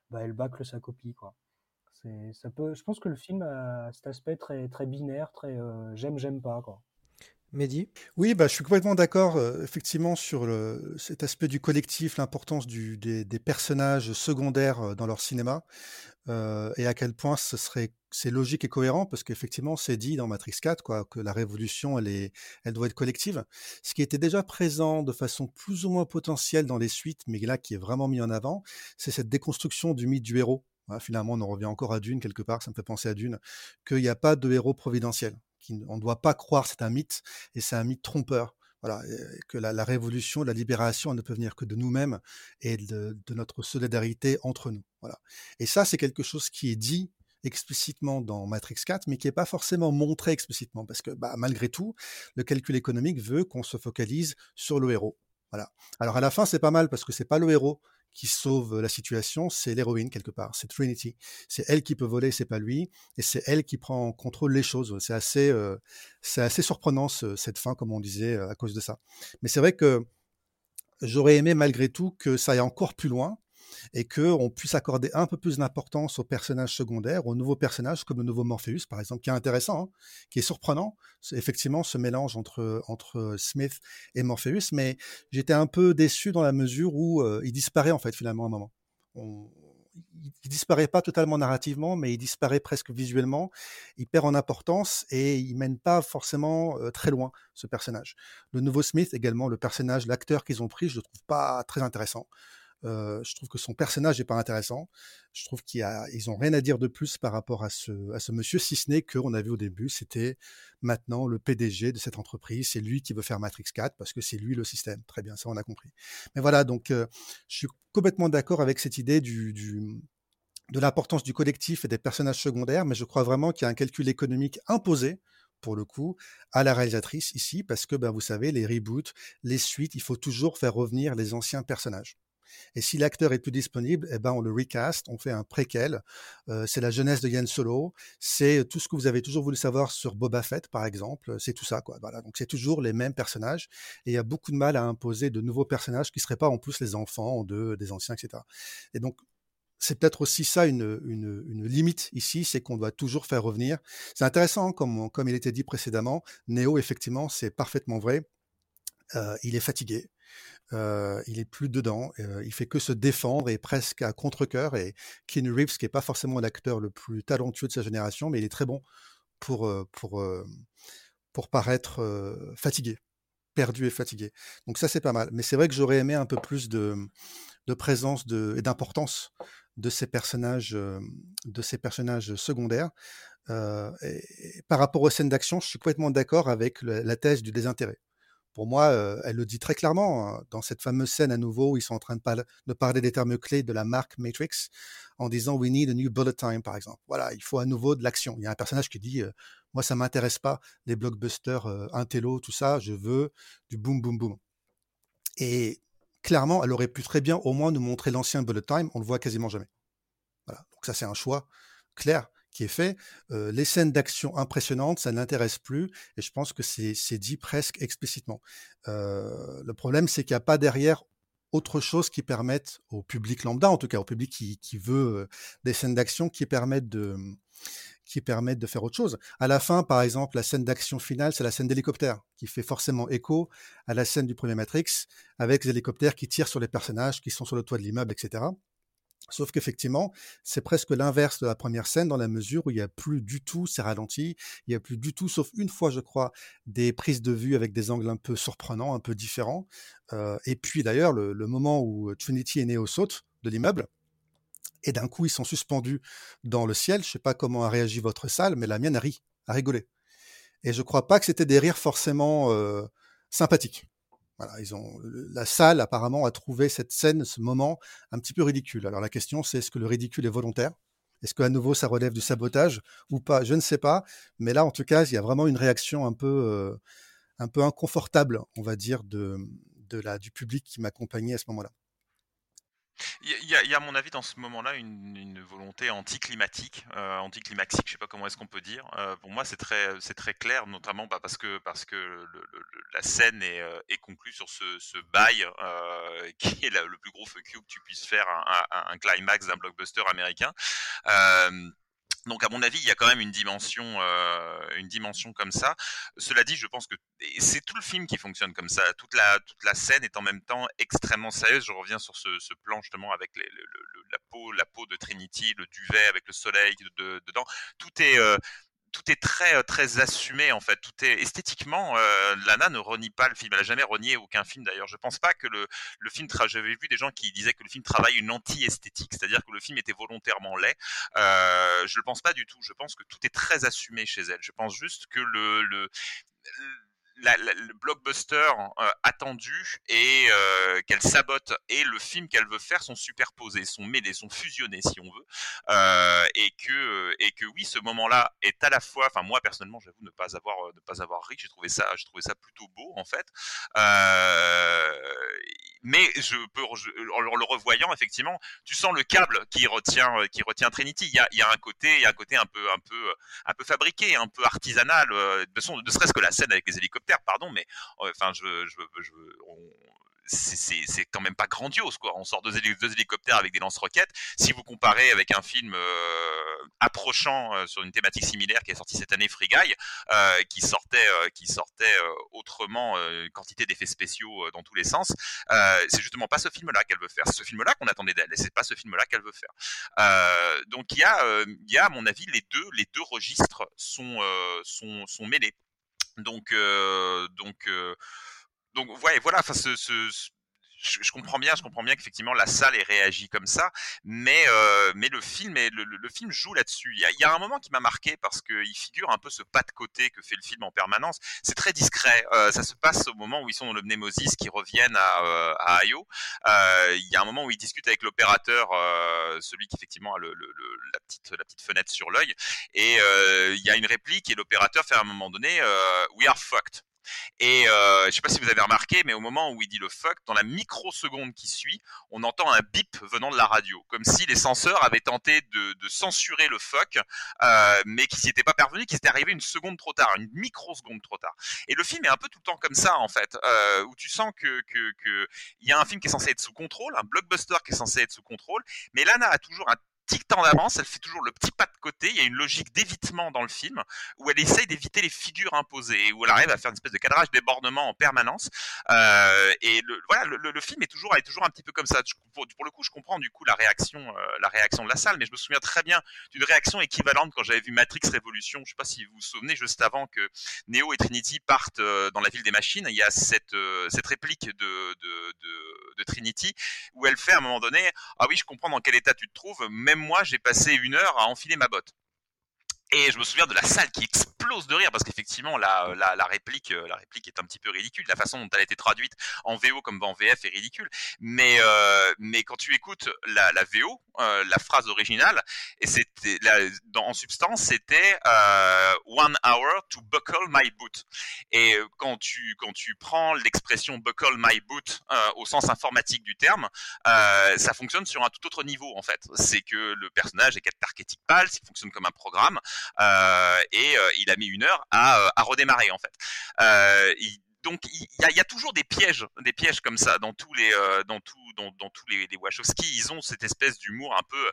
bah, elle bâcle sa copie. Quoi. Je pense que le film a cet aspect très, très binaire, très euh, j'aime, j'aime pas. Quoi. Mehdi? Oui, bah, je suis complètement d'accord, euh, effectivement, sur cet aspect du collectif, l'importance des, personnages secondaires euh, dans leur cinéma, et à quel point ce serait, c'est logique et cohérent, parce qu'effectivement, c'est dit dans Matrix 4, quoi, que la révolution, elle, est, elle doit être collective. Ce qui était déjà présent de façon plus ou moins potentielle dans les suites, mais là qui est vraiment mis en avant, c'est cette déconstruction du mythe du héros. Finalement, on en revient encore à Dune quelque part, ça me fait penser à Dune, qu'il n'y a pas de héros providentiel on ne doit pas croire, c'est un mythe, et c'est un mythe trompeur. Voilà, que la, révolution, la libération, elle ne peut venir que de nous-mêmes et de, de, notre solidarité entre nous. Voilà. Et ça, c'est quelque chose qui est dit explicitement dans Matrix 4, mais qui n'est pas forcément montré explicitement, parce que bah, malgré tout, le calcul économique veut qu'on se focalise sur le héros. Voilà. Alors à la fin, c'est pas mal parce que c'est pas le héros qui sauve la situation, c'est l'héroïne quelque part, c'est Trinity. C'est elle qui peut voler, c'est pas lui, et c'est elle qui prend en contrôle les choses. C'est assez, euh, c'est assez surprenant ce, cette fin, comme on disait, à cause de ça. Mais c'est vrai que j'aurais aimé malgré tout que ça aille encore plus loin et qu'on puisse accorder un peu plus d'importance aux personnages secondaires, aux nouveaux personnages comme le nouveau Morpheus par exemple, qui est intéressant, hein, qui est surprenant, effectivement ce mélange entre, entre Smith et Morpheus, mais j'étais un peu déçu dans la mesure où euh, il disparaît en fait finalement à un moment. On, il disparaît pas totalement narrativement, mais il disparaît presque visuellement. Il perd en importance et il mène pas forcément euh, très loin ce personnage. Le nouveau Smith également, le personnage, l'acteur qu'ils ont pris, je le trouve pas très intéressant. Je trouve que son personnage est pas intéressant. Je trouve qu'ils ils ont rien à dire de plus par rapport à ce, monsieur, si ce n'est qu'on a vu au début, c'était maintenant le PDG de cette entreprise. C'est lui qui veut faire Matrix 4 parce que c'est lui le système. Très bien, ça on a compris. Mais voilà, donc je suis complètement d'accord avec cette idée de l'importance du collectif et des personnages secondaires, mais je crois vraiment qu'il y a un calcul économique imposé pour le coup, à la réalisatrice ici, parce que, ben, vous savez, les reboots, les suites, il faut toujours faire revenir les anciens personnages. Et si l'acteur est plus disponible, eh ben on le recast, on fait un préquel. Euh, c'est la jeunesse de Yann Solo, c'est tout ce que vous avez toujours voulu savoir sur Boba Fett, par exemple. C'est tout ça, quoi. Voilà. Donc c'est toujours les mêmes personnages. Et il y a beaucoup de mal à imposer de nouveaux personnages qui seraient pas en plus les enfants de, des anciens, etc. Et donc c'est peut-être aussi ça une, une, limite ici, c'est qu'on doit toujours faire revenir. C'est intéressant, comme, comme il était dit précédemment, Neo, effectivement, c'est parfaitement vrai. Euh, il est fatigué, euh, il est plus dedans, euh, il fait que se défendre et presque à contre-cœur. Et Keanu Reeves, qui est pas forcément l'acteur le plus talentueux de sa génération, mais il est très bon pour, euh, pour, euh, pour paraître fatigué, perdu et fatigué. Donc ça, c'est pas mal. Mais c'est vrai que j'aurais aimé un peu plus de, de présence de, et d'importance de ces personnages, de ces personnages secondaires. Et, par rapport aux scènes d'action, je suis complètement d'accord avec la thèse du désintérêt. Pour moi, euh, elle le dit très clairement hein, dans cette fameuse scène à nouveau où ils sont en train de, parler- de parler des termes clés de la marque Matrix en disant We need a new bullet time, par exemple. Voilà, il faut à nouveau de l'action. Il y a un personnage qui dit euh, Moi, ça m'intéresse pas, les blockbusters euh, intello, tout ça, je veux du boom, boom, boom. Et clairement, elle aurait pu très bien au moins nous montrer l'ancien bullet time, on le voit quasiment jamais. Voilà, donc ça, c'est un choix clair est fait. Les scènes d'action impressionnantes, ça n'intéresse plus, et je pense que c'est dit presque explicitement. Le problème, c'est qu'il n'y a pas derrière autre chose qui permette au public lambda, en tout cas au public qui, veut des scènes d'action qui permettent de qui permettent de faire autre chose. À la fin, par exemple, la scène d'action finale, c'est la scène d'hélicoptère, qui fait forcément écho à la scène du premier Matrix, avec les hélicoptères qui tirent sur les personnages qui sont sur le toit de l'immeuble, etc. Sauf qu'effectivement, c'est presque l'inverse de la première scène dans la mesure où il n'y a plus du tout ces ralentis, il n'y a plus du tout, sauf une fois, je crois, des prises de vue avec des angles un peu surprenants, un peu différents. Euh, et puis d'ailleurs, le, moment où Trinity et Neo sautent de l'immeuble, et d'un coup, ils sont suspendus dans le ciel. Je sais pas comment a réagi votre salle, mais la mienne a ri, a rigolé. Et je crois pas que c'était des rires forcément euh, sympathiques. Ils ont la salle apparemment a trouvé cette scène, ce moment un petit peu ridicule. Alors la question c'est est-ce que le ridicule est volontaire? Est-ce qu'à nouveau ça relève du sabotage ou pas? Je ne sais pas. Mais là, en tout cas, il y a vraiment une réaction un peu, euh, un peu inconfortable, on va dire, de, de du public qui m'accompagnait à ce moment-là. Il y, a- y a, à mon avis, dans ce moment-là, une, une volonté anticlimatique, euh, anticlimaxique, je sais pas comment est-ce qu'on peut dire. Euh, pour moi, c'est très, c'est très clair, notamment bah, parce que parce que le, le- la scène est, euh, est conclue sur ce, ce bail euh, qui est le plus gros fuck you que tu puisses faire un, un, un climax d'un blockbuster américain. Euh, donc à mon avis, il y a quand même une dimension, euh, une dimension comme ça. Cela dit, je pense que c'est tout le film qui fonctionne comme ça. Toute la, toute la scène est en même temps extrêmement sérieuse. Je reviens sur ce, plan justement avec la peau, la peau de Trinity, le duvet avec le soleil de- dedans. Tout est euh, tout est très euh, très assumé en fait. Tout est esthétiquement. Euh, Lana ne renie pas le film. Elle a jamais renié aucun film d'ailleurs. Je pense pas que le le film. J'avais vu des gens qui disaient que le film travaille une anti-esthétique, c'est-à-dire que le film était volontairement laid. Euh, je le pense pas du tout. Je pense que tout est très assumé chez elle. Je pense juste que le le la- la- le blockbuster euh, attendu et euh, qu'elle sabote et le film qu'elle veut faire sont superposés, sont mêlés, sont fusionnés si on veut, Euh, et que et que oui, ce moment-là est à la fois, enfin moi personnellement, j'avoue ne pas avoir ne pas avoir ri, j'ai trouvé ça, j'ai trouvé ça plutôt beau en fait. Euh, mais je peux, en le revoyant effectivement, tu sens le câble qui retient qui retient Trinity. Il y a, il y a un côté, il y a un côté un peu un peu un peu fabriqué, un peu artisanal. euh, De son, ne serait-ce que la scène avec les hélicoptères, pardon, mais euh, enfin je je, je on- c'est quand même pas grandiose quoi. On sort deux, héli- deux hélicoptères avec des lance-roquettes. Si vous comparez avec un film euh, approchant euh, sur une thématique similaire qui est sorti cette année, Free Guy, euh, qui sortait euh, qui sortait euh, autrement euh, une quantité d'effets spéciaux dans tous les sens, c'est justement pas ce film-là qu'elle veut faire. C'est ce film-là qu'on attendait d'elle et c'est pas ce film-là qu'elle veut faire. Donc il y a il y a à mon avis les deux les deux registres sont sont sont mêlés. Donc donc donc ouais, voilà, enfin ce, ce- je, comprends bien, je comprends bien qu'effectivement la salle ait réagi comme ça, mais euh, mais le film est, le, le- le film joue là-dessus. Il y a, un moment qui m'a marqué parce qu'il figure un peu ce pas de côté que fait le film en permanence. C'est très discret. euh, ça se passe au moment où ils sont dans le Mnemosis, qui reviennent à, euh, à Io. Euh, Il y a un moment où ils discutent avec l'opérateur, euh, celui qui effectivement a le, la petite la petite fenêtre sur l'œil, et euh, il y a une réplique et l'opérateur fait à un moment donné "We are fucked". Et euh, je sais pas si vous avez remarqué, mais au moment où il dit le fuck, dans la microseconde qui suit, on entend un bip venant de la radio, comme si les censeurs avaient tenté de, censurer le fuck, euh, mais qu'ils s'y étaient pas parvenus, qu'ils étaient arrivés une seconde trop tard, une microseconde trop tard. Et le film est un peu tout le temps comme ça en fait, euh, où tu sens que y a un film qui est censé être sous contrôle, un blockbuster qui est censé être sous contrôle, mais Lana a toujours un petit temps d'avance, elle fait toujours le petit pas de côté, il y a une logique d'évitement dans le film, où elle essaye d'éviter les figures imposées, où elle arrive à faire une espèce de cadrage débordement en permanence, euh, et le, voilà, le, le- film est toujours, est toujours un petit peu comme ça. Pour le coup, je comprends du coup la réaction, euh, la réaction de la salle, mais je me souviens très bien d'une réaction équivalente quand j'avais vu Matrix Révolution. Je sais pas si vous vous souvenez, juste avant que Neo et Trinity partent euh, dans la ville des machines, il y a cette, euh, cette réplique de, de, de, de Trinity où elle fait à un moment donné, ah oui, je comprends dans quel état tu te trouves. Même moi, j'ai passé une heure à enfiler ma botte. Et je me souviens de la salle qui explose de rire parce qu'effectivement la, la, la réplique euh, la réplique est un petit peu ridicule. La façon dont elle a été traduite en VO comme en VF est ridicule. Mais euh, mais quand tu écoutes la, la VO, euh, la phrase originale et c'était en substance c'était euh, one hour to buckle my boot. Et euh, quand tu quand tu prends l'expression buckle my boot euh, au sens informatique du terme, euh, ça fonctionne sur un tout autre niveau en fait. C'est que le personnage est archétypal, il fonctionne comme un programme euh, et euh, il a mis une heure à, euh, redémarrer en fait. Euh, donc il y a, toujours des pièges, des pièges comme ça dans tous les, euh, dans tout, dans, dans tous les, les Wachowski. Ils ont cette espèce d'humour un peu,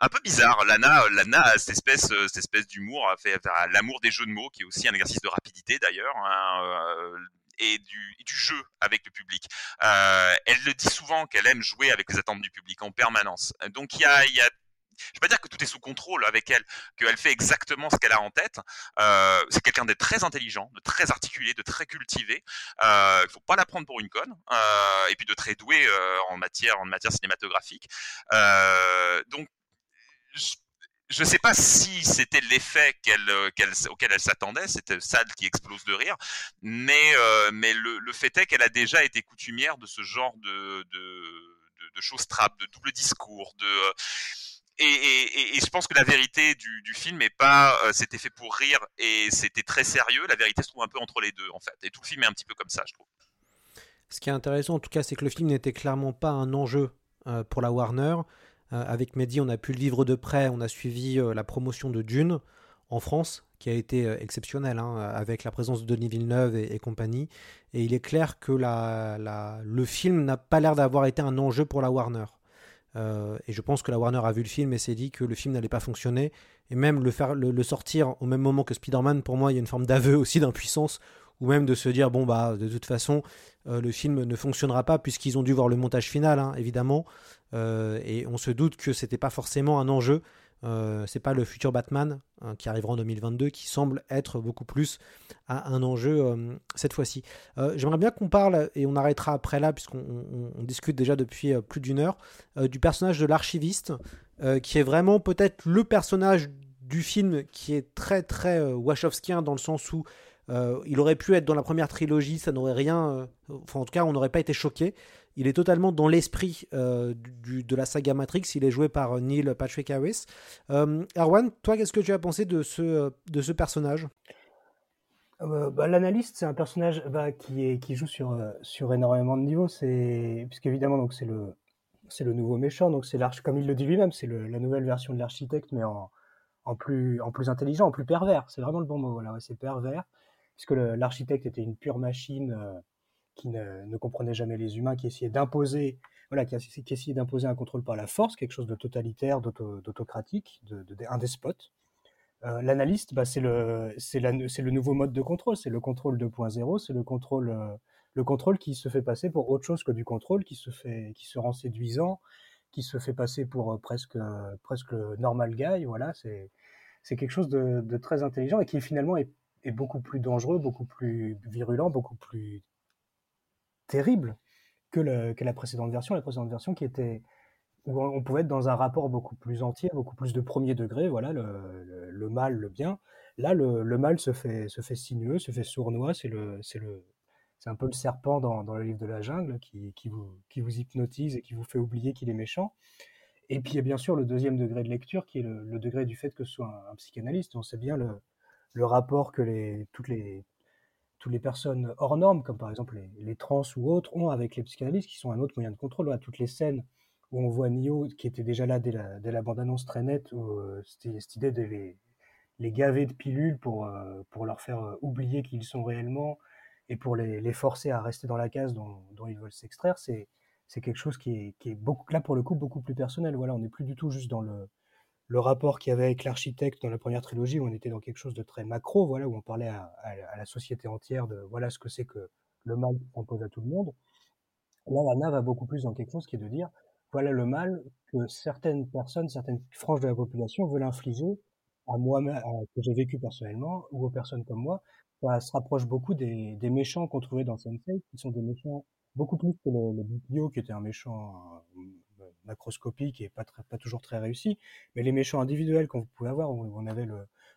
un peu bizarre. Lana, Lana a cette espèce, euh, cette espèce d'humour, fait l'amour des jeux de mots, qui est aussi un exercice de rapidité d'ailleurs. hein, euh, et du, jeu avec le public. Euh, elle le dit souvent qu'elle aime jouer avec les attentes du public en permanence. Donc il y a je vais pas dire que tout est sous contrôle avec elle, qu'elle fait exactement ce qu'elle a en tête. Euh, c'est quelqu'un de très intelligent, de très articulé, de très cultivé. Euh, il faut pas la prendre pour une conne, euh, et puis de très doué euh, en matière en matière cinématographique. Euh, donc je- je sais pas si c'était l'effet qu'elle, euh, qu'elle- auquel elle s'attendait, cette salle qui explose de rire, mais, euh, mais le, le fait est qu'elle a déjà été coutumière de ce genre de, de, de, choses trappes, de double discours, de euh, et, je pense que la vérité du, film est pas euh, c'était fait pour rire et c'était très sérieux. La vérité se trouve un peu entre les deux en fait. Et tout le film est un petit peu comme ça, je trouve. Ce qui est intéressant, en tout cas, c'est que le film n'était clairement pas un enjeu euh, pour la Warner. Euh, avec Mehdi, on a pu le vivre de près. On a suivi la promotion de Dune en France, qui a été exceptionnelle, hein, avec la présence de Denis Villeneuve et, compagnie. Et il est clair que le film n'a pas l'air d'avoir été un enjeu pour la Warner. Euh, et je pense que la Warner a vu le film et s'est dit que le film n'allait pas fonctionner. Et même le, sortir au même moment que Spider-Man, pour moi, il y a une forme d'aveu aussi d'impuissance, ou même de se dire, bon, bah, de toute façon, euh, le film ne fonctionnera pas, puisqu'ils ont dû voir le montage final, hein, évidemment. Euh, et on se doute que c'était pas forcément un enjeu. Euh, c'est pas le futur Batman hein, qui arrivera en 2022 qui semble être beaucoup plus à un enjeu euh, cette fois-ci. Euh, J'aimerais bien qu'on parle, et on arrêtera après là, puisqu'on on- on discute déjà depuis euh, plus d'une heure, du personnage de l'archiviste, qui est vraiment peut-être le personnage du film qui est très très Wachowskien dans le sens où il aurait pu être dans la première trilogie, ça n'aurait rien. enfin, en tout cas, on n'aurait pas été choqué. Il est totalement dans l'esprit euh, de la saga Matrix. Il est joué par euh, Neil Patrick Harris. Euh, Erwan, toi, qu'est-ce que tu as pensé de ce, euh, personnage? Euh, bah, L'analyste, c'est un personnage bah, qui, joue sur, euh, énormément de niveaux. Puisqu'évidemment c'est le le nouveau méchant, comme il le dit lui-même, c'est la nouvelle version de l'architecte, mais en, plus en plus intelligent, en plus pervers. C'est vraiment le bon mot. C'est pervers, puisque l'architecte était une pure machine euh, qui ne, comprenait jamais les humains, qui essayait d'imposer, voilà, qui, essayait d'imposer un contrôle par la force, quelque chose de totalitaire, d'auto- d'autocratique, de, de- despote. Euh, L'analyste, bah, c'est le, nouveau mode de contrôle, c'est le contrôle 2.0, c'est le contrôle, euh, le contrôle qui se fait passer pour autre chose que du contrôle, qui se fait, qui se rend séduisant, qui se fait passer pour euh, presque, le normal guy. Voilà, c'est, quelque chose de, très intelligent et qui finalement est beaucoup plus dangereux, beaucoup plus virulent, beaucoup plus terrible que, la précédente version. La précédente version qui était où on pouvait être dans un rapport beaucoup plus entier, beaucoup plus de premier degré, voilà, le, mal, le bien. Là, le, mal se fait, se fait sinueux, se fait sournois, c'est le, c'est le, c'est un peu le serpent dans, dans le livre de la jungle qui, qui vous, qui vous hypnotise et qui vous fait oublier qu'il est méchant. Et puis il y a bien sûr le deuxième degré de lecture qui est le, le degré du fait que ce soit un, un psychanalyste. On sait bien le, le rapport que les, toutes, les, toutes les personnes hors normes, comme par exemple les, trans ou autres, ont avec les psychanalystes, qui sont un autre moyen de contrôle. Voilà, toutes les scènes où on voit Nio, qui était déjà là dès la, dès bande-annonce très nette, où euh, c'était cette idée de les, gaver de pilules pour, euh, pour leur faire euh, oublier qui ils sont réellement et pour les, forcer à rester dans la case dont, dont ils veulent s'extraire, c'est c'est quelque chose qui est, qui est beaucoup, là pour le coup beaucoup plus personnel. Voilà, on n'est plus du tout juste dans le, le rapport qu'il y avait avec l'architecte dans la première trilogie, où on était dans quelque chose de très macro, voilà, où on parlait à, la société entière de voilà ce que c'est que le mal qui s'impose à tout le monde. Là, Lana va beaucoup plus dans quelque chose qui est de dire voilà le mal que certaines personnes, certaines franges de la population veulent infliger à moi que j'ai vécu personnellement ou aux personnes comme moi. Ça se rapproche beaucoup des, méchants qu'on trouvait dans Sense8, qui sont des méchants beaucoup plus que le, le qui était un méchant euh, macroscopique et pas, toujours très réussi, mais les méchants individuels qu'on pouvait avoir, où on avait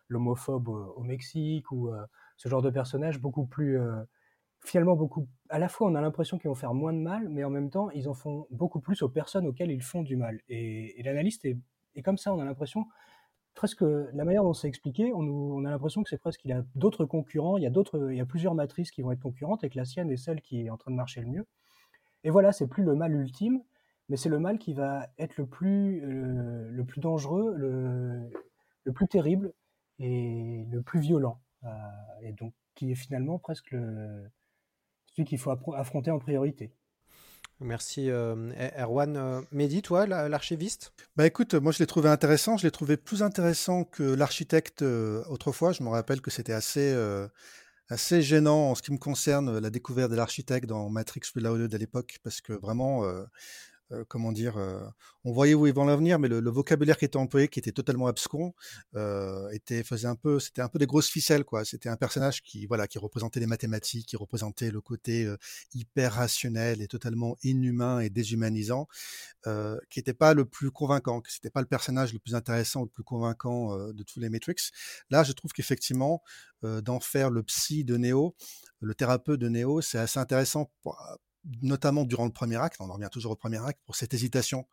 l'homophobe au, au Mexique ou euh, ce genre de personnage beaucoup plus euh, finalement beaucoup. À la fois, on a l'impression qu'ils vont faire moins de mal, mais en même temps, ils en font beaucoup plus aux personnes auxquelles ils font du mal. Et, l'analyste est, comme ça. On a l'impression, presque, la manière dont c'est expliqué, on, on a l'impression que c'est presque qu'il a d'autres concurrents, il y a il y a plusieurs matrices qui vont être concurrentes et que la sienne est celle qui est en train de marcher le mieux. Et voilà, c'est plus le mal ultime, mais c'est le mal qui va être le plus, euh, le plus dangereux, le, le plus terrible et le plus violent. Euh, et donc, qui est finalement presque le, celui qu'il faut affronter en priorité. Merci euh, Erwan. Euh, Mehdi, toi, la- l'archiviste? Bah écoute, moi je l'ai trouvé intéressant. Je l'ai trouvé plus intéressant que l'architecte euh, autrefois. Je me rappelle que c'était assez, euh, assez gênant en ce qui me concerne la découverte de l'architecte dans Matrix Reloaded à l'époque, parce que vraiment, euh, euh, comment dire, euh, on voyait où ils vont l'avenir, mais le, vocabulaire qui était employé, qui était totalement abscon, euh, était faisait un peu, c'était un peu des grosses ficelles quoi. C'était un personnage qui, voilà, qui représentait les mathématiques, qui représentait le côté hyper rationnel et totalement inhumain et déshumanisant, qui n'était pas le plus convaincant, que c'était pas le personnage le plus intéressant le plus convaincant de tous les Matrix. Là, je trouve qu'effectivement, d'en faire le psy de Neo, le thérapeute de Neo, c'est assez intéressant, pour- notamment durant le premier acte. On en revient toujours au premier acte pour cette hésitation.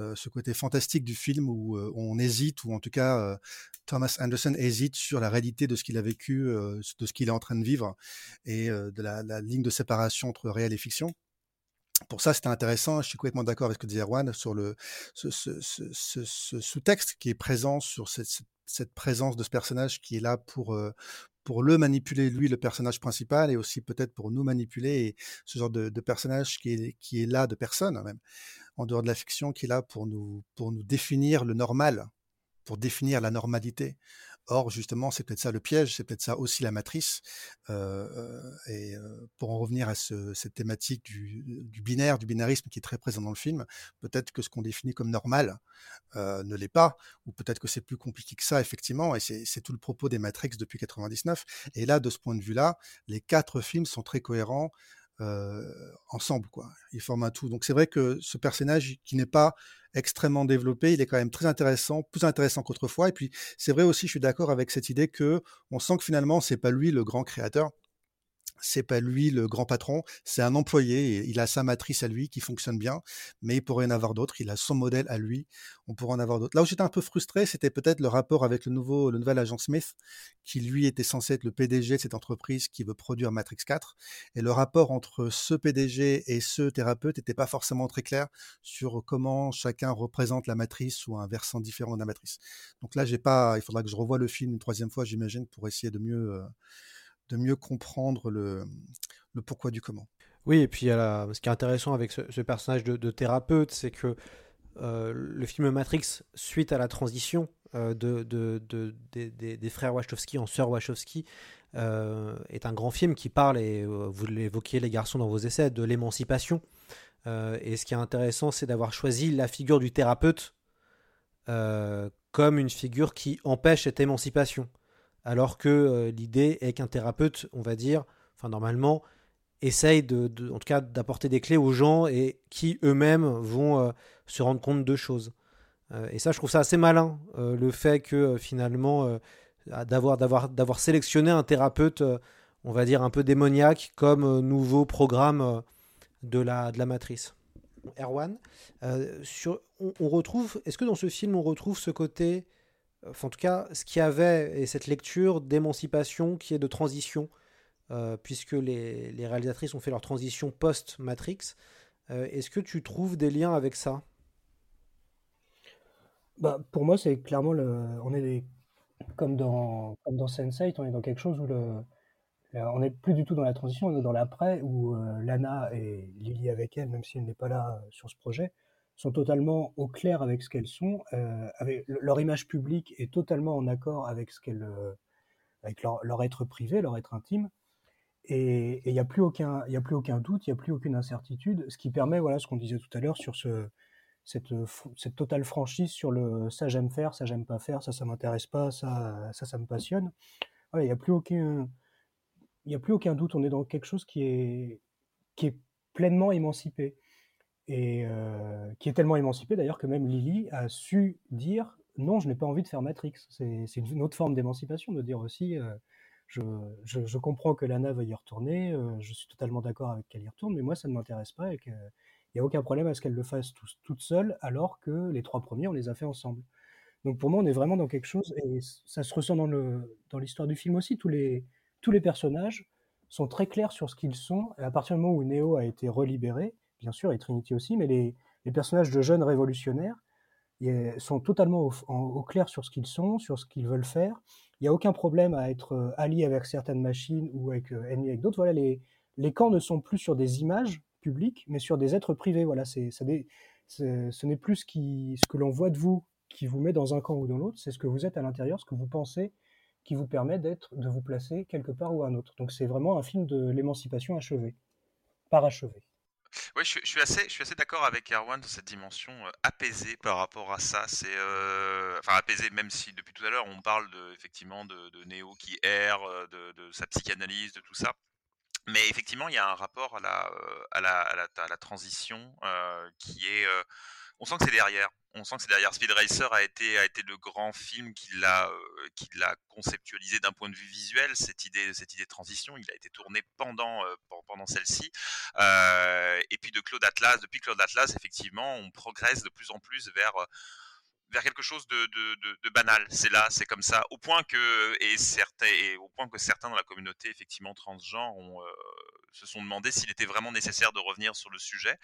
euh, ce côté fantastique du film où euh, on hésite, ou en tout cas euh, Thomas Anderson hésite sur la réalité de ce qu'il a vécu, de ce qu'il est en train de vivre, et de la, ligne de séparation entre réel et fiction pour ça, c'était intéressant. Je suis complètement d'accord avec ce que disait Erwan sur le, ce, sous-texte qui est présent sur cette, présence de ce personnage qui est là pour, pour le manipuler, lui, le personnage principal, et aussi peut-être pour nous manipuler, ce genre de, personnage qui est, qui est là, de personne hein, même, en dehors de la fiction, qui est là pour nous, pour nous définir le normal, pour définir la normalité. Or, justement, c'est peut-être ça le piège, c'est peut-être ça aussi la matrice. Euh, euh, et euh, pour en revenir à ce- cette thématique du, binaire, du binarisme qui est très présent dans le film, peut-être que ce qu'on définit comme normal ne l'est pas, ou peut-être que c'est plus compliqué que ça, effectivement, et c'est tout le propos des Matrix depuis 99. Et là, de ce point de vue-là, les quatre films sont très cohérents ensemble, quoi. Ils forment un tout. Donc c'est vrai que ce personnage qui n'est pas extrêmement développé, il est quand même très intéressant, plus intéressant qu'autrefois. Et puis c'est vrai aussi, je suis d'accord avec cette idée que on sent que finalement c'est pas lui le grand créateur. C'est pas lui le grand patron, c'est un employé. Il a sa matrice à lui qui fonctionne bien, mais il pourrait en avoir d'autres. Il a son modèle à lui. On pourrait en avoir d'autres. Là où j'étais un peu frustré, c'était peut-être le rapport avec le nouveau, le nouvel agent Smith, qui lui était censé être le PDG de cette entreprise qui veut produire Matrix 4. Et le rapport entre ce PDG et ce thérapeute n'était pas forcément très clair sur comment chacun représente la matrice ou un versant différent de la matrice. Donc là, j'ai pas. Il faudra que je revoie le film une troisième fois, j'imagine, pour essayer de mieux, euh, de mieux comprendre le, pourquoi du comment. Oui, et puis ce qui est intéressant avec ce, personnage de, thérapeute, c'est que euh, le film Matrix, suite à la transition euh, de, de- de- des- frères Wachowski en sœurs Wachowski, euh, est un grand film qui parle, et vous l'évoquiez les garçons dans vos essais, de l'émancipation. Et ce qui est intéressant, c'est d'avoir choisi la figure du thérapeute comme une figure qui empêche cette émancipation. Alors que euh, l'idée est qu'un thérapeute, on va dire, enfin normalement, essaye de, en tout cas d'apporter des clés aux gens et qui eux-mêmes vont euh, se rendre compte de choses. Euh, et ça, je trouve ça assez malin, le fait que finalement, d'avoir, d'avoir, sélectionné un thérapeute, on va dire, un peu démoniaque comme nouveau programme de, la, de la matrice. Erwan, sur, on retrouve, est-ce que dans ce film, on retrouve ce côté, en tout cas, ce qu'il y avait, et cette lecture d'émancipation qui est de transition, euh, puisque les, réalisatrices ont fait leur transition post-Matrix. Euh, est-ce que tu trouves des liens avec ça? Bah, pour moi, c'est clairement le. On est comme dans comme dans Sense8, on est dans quelque chose où le. on n'est plus du tout dans la transition, on est dans l'après où euh, Lana et Lily avec elle, même si elle n'est pas là sur ce projet, sont totalement au clair avec ce qu'elles sont. euh, leur image publique est totalement en accord avec ce euh, avec leur, être privé, leur être intime. Et il n'y a plus aucun, a plus aucun doute, il n'y a plus aucune incertitude, ce qui permet, voilà, ce qu'on disait tout à l'heure sur ce, cette, euh, cette totale franchise sur le ça j'aime faire, ça j'aime pas faire, ça ça m'intéresse pas, ça ça ça me passionne. Il n'y a plus aucun, il y a plus aucun doute, on est dans quelque chose qui est qui est pleinement émancipé et euh, qui est tellement émancipé d'ailleurs que même Lily a su dire non, je n'ai pas envie de faire Matrix. C'est une autre forme d'émancipation de dire aussi euh, je, je, comprends que Lana veuille y retourner, euh, je suis totalement d'accord avec qu'elle y retourne, mais moi ça ne m'intéresse pas et qu'il n'y a aucun problème à ce qu'elle le fasse tout- toute seule alors que les trois premiers on les a fait ensemble. Donc pour moi on est vraiment dans quelque chose et ça se ressent dans le dans l'histoire du film aussi. Tous les tous les personnages sont très clairs sur ce qu'ils sont. Et à partir du moment où Neo a été relibéré, bien sûr, et Trinity aussi, mais les, personnages de jeunes révolutionnaires sont totalement au, clair sur ce qu'ils sont, sur ce qu'ils veulent faire. Il n'y a aucun problème à être euh, allié avec certaines machines ou avec euh, ennemi avec d'autres. Voilà, les, camps ne sont plus sur des images publiques, mais sur des êtres privés. Voilà, c'est, ce n'est plus ce, que l'on voit de vous qui vous met dans un camp ou dans l'autre, c'est ce que vous êtes à l'intérieur, ce que vous pensez qui vous permet d'être, de vous placer quelque part ou un autre. Donc c'est vraiment un film de l'émancipation achevée, parachevée. Oui, je, suis- assez, je suis assez d'accord avec Erwan sur cette dimension euh, apaisée par rapport à ça. C'est, euh, enfin apaisée, même si depuis tout à l'heure on parle de, effectivement de, de Néo qui erre, euh, de, sa psychanalyse, de tout ça. Mais effectivement, il y a un rapport à la, euh, à la, à la, transition qui est. on sent que c'est derrière. On sent que c'est derrière. Speed Racer a été, a été le grand film qui l'a, euh, qui l'a conceptualisé d'un point de vue visuel. Cette idée, cette idée de transition, il a été tourné pendant, euh, pen- pendant celle-ci. Euh, et puis de Claude Atlas, depuis Claude Atlas, effectivement, on progresse de plus en plus vers vers quelque chose de, de, de, banal. C'est là, c'est comme ça, au point que et certains, et au point que certains dans la communauté effectivement transgenre ont, se sont demandé s'il était vraiment nécessaire de revenir sur le sujet.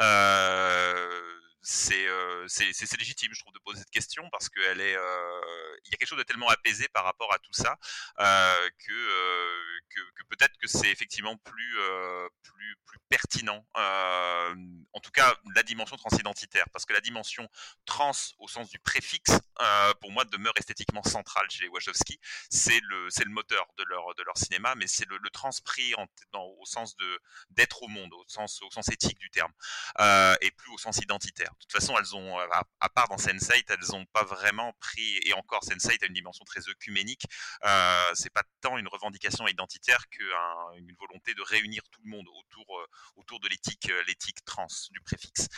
Euh, c'est euh, c'est c'est- légitime, je trouve, de poser cette question parce qu'elle est, euh, il y a quelque chose de tellement apaisé par rapport à tout ça que, que peut-être que c'est effectivement plus plus pertinent. En tout cas, la dimension transidentitaire, parce que la dimension trans au sens du préfixe, pour moi, demeure esthétiquement centrale chez les Wachowski. C'est le, c'est le moteur de leur, de leur cinéma, mais c'est le, le transpris en- dans- sens de d'être au monde, au sens, au sens éthique du terme, euh, et plus au sens identitaire. De toute façon, elles ont, euh, à, part dans Sense8, elles n'ont pas vraiment pris, et encore Sense8 a une dimension très œcuménique. Euh, c'est pas tant une revendication identitaire qu'une volonté de réunir tout le monde autour, euh, autour de l'éthique, l'éthique trans du préfixe.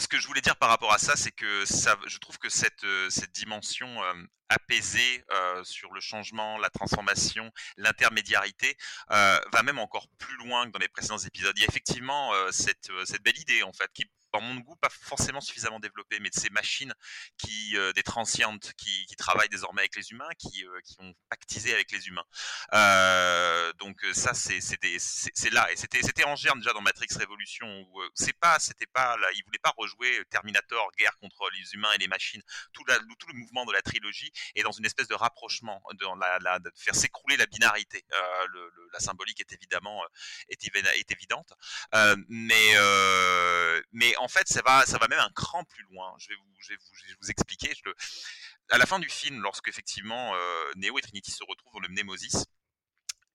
Ce que je voulais dire par rapport à ça, c'est que je trouve que cette, euh, cette dimension euh, apaisée euh, sur le changement, la transformation, l'intermédiarité, va même encore plus loin que dans les précédents épisodes. Il y a effectivement cette, cette belle idée, en fait, qui dans mon goût, pas forcément suffisamment développé, mais de ces machines qui, euh, des transientes, qui, travaillent désormais avec les humains, qui, euh, ont pactisé avec les humains. Euh, donc euh, ça, c'est là, et c'était en germe déjà dans Matrix Révolution, où c'est pas, c'était pas, là, ils voulaient pas rejouer Terminator, guerre contre les humains et les machines, tout, le mouvement de la trilogie est dans une espèce de rapprochement, de faire s'écrouler la binarité. La symbolique est évidemment est, évi- est évidente, mais mais en fait ça va ça va même un cran plus loin. Je vais vous expliquer. À la fin du film, lorsque effectivement euh, Neo et Trinity se retrouvent dans le Mnemosis,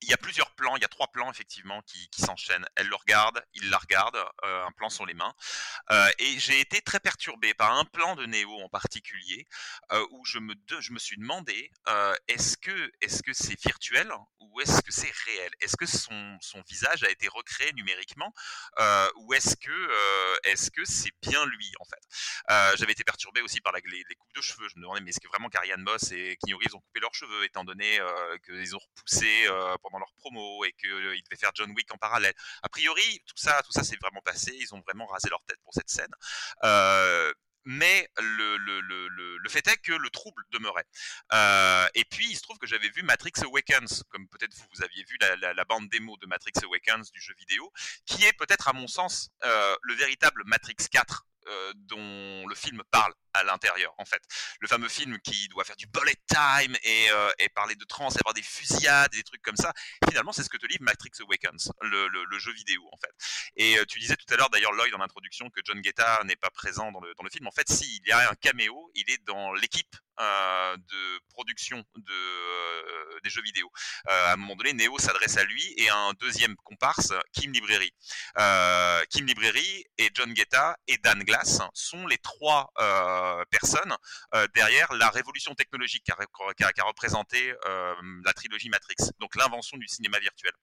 il y a plusieurs plans, il y a trois plans effectivement qui, s'enchaînent. Elle le regarde, il la regarde, euh, un plan sur les mains. Euh, et j'ai été très perturbé par un plan de Neo en particulier euh, où je me, suis demandé est-ce que c'est virtuel ou est-ce que c'est réel? Est-ce que son, visage a été recréé numériquement ou est-ce que c'est bien lui en fait? J'avais été perturbé aussi par les, coupes de cheveux. Je me demandais mais est-ce que vraiment Karian Moss et Keanu Reeves ont coupé leurs cheveux étant donné qu'ils ont repoussé pendant leur promo et qu'ils devaient faire John Wick en parallèle. A priori, tout ça, tout ça s'est vraiment passé. Ils ont vraiment rasé leur tête pour cette scène. Euh, mais le, fait est que le trouble demeurait. Euh, et puis, il se trouve que j'avais vu Matrix Awakens, comme peut-être vous, vous aviez vu la, bande démo de Matrix Awakens du jeu vidéo, qui est peut-être, à mon sens, euh, le véritable Matrix 4 euh, dont le film parle à l'intérieur en fait. Le fameux film qui doit faire du bullet time et, euh, et parler de trans avoir des fusillades et des trucs comme ça finalement c'est ce que te livre Matrix Awakens le, le, jeu vidéo en fait. Et euh, tu disais tout à l'heure d'ailleurs Lloyd en introduction que John Guetta n'est pas présent dans le, dans le film. En fait si il y a un caméo il est dans l'équipe de production de, euh, des jeux vidéo euh, à un moment donné Neo s'adresse à lui et à un deuxième comparse Kim Librairie euh, Kim Librairie et John Guetta et Dan Glass sont les trois euh, personnes euh, derrière la révolution technologique qu'a qu'a représenté euh, la trilogie Matrix, donc l'invention du cinéma virtuel.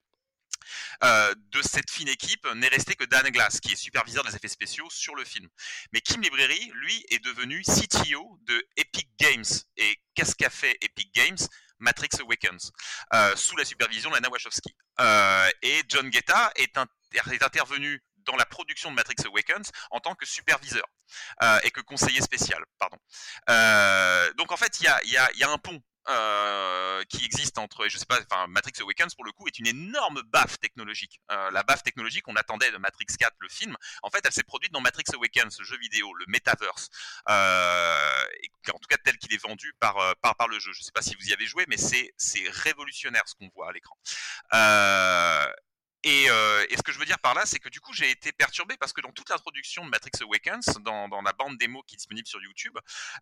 Euh, de cette fine équipe n'est resté que Dan Glass, qui est superviseur des effets spéciaux sur le film. Mais Kim Librairie, lui, est devenu CTO de Epic Games. Et qu'est-ce qu'a fait Epic Games? Matrix Awakens, euh, sous la supervision de Lana Wachowski. Euh, et John Guetta est, intervenu dans la production de Matrix Awakens en tant que superviseur et que conseiller spécial, pardon. Donc en fait, il y a un pont euh, qui existe entre, je sais pas, enfin Matrix Awakens pour le coup est une énorme baffe technologique. Euh, la baffe technologique qu'on attendait de Matrix 4, le film, en fait, elle s'est produite dans Matrix Awakens, ce jeu vidéo, le metaverse, euh, en tout cas tel qu'il est vendu par, euh, par par le jeu. Je sais pas si vous y avez joué, mais c'est c'est révolutionnaire ce qu'on voit à l'écran. Et, euh, et, ce que je veux dire par là, c'est que du coup, j'ai été perturbé parce que dans toute l'introduction de Matrix Awakens, dans, dans, la bande démo qui est disponible sur YouTube,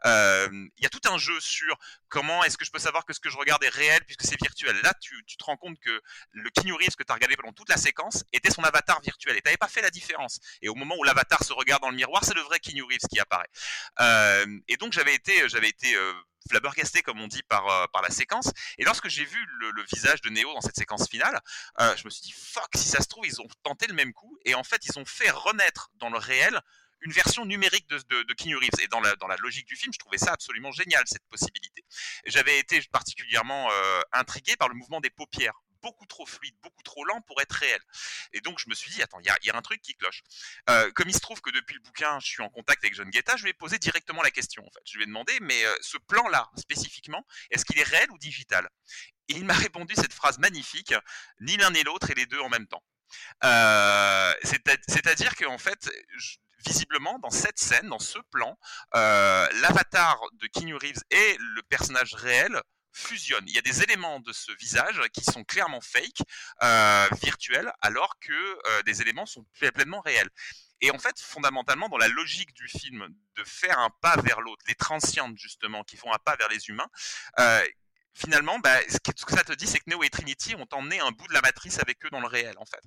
euh, il y a tout un jeu sur comment est-ce que je peux savoir que ce que je regarde est réel puisque c'est virtuel. Là, tu, tu, te rends compte que le Keanu que tu as regardé pendant toute la séquence était son avatar virtuel et tu n'avais pas fait la différence. Et au moment où l'avatar se regarde dans le miroir, c'est le vrai Keanu qui apparaît. Euh, et donc, j'avais été, j'avais été euh, flabbergasté comme on dit par euh, par la séquence. Et lorsque j'ai vu le, le, visage de Neo dans cette séquence finale euh, je me suis dit fuck si ça se trouve ils ont tenté le même coup et en fait ils ont fait renaître dans le réel une version numérique de, de, de Reeves. Et dans la dans la logique du film je trouvais ça absolument génial cette possibilité. J'avais été particulièrement euh, intrigué par le mouvement des paupières beaucoup trop fluide, beaucoup trop lent pour être réel. Et donc je me suis dit, attends, il y a, un truc qui cloche. Euh, comme il se trouve que depuis le bouquin, je suis en contact avec John Guetta, je lui ai posé directement la question. En fait, je lui ai demandé, mais euh, ce plan-là spécifiquement, est-ce qu'il est réel ou digital? Et il m'a répondu cette phrase magnifique ni l'un ni l'autre et les deux en même temps. Euh, C'est-à-dire qu'en fait, visiblement dans cette scène, dans ce plan, l'avatar de Keanu Reeves et le personnage réel fusionnent. Il y a des éléments de ce visage qui sont clairement fake, euh, virtuels, alors que euh, des éléments sont pleinement réels. Et en fait, fondamentalement, dans la logique du film, de faire un pas vers l'autre, les transientes justement, qui font un pas vers les humains, euh, finalement, bah, ce que ça te dit, c'est que Neo et Trinity ont emmené un bout de la matrice avec eux dans le réel, en fait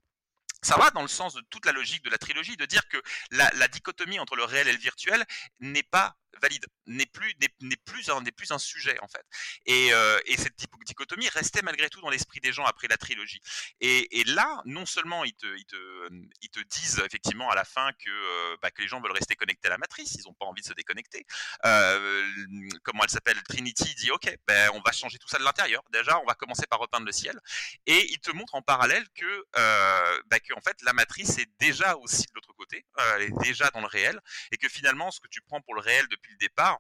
ça va dans le sens de toute la logique de la trilogie de dire que la, dichotomie entre le réel et le virtuel n'est pas valide, n'est plus n'est plus un n'est plus un sujet en fait. Et, euh, et cette dichotomie restait malgré tout dans l'esprit des gens après la trilogie. Et, et, là, non seulement ils te ils te ils te disent effectivement à la fin que euh, bah, que les gens veulent rester connectés à la matrice, ils ont pas envie de se déconnecter. Euh, comment elle s'appelle Trinity dit ok, ben on va changer tout ça de l'intérieur. Déjà, on va commencer par repeindre le ciel. Et ils te montrent en parallèle que bah, que qu'en fait la matrice est déjà aussi de l'autre côté, euh, elle est déjà dans le réel, et que finalement ce que tu prends pour le réel depuis le départ,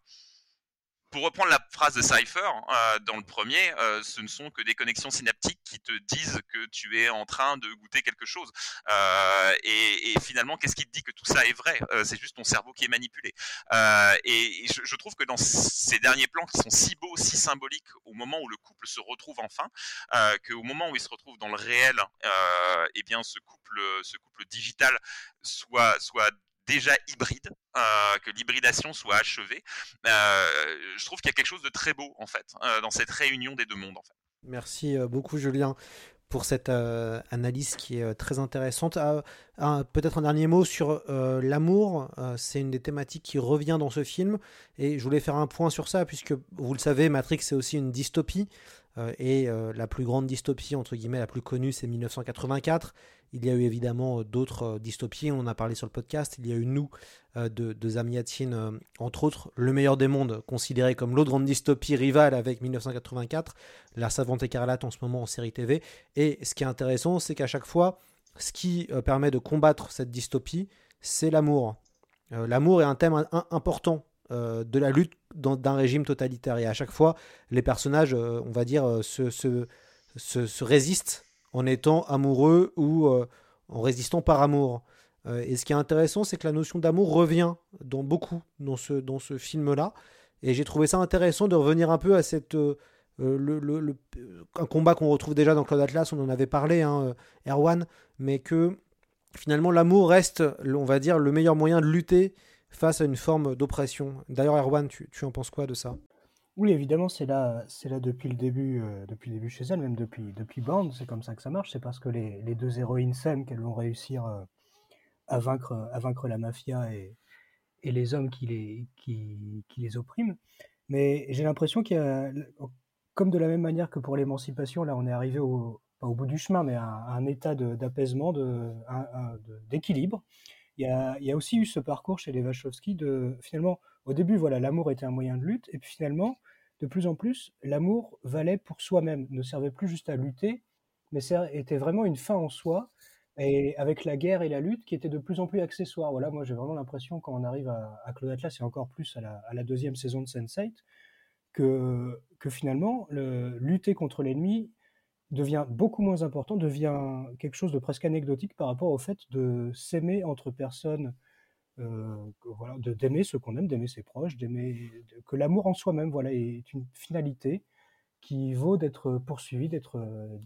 pour reprendre la phrase de Cypher euh, dans le premier, euh, ce ne sont que des connexions synaptiques qui te disent que tu es en train de goûter quelque chose. Euh, et, et, finalement, qu'est-ce qui te dit que tout ça est vrai? C'est juste ton cerveau qui est manipulé. Et, et je, trouve que dans ces derniers plans qui sont si beaux, si symboliques, au moment où le couple se retrouve enfin, qu'au moment où il se retrouve dans le réel, eh bien, ce couple, ce couple digital soit déjà hybride, euh, que l'hybridation soit achevée. Euh, je trouve qu'il y a quelque chose de très beau en fait euh, dans cette réunion des deux mondes. Merci beaucoup Julien pour cette analyse qui est très intéressante. Peut-être un dernier mot sur l'amour. c'est une des thématiques qui revient dans ce film. Et je voulais faire un point sur ça, puisque vous le savez, Matrix c'est aussi une dystopie. et la plus grande dystopie, entre guillemets, la plus connue, c'est 1984. Il y a eu évidemment d'autres dystopies, on en a parlé sur le podcast. Il y a eu Nous de, de Zamiatin, entre autres, Le meilleur des mondes, considéré comme l'autre grande dystopie rivale avec 1984, La Savante écarlate en ce moment en série TV. Et ce qui est intéressant, c'est qu'à chaque fois, ce qui permet de combattre cette dystopie, c'est l'amour. l'amour est un thème important de la lutte d'un régime totalitaire. Et à chaque fois, les personnages, on va dire, se résistent en étant amoureux ou euh, en résistant par amour. Euh, et ce qui est intéressant, c'est que la notion d'amour revient dans beaucoup dans ce, dans ce film-là. Et j'ai trouvé ça intéressant de revenir un peu à cette, euh, le, le, un combat qu'on retrouve déjà dans Claude Atlas, on en avait parlé, hein, Erwan, mais que finalement l'amour reste, on va dire, le meilleur moyen de lutter face à une forme d'oppression. D'ailleurs, Erwan, tu, tu en penses quoi de ça? Oui, évidemment, c'est là, c'est là depuis le début, euh, depuis le début chez elle, même depuis, depuis Bond, c'est comme ça que ça marche. C'est parce que les, les deux héroïnes s'aiment qu'elles vont réussir euh, à vaincre, à vaincre la mafia et, et les hommes qui les, qui, qui les oppriment. Mais j'ai l'impression qu'il y a, comme de la même manière que pour l'émancipation, là, on est arrivé au, pas au bout du chemin, mais à, un état d'apaisement, de- d'équilibre. Il y a, il y a aussi eu ce parcours chez les Wachowski de finalement, au début, voilà, l'amour était un moyen de lutte, et puis finalement, de plus en plus, l'amour valait pour soi-même, ne servait plus juste à lutter, mais était vraiment une fin en soi, et avec la guerre et la lutte qui étaient de plus en plus accessoires. Voilà, moi j'ai vraiment l'impression quand on arrive à, Claude Atlas et encore plus à la, deuxième saison de Sense8, que, finalement, le, lutter contre l'ennemi devient beaucoup moins important, devient quelque chose de presque anecdotique par rapport au fait de s'aimer entre personnes, voilà, de- d'aimer ce qu'on aime, d'aimer ses proches, d'aimer que l'amour en soi-même, voilà, est une finalité qui vaut d'être poursuivie, d'être,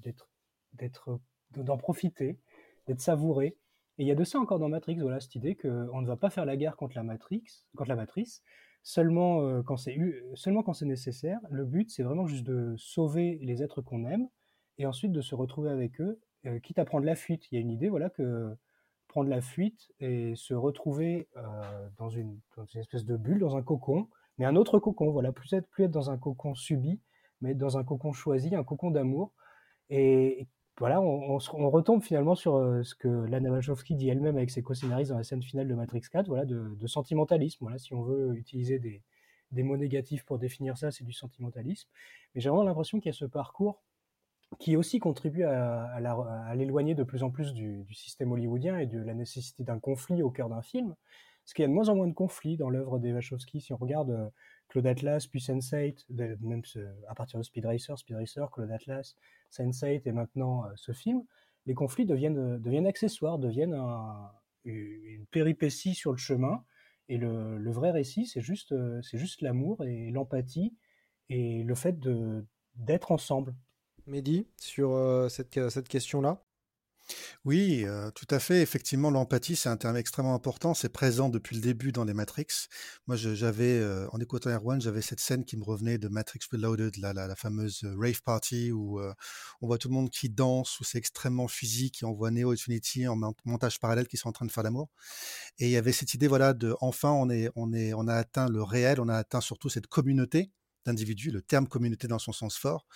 d'être, d'être, d'en profiter, d'être savouré. Et il y a de ça encore dans Matrix, voilà, cette idée qu'on ne va pas faire la guerre contre la Matrix, contre la matrice, seulement euh, quand c'est eu- seulement quand c'est nécessaire. Le but, c'est vraiment juste de sauver les êtres qu'on aime et ensuite de se retrouver avec eux, euh, quitte à prendre la fuite. Il y a une idée, voilà, que prendre la fuite et se retrouver euh, dans, une, espèce de bulle, dans un cocon, mais un autre cocon, voilà, plus être, plus être dans un cocon subi, mais être dans un cocon choisi, un cocon d'amour. Et, voilà, on, retombe finalement sur euh, ce que Lana Wachowski dit elle-même avec ses co-scénaristes dans la scène finale de Matrix 4, voilà, de, de sentimentalisme. Voilà, si on veut utiliser des, des mots négatifs pour définir ça, c'est du sentimentalisme. Mais j'ai vraiment l'impression qu'il y a ce parcours qui aussi contribue à, l'éloigner de plus en plus du, système hollywoodien et de la nécessité d'un conflit au cœur d'un film. Parce qu'il y a de moins en moins de conflits dans l'œuvre des Wachowski. Si on regarde euh, Claude Atlas, puis Sense8, de- même à partir de Speed Racer, Speed Racer, Claude Atlas, Sense8 et maintenant euh, ce film, les conflits deviennent, euh, accessoires, deviennent un- une péripétie sur le chemin. Et le, vrai récit, c'est juste, l'amour et l'empathie et le fait d'être ensemble. Mehdi, sur euh, cette, cette question-là? Oui, euh, tout à fait. Effectivement, l'empathie, c'est un terme extrêmement important. C'est présent depuis le début dans les Matrix. Moi, j'avais, euh, en écoutant Erwan, j'avais cette scène qui me revenait de Matrix Reloaded, la, la, fameuse euh, rave party où euh, on voit tout le monde qui danse, où c'est extrêmement physique, et on voit Neo et Trinity en mon- montage parallèle qui sont en train de faire l'amour. Et il y avait cette idée, voilà, de enfin, on est, on est, on a atteint le réel, on a atteint surtout cette communauté d'individus, le terme communauté dans son sens fort,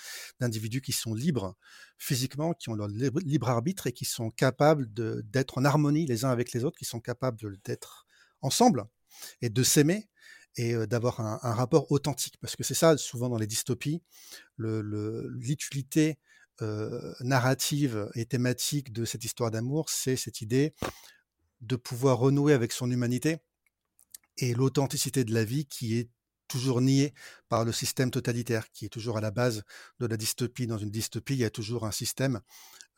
d'individus qui sont libres physiquement, qui ont leur libre, arbitre et qui sont capables d'être en harmonie les uns avec les autres, qui sont capables d'être ensemble et de s'aimer et euh, d'avoir un, rapport authentique. Parce que c'est ça, souvent dans les dystopies, le- le- l'utilité euh, narrative et thématique de cette histoire d'amour, c'est cette idée de pouvoir renouer avec son humanité et l'authenticité de la vie qui est toujours niée par le système totalitaire, qui est toujours à la base de la dystopie. Dans une dystopie, il y a toujours un système,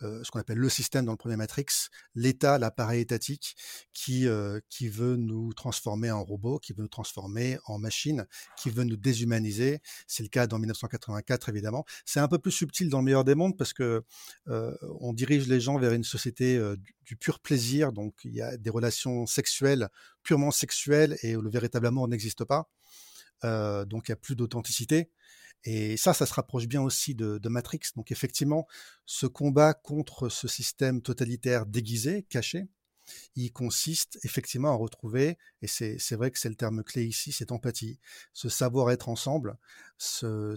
euh, ce qu'on appelle le système dans le premier Matrix, l'État, l'appareil étatique, qui, euh, qui veut nous transformer en robots, qui veut nous transformer en machines, qui veut nous déshumaniser. C'est le cas dans 1984, évidemment. C'est un peu plus subtil dans le meilleur des mondes parce que euh, on dirige les gens vers une société euh, du pur plaisir, donc il y a des relations sexuelles purement sexuelles et où le véritable amour n'existe pas. Euh, donc il n'y a plus d'authenticité. Et ça, ça se rapproche bien aussi de, Matrix. Donc effectivement, ce combat contre ce système totalitaire déguisé, caché, il consiste effectivement à retrouver, et c'est vrai que c'est le terme clé ici, cette empathie, ce savoir-être ensemble, ce,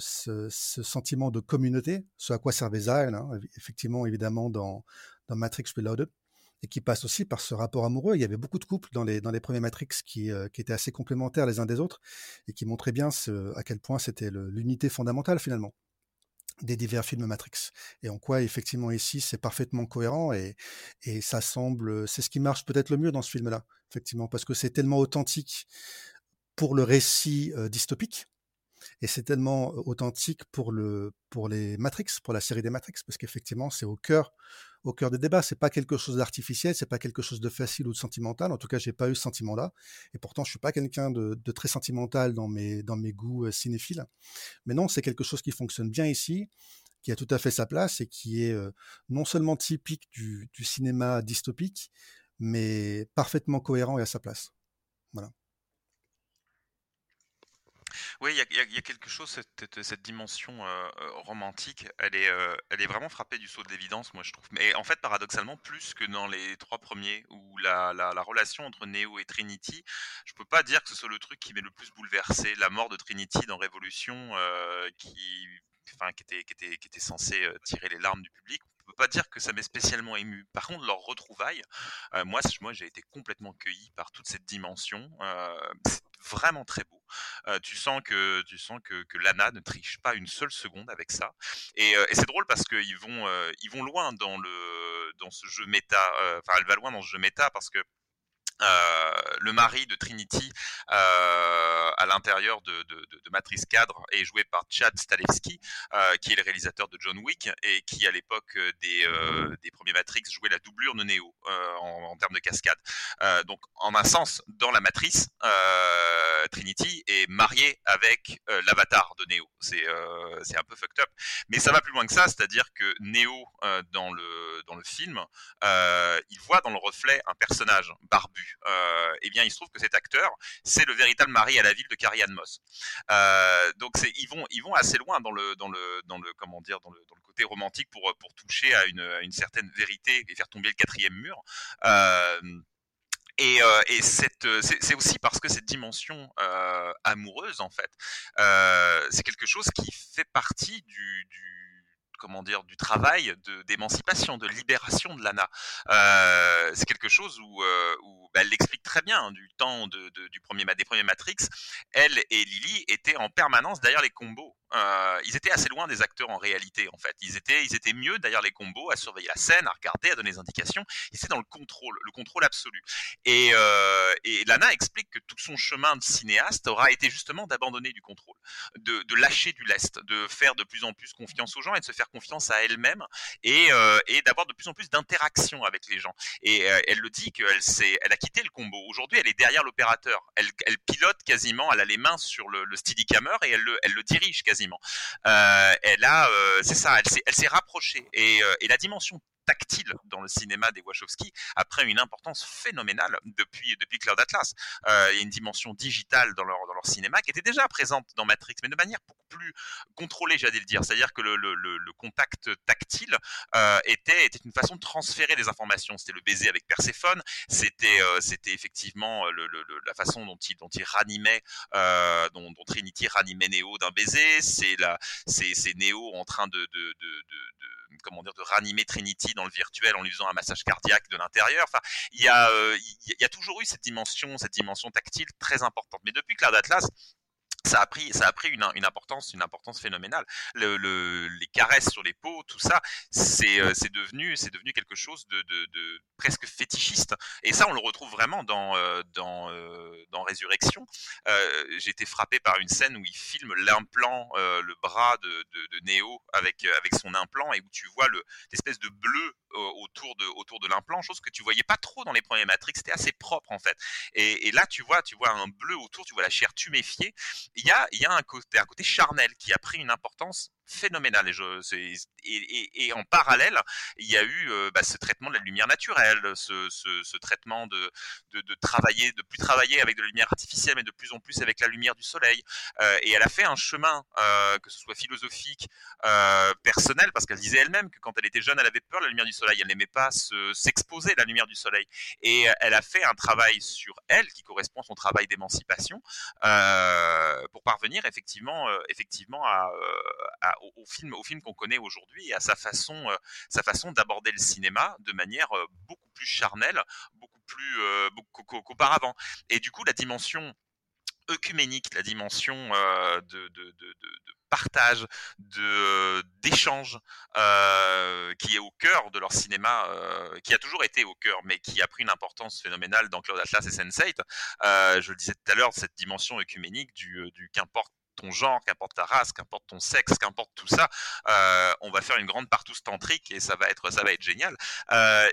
sentiment de communauté, ce à quoi servait Zion, hein, effectivement, évidemment, dans, dans Matrix Reloaded et qui passe aussi par ce rapport amoureux. Il y avait beaucoup de couples dans les, dans les premiers Matrix qui, euh, qui étaient assez complémentaires les uns des autres et qui montraient bien à quel point c'était l'unité fondamentale finalement des divers films Matrix et en quoi effectivement ici c'est parfaitement cohérent et, et ça semble c'est ce qui marche peut-être le mieux dans ce film là effectivement parce que c'est tellement authentique pour le récit euh, dystopique et c'est tellement authentique pour le pour les Matrix, pour la série des Matrix, parce qu'effectivement c'est au cœur au cœur des débats. C'est pas quelque chose d'artificiel, c'est pas quelque chose de facile ou de sentimental. En tout cas, j'ai pas eu ce sentiment-là. Et pourtant, je suis pas quelqu'un de, de, très sentimental dans mes dans mes goûts cinéphiles. Mais non, c'est quelque chose qui fonctionne bien ici, qui a tout à fait sa place et qui est non seulement typique du, du cinéma dystopique, mais parfaitement cohérent et à sa place. Voilà. Oui, il y, a, quelque chose, cette, cette dimension euh, romantique, elle est, euh, elle est vraiment frappée du saut de l'évidence, moi je trouve. Mais en fait, paradoxalement, plus que dans les trois premiers, où la, la, la, relation entre Neo et Trinity, je peux pas dire que ce soit le truc qui m'est le plus bouleversé. La mort de Trinity dans Révolution, euh, qui, enfin, qui, était, qui, était, qui était censé tirer les larmes du public, peux pas dire que ça m'est spécialement ému. Par contre, leur retrouvaille, euh, moi, moi, j'ai été complètement cueilli par toute cette dimension. Euh, c'est vraiment très beau. Euh, tu sens que tu sens que, Lana ne triche pas une seule seconde avec ça. Et, et c'est drôle parce qu'ils vont ils vont loin dans le dans ce jeu méta. Enfin, elle va loin dans ce jeu méta parce que euh, le mari de Trinity euh, à l'intérieur de, de, de, de, Cadre est joué par Chad Stahelski, euh, qui est le réalisateur de John Wick et qui à l'époque des, euh, des premiers Matrix jouait la doublure de Neo euh, en, en, termes de cascade. donc en un sens, dans la Matrice, Trinity est mariée avec l'avatar de Neo. C'est un peu fucked up, mais ça va plus loin que ça, c'est-à-dire que Neo dans le dans le film, il voit dans le reflet un personnage barbu euh, eh bien, il se trouve que cet acteur, c'est le véritable mari à la ville de Carrie-Anne Moss. Euh, donc, ils vont, ils vont assez loin dans le, dans le, dans le, comment dire, dans le, côté romantique pour, toucher à une, certaine vérité et faire tomber le quatrième mur. Euh, et, c'est aussi parce que cette dimension amoureuse, en fait, c'est quelque chose qui fait partie du comment dire du travail de d'émancipation de libération de Lana. Euh, c'est quelque chose où, euh, bah, elle l'explique très bien hein, du temps du premier des premiers Matrix. Elle et Lily étaient en permanence derrière les combos euh, ils étaient assez loin des acteurs en réalité en fait ils étaient ils étaient mieux derrière les combos à surveiller la scène à regarder à donner des indications ils étaient dans le contrôle le contrôle absolu et, euh, et Lana explique que tout son chemin de cinéaste aura été justement d'abandonner du contrôle de, lâcher du lest de faire de plus en plus confiance aux gens et de se faire confiance à elle-même et, euh, d'avoir de plus en plus d'interaction avec les gens. Et elle le dit qu'elle elle a quitté le combo. Aujourd'hui, elle est derrière l'opérateur. Elle, pilote quasiment, elle a les mains sur le, le steadicammer et elle le, elle le dirige quasiment. Euh, elle a, euh, c'est ça, elle s'est, rapprochée. Euh, et la dimension tactile dans le cinéma des Wachowski a pris une importance phénoménale depuis depuis Cloud Atlas. Euh, il y a une dimension digitale dans leur dans leur cinéma qui était déjà présente dans Matrix, mais de manière beaucoup plus contrôlée, j'allais le dire. C'est-à-dire que le, contact tactile euh, était était une façon de transférer des informations. C'était le baiser avec Perséphone, c'était euh, effectivement la façon dont il dont il ranimait, euh, dont, Trinity ranimait Neo d'un baiser. C'est Neo en train de, de, de comment dire de ranimer Trinity dans le virtuel en lui faisant un massage cardiaque de l'intérieur. Enfin, il y a, euh, il y a toujours eu cette dimension, cette dimension tactile très importante. Mais depuis Cloud Atlas, ça a pris, ça a pris une, importance, une importance phénoménale. Le, le, les caresses sur les peaux, tout ça, c'est, euh, devenu, c'est devenu quelque chose de, presque fétichiste. Et ça, on le retrouve vraiment dans, euh, dans, euh, dans Résurrection. Euh, j'ai été frappé par une scène où il filme l'implant, le bras de, de, Neo avec, avec son implant et où tu vois le, l'espèce de bleu autour de, autour de l'implant, chose que tu voyais pas trop dans les premiers Matrix. C'était assez propre en fait. Et, et là, tu vois, tu vois un bleu autour, tu vois la chair tuméfiée il y a, y a un, côté, un côté charnel qui a pris une importance phénoménale. Et, en parallèle, il y a eu euh, bah, ce traitement de la lumière naturelle, ce, traitement de, travailler, de plus travailler avec de la lumière artificielle, mais de plus en plus avec la lumière du soleil. Euh, et elle a fait un chemin, euh, que ce soit philosophique, personnel, parce qu'elle disait elle-même que quand elle était jeune, elle avait peur de la lumière du soleil, elle n'aimait pas s'exposer à la lumière du soleil. Et elle a fait un travail sur elle, qui correspond à son travail d'émancipation, pour parvenir effectivement, effectivement à au, film, au film qu'on connaît aujourd'hui et à sa façon, euh, sa façon d'aborder le cinéma de manière euh, beaucoup plus charnelle, beaucoup plus euh, qu'auparavant. Et du coup, la dimension œcuménique, la dimension de, de, partage, de d'échange, qui est au cœur de leur cinéma, qui a toujours été au cœur, mais qui a pris une importance phénoménale dans Cloud Atlas et Sense8. Euh, je le disais tout à l'heure, cette dimension œcuménique du, du qu'importe ton genre, qu'importe ta race, qu'importe ton sexe, qu'importe tout ça, euh, on va faire une grande partouze tantrique et ça va être, ça va être génial. Euh,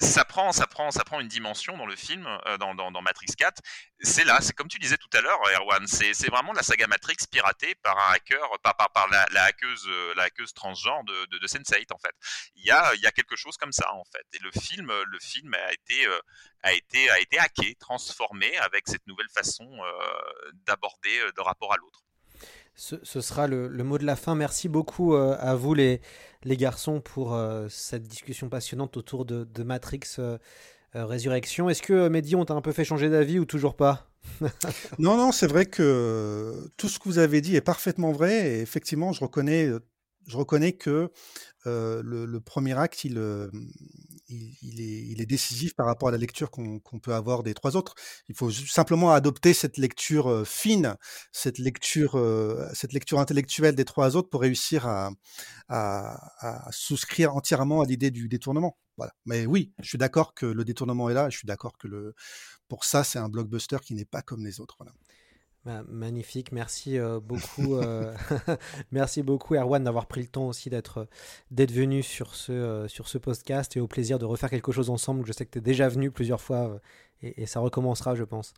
ça prend, ça prend, ça prend une dimension dans le film, euh, dans, Matrix 4. C'est là, c'est comme tu disais tout à l'heure, Erwan, c'est, vraiment la saga Matrix piratée par un hacker, par, la, la hackeuse, la hackeuse transgenre de, de, de Sense8 en fait. Il y a, quelque chose comme ça en fait. Et le film, le film a été, euh, hacké, transformé avec cette nouvelle façon euh, d'aborder de rapport à l'autre. Ce, sera le, mot de la fin. Merci beaucoup euh, à vous les, les garçons pour euh, cette discussion passionnante autour de, Matrix euh, Résurrection. Est-ce que Mehdi, on t'a un peu fait changer d'avis ou toujours pas? Non, non, c'est vrai que tout ce que vous avez dit est parfaitement vrai. Et effectivement, je reconnais, je reconnais que le, premier acte, il, il, est, décisif par rapport à la lecture qu'on qu peut avoir des trois autres. Il faut simplement adopter cette lecture euh, fine, cette lecture, euh, cette lecture intellectuelle des trois autres pour réussir à, souscrire entièrement à l'idée du détournement. Mais oui, je suis d'accord que le détournement est là. Je suis d'accord que pour ça, c'est un blockbuster qui n'est pas comme les autres. Bah, magnifique, merci euh, beaucoup, euh, merci beaucoup Erwan d'avoir pris le temps aussi d'être d'être venu sur ce euh, sur ce podcast et au plaisir de refaire quelque chose ensemble. Je sais que tu es déjà venu plusieurs fois et, et, ça recommencera, je pense.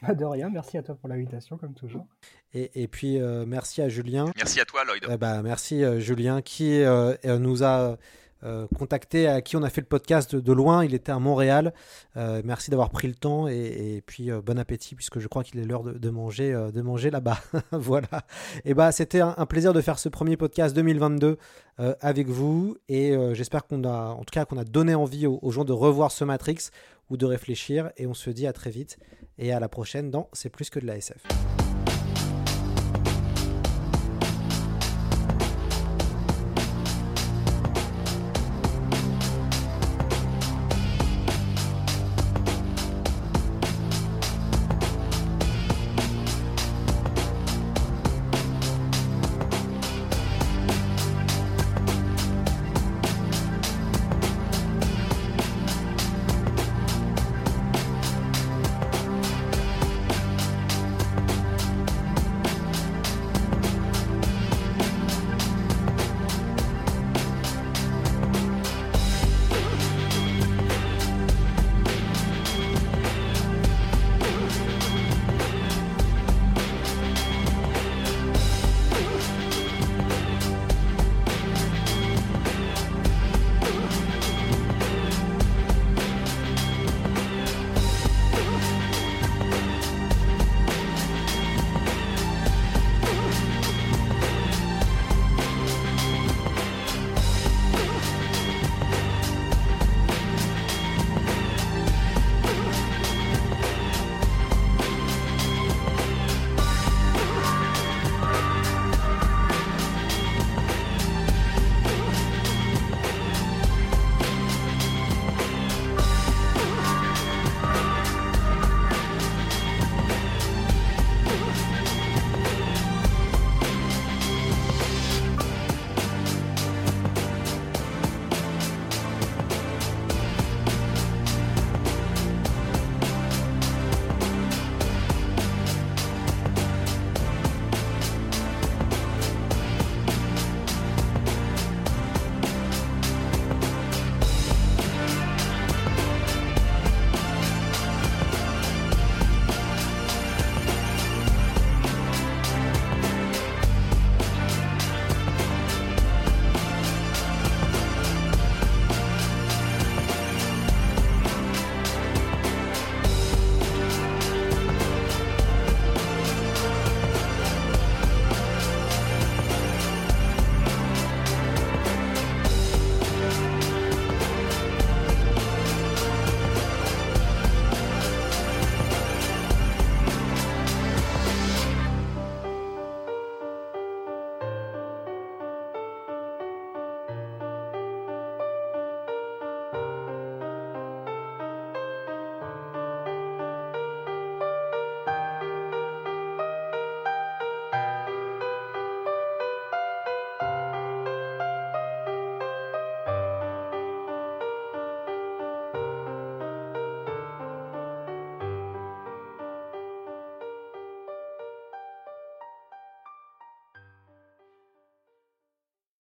Pas de rien, merci à toi pour l'invitation comme toujours. Et, et puis merci à Julien. Merci à toi Lloyd. Bah, merci Julien qui nous a euh, contacté à qui on a fait le podcast de, loin. Il était à Montréal. Euh, merci d'avoir pris le temps et, puis euh, bon appétit puisque je crois qu'il est l'heure de, manger, euh, de manger là-bas. voilà. Et bah c'était un, plaisir de faire ce premier podcast 2022 euh, avec vous et j'espère qu'on a, en tout cas, qu'on a donné envie aux, aux gens de revoir ce Matrix ou de réfléchir. Et on se dit à très vite et à la prochaine dans C'est plus que de la SF.